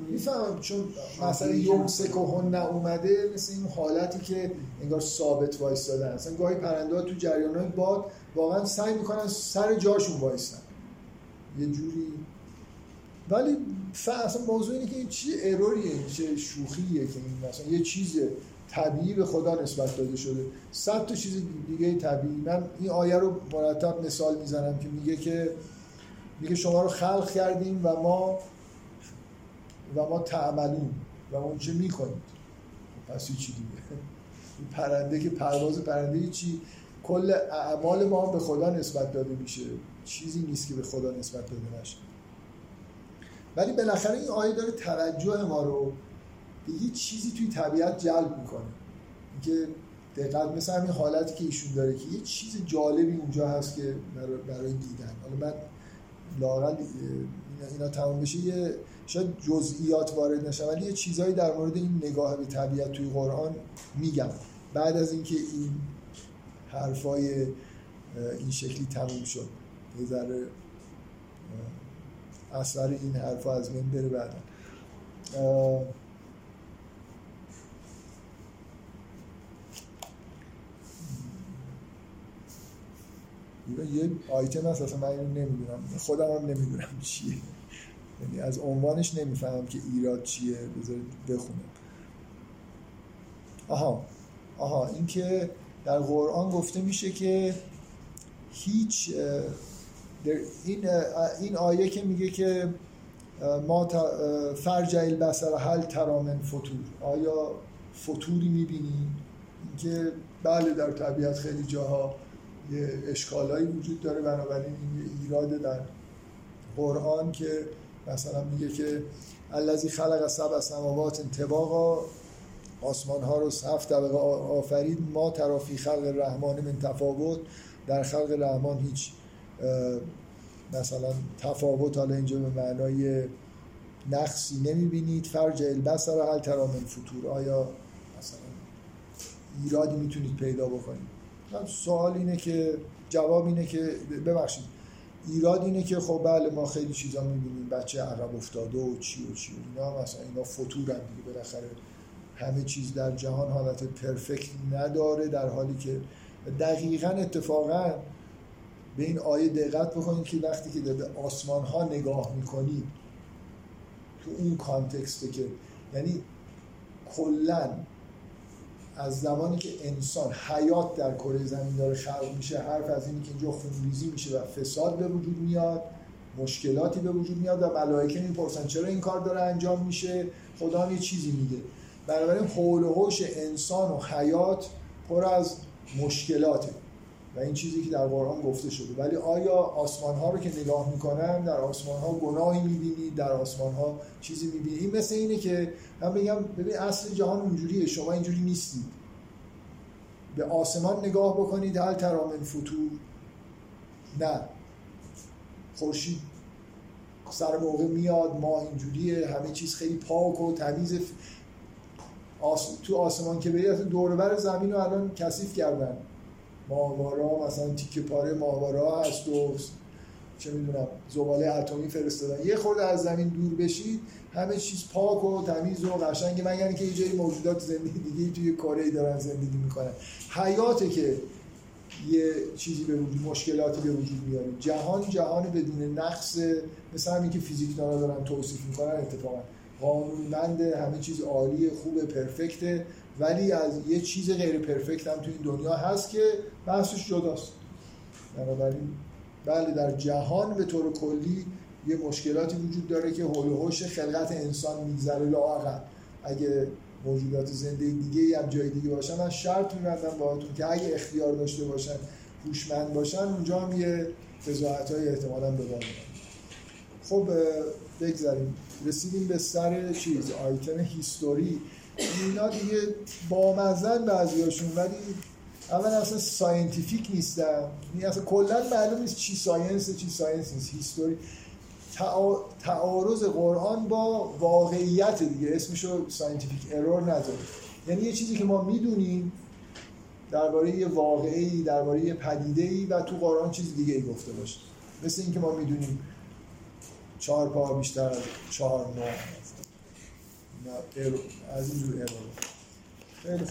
می‌فهمم چون مثلا یمسک و هن اومده مثل این حالتی که انگار ثابت وایستادن. اصلا گاهی پرنده ها تو جریان های باد واقعا سعی می‌کنن سر جاشون وایستن. یه جوری. ولی. اصلا موضوع اینه که این چی اروریه چه شوخیه که این مثلا یه چیز طبیعی به خدا نسبت داده شده. صد تا چیز دیگه طبیعی. من این آیه رو مرتب مثال می‌زنم که میگه که میگه شما رو خلق کردیم و ما و ما تعملون و اون چه می‌کنید؟ پس چی دیگه؟ این پرنده که پرواز پرنده چی؟ کل اعمال ما به خدا نسبت داده میشه. چیزی نیست که به خدا نسبت داده نشه. ولی بالاخره این آیه داره توجه ما رو به یه چیزی توی طبیعت جلب می‌کنه. اینکه دقت مثل همین حالتی که ایشون داره که یه چیز جالبی اونجا هست که برای, دیدن. حالا من لاقل اینا, تمام بشه یه شاید جزئیات وارد نشه ولی یه چیزهایی در مورد این نگاه به طبیعت توی قرآن میگم. بعد از اینکه این حرفای این شکلی تموم شد. یه ذره اثر این حرفا از من بره بعدا. یه آیتم هست اصلا من نمی‌دونم. خودم هم نمی‌دونم چیه. یعنی از عنوانش نمی‌فهمم که ایراد چیه بذارید بخونم. آها. آها. این که در قرآن گفته میشه که هیچ این این آیه که میگه که ما فرج البصر هل ترامن فطور. آیا فطوری می‌بینی؟ که بله در طبیعت خیلی جاها یه اشکالایی وجود داره بنابراین این ایراد در قرآن که مثلا میگه که الذی خلق سبع سماوات طباقا آسمان ها رو هفت طبقه آفرید ما ترافی خلق الرحمن من تفاوت در خلق رحمان هیچ مثلا تفاوت حالا اینجا به معنای نقصی نمی‌بینید. فرج البصر هل ترا من فطور آیا مثلا ایرادی می‌تونید پیدا بکنید؟ سوال اینه که جواب اینه که ببخشید ایراد اینه که خب بله ما خیلی چیزا می‌بینیم بچه عقب افتاده و چی و چی و اینا مثلا اینا فطورن دیگه بالاخره همه چیز در جهان حالت پرفکت نداره در حالی که دقیقا اتفاقا به این آیه دقت بکنید که وقتی که به آسمان ها نگاه می‌کنید تو اون کانتکسته که یعنی کلا از زمانی که انسان حیات در کره زمین داره خلق میشه حرف از اینی که اینجا خونریزی میشه و فساد به وجود میاد مشکلاتی به وجود میاد و ملائکه می‌پرسن چرا این کار داره انجام میشه؟ خدا هم یه چیزی میگه. بنابراین حول و حوش انسان و حیات پر از مشکلاته. و این چیزی که در قرآن گفته شده. ولی آیا آسمان ها رو که نگاه می‌کنم در آسمان ها گناهی می‌بینید در آسمان ها چیزی می‌بینید این مثل اینه که من بگم ببین اصل جهان اونجوریه شما اینجوری نیستید. به آسمان نگاه بکنید هل ترامن فطور نه. خورشید سر موقع میاد ما اینجوریه همه چیز خیلی پاک و تمیز. آس... تو آسمان که برید دور بر زمین رو الان کثیف کردن. ماهوارا مثلا تیکه پاره ماهوارا هست و چه می‌دونم زباله اتمی فرستادن. یه خورده از زمین دور بشید همه چیز پاک و تمیز و قشنگ مگر اینکه یه موجودات زندگی دیگه توی کره دارن زندگی می‌کنن. حیاته که یه چیزی به وجود مشکلاتی به وجود میاره. جهان جهان بدون نقص مثل همین که فیزیکدانا دارن توصیف می‌کنن اتفاقا قانونمند همه چیز عالی خوب پرفکته. ولی از یه چیز غیر پرفکت هم تو این دنیا هست که بحثش جداست. بنابراین بله در جهان به طور کلی یه مشکلاتی وجود داره که حول و خلقت انسان میگذره لااقل. اگه موجودات زنده دیگه هم جای دیگه باشن من شرط میبندم باهاتون که اگه اختیار داشته باشن هوشمند باشن اونجا هم یه فضاحت های احتمالا به خب بگذاریم. رسیدیم به سر چیز آیتم هیستوری. اینا دیگه بامزن بعضیاشون ولی اول اصلا scientific نیستن یعنی اصلا کلا معلوم نیست چی science چی science نیست. history تعارض قرآن با واقعیت دیگه. اسمشو scientific error نداره یعنی یه چیزی که ما می‌دونیم درباره یه واقعی درباره یه پدیده و تو قرآن چیز دیگه ای گفته باشه. مثل اینکه ما می‌دونیم چهار پا بیشتر از چهار نه از اینجور ارور خیلی.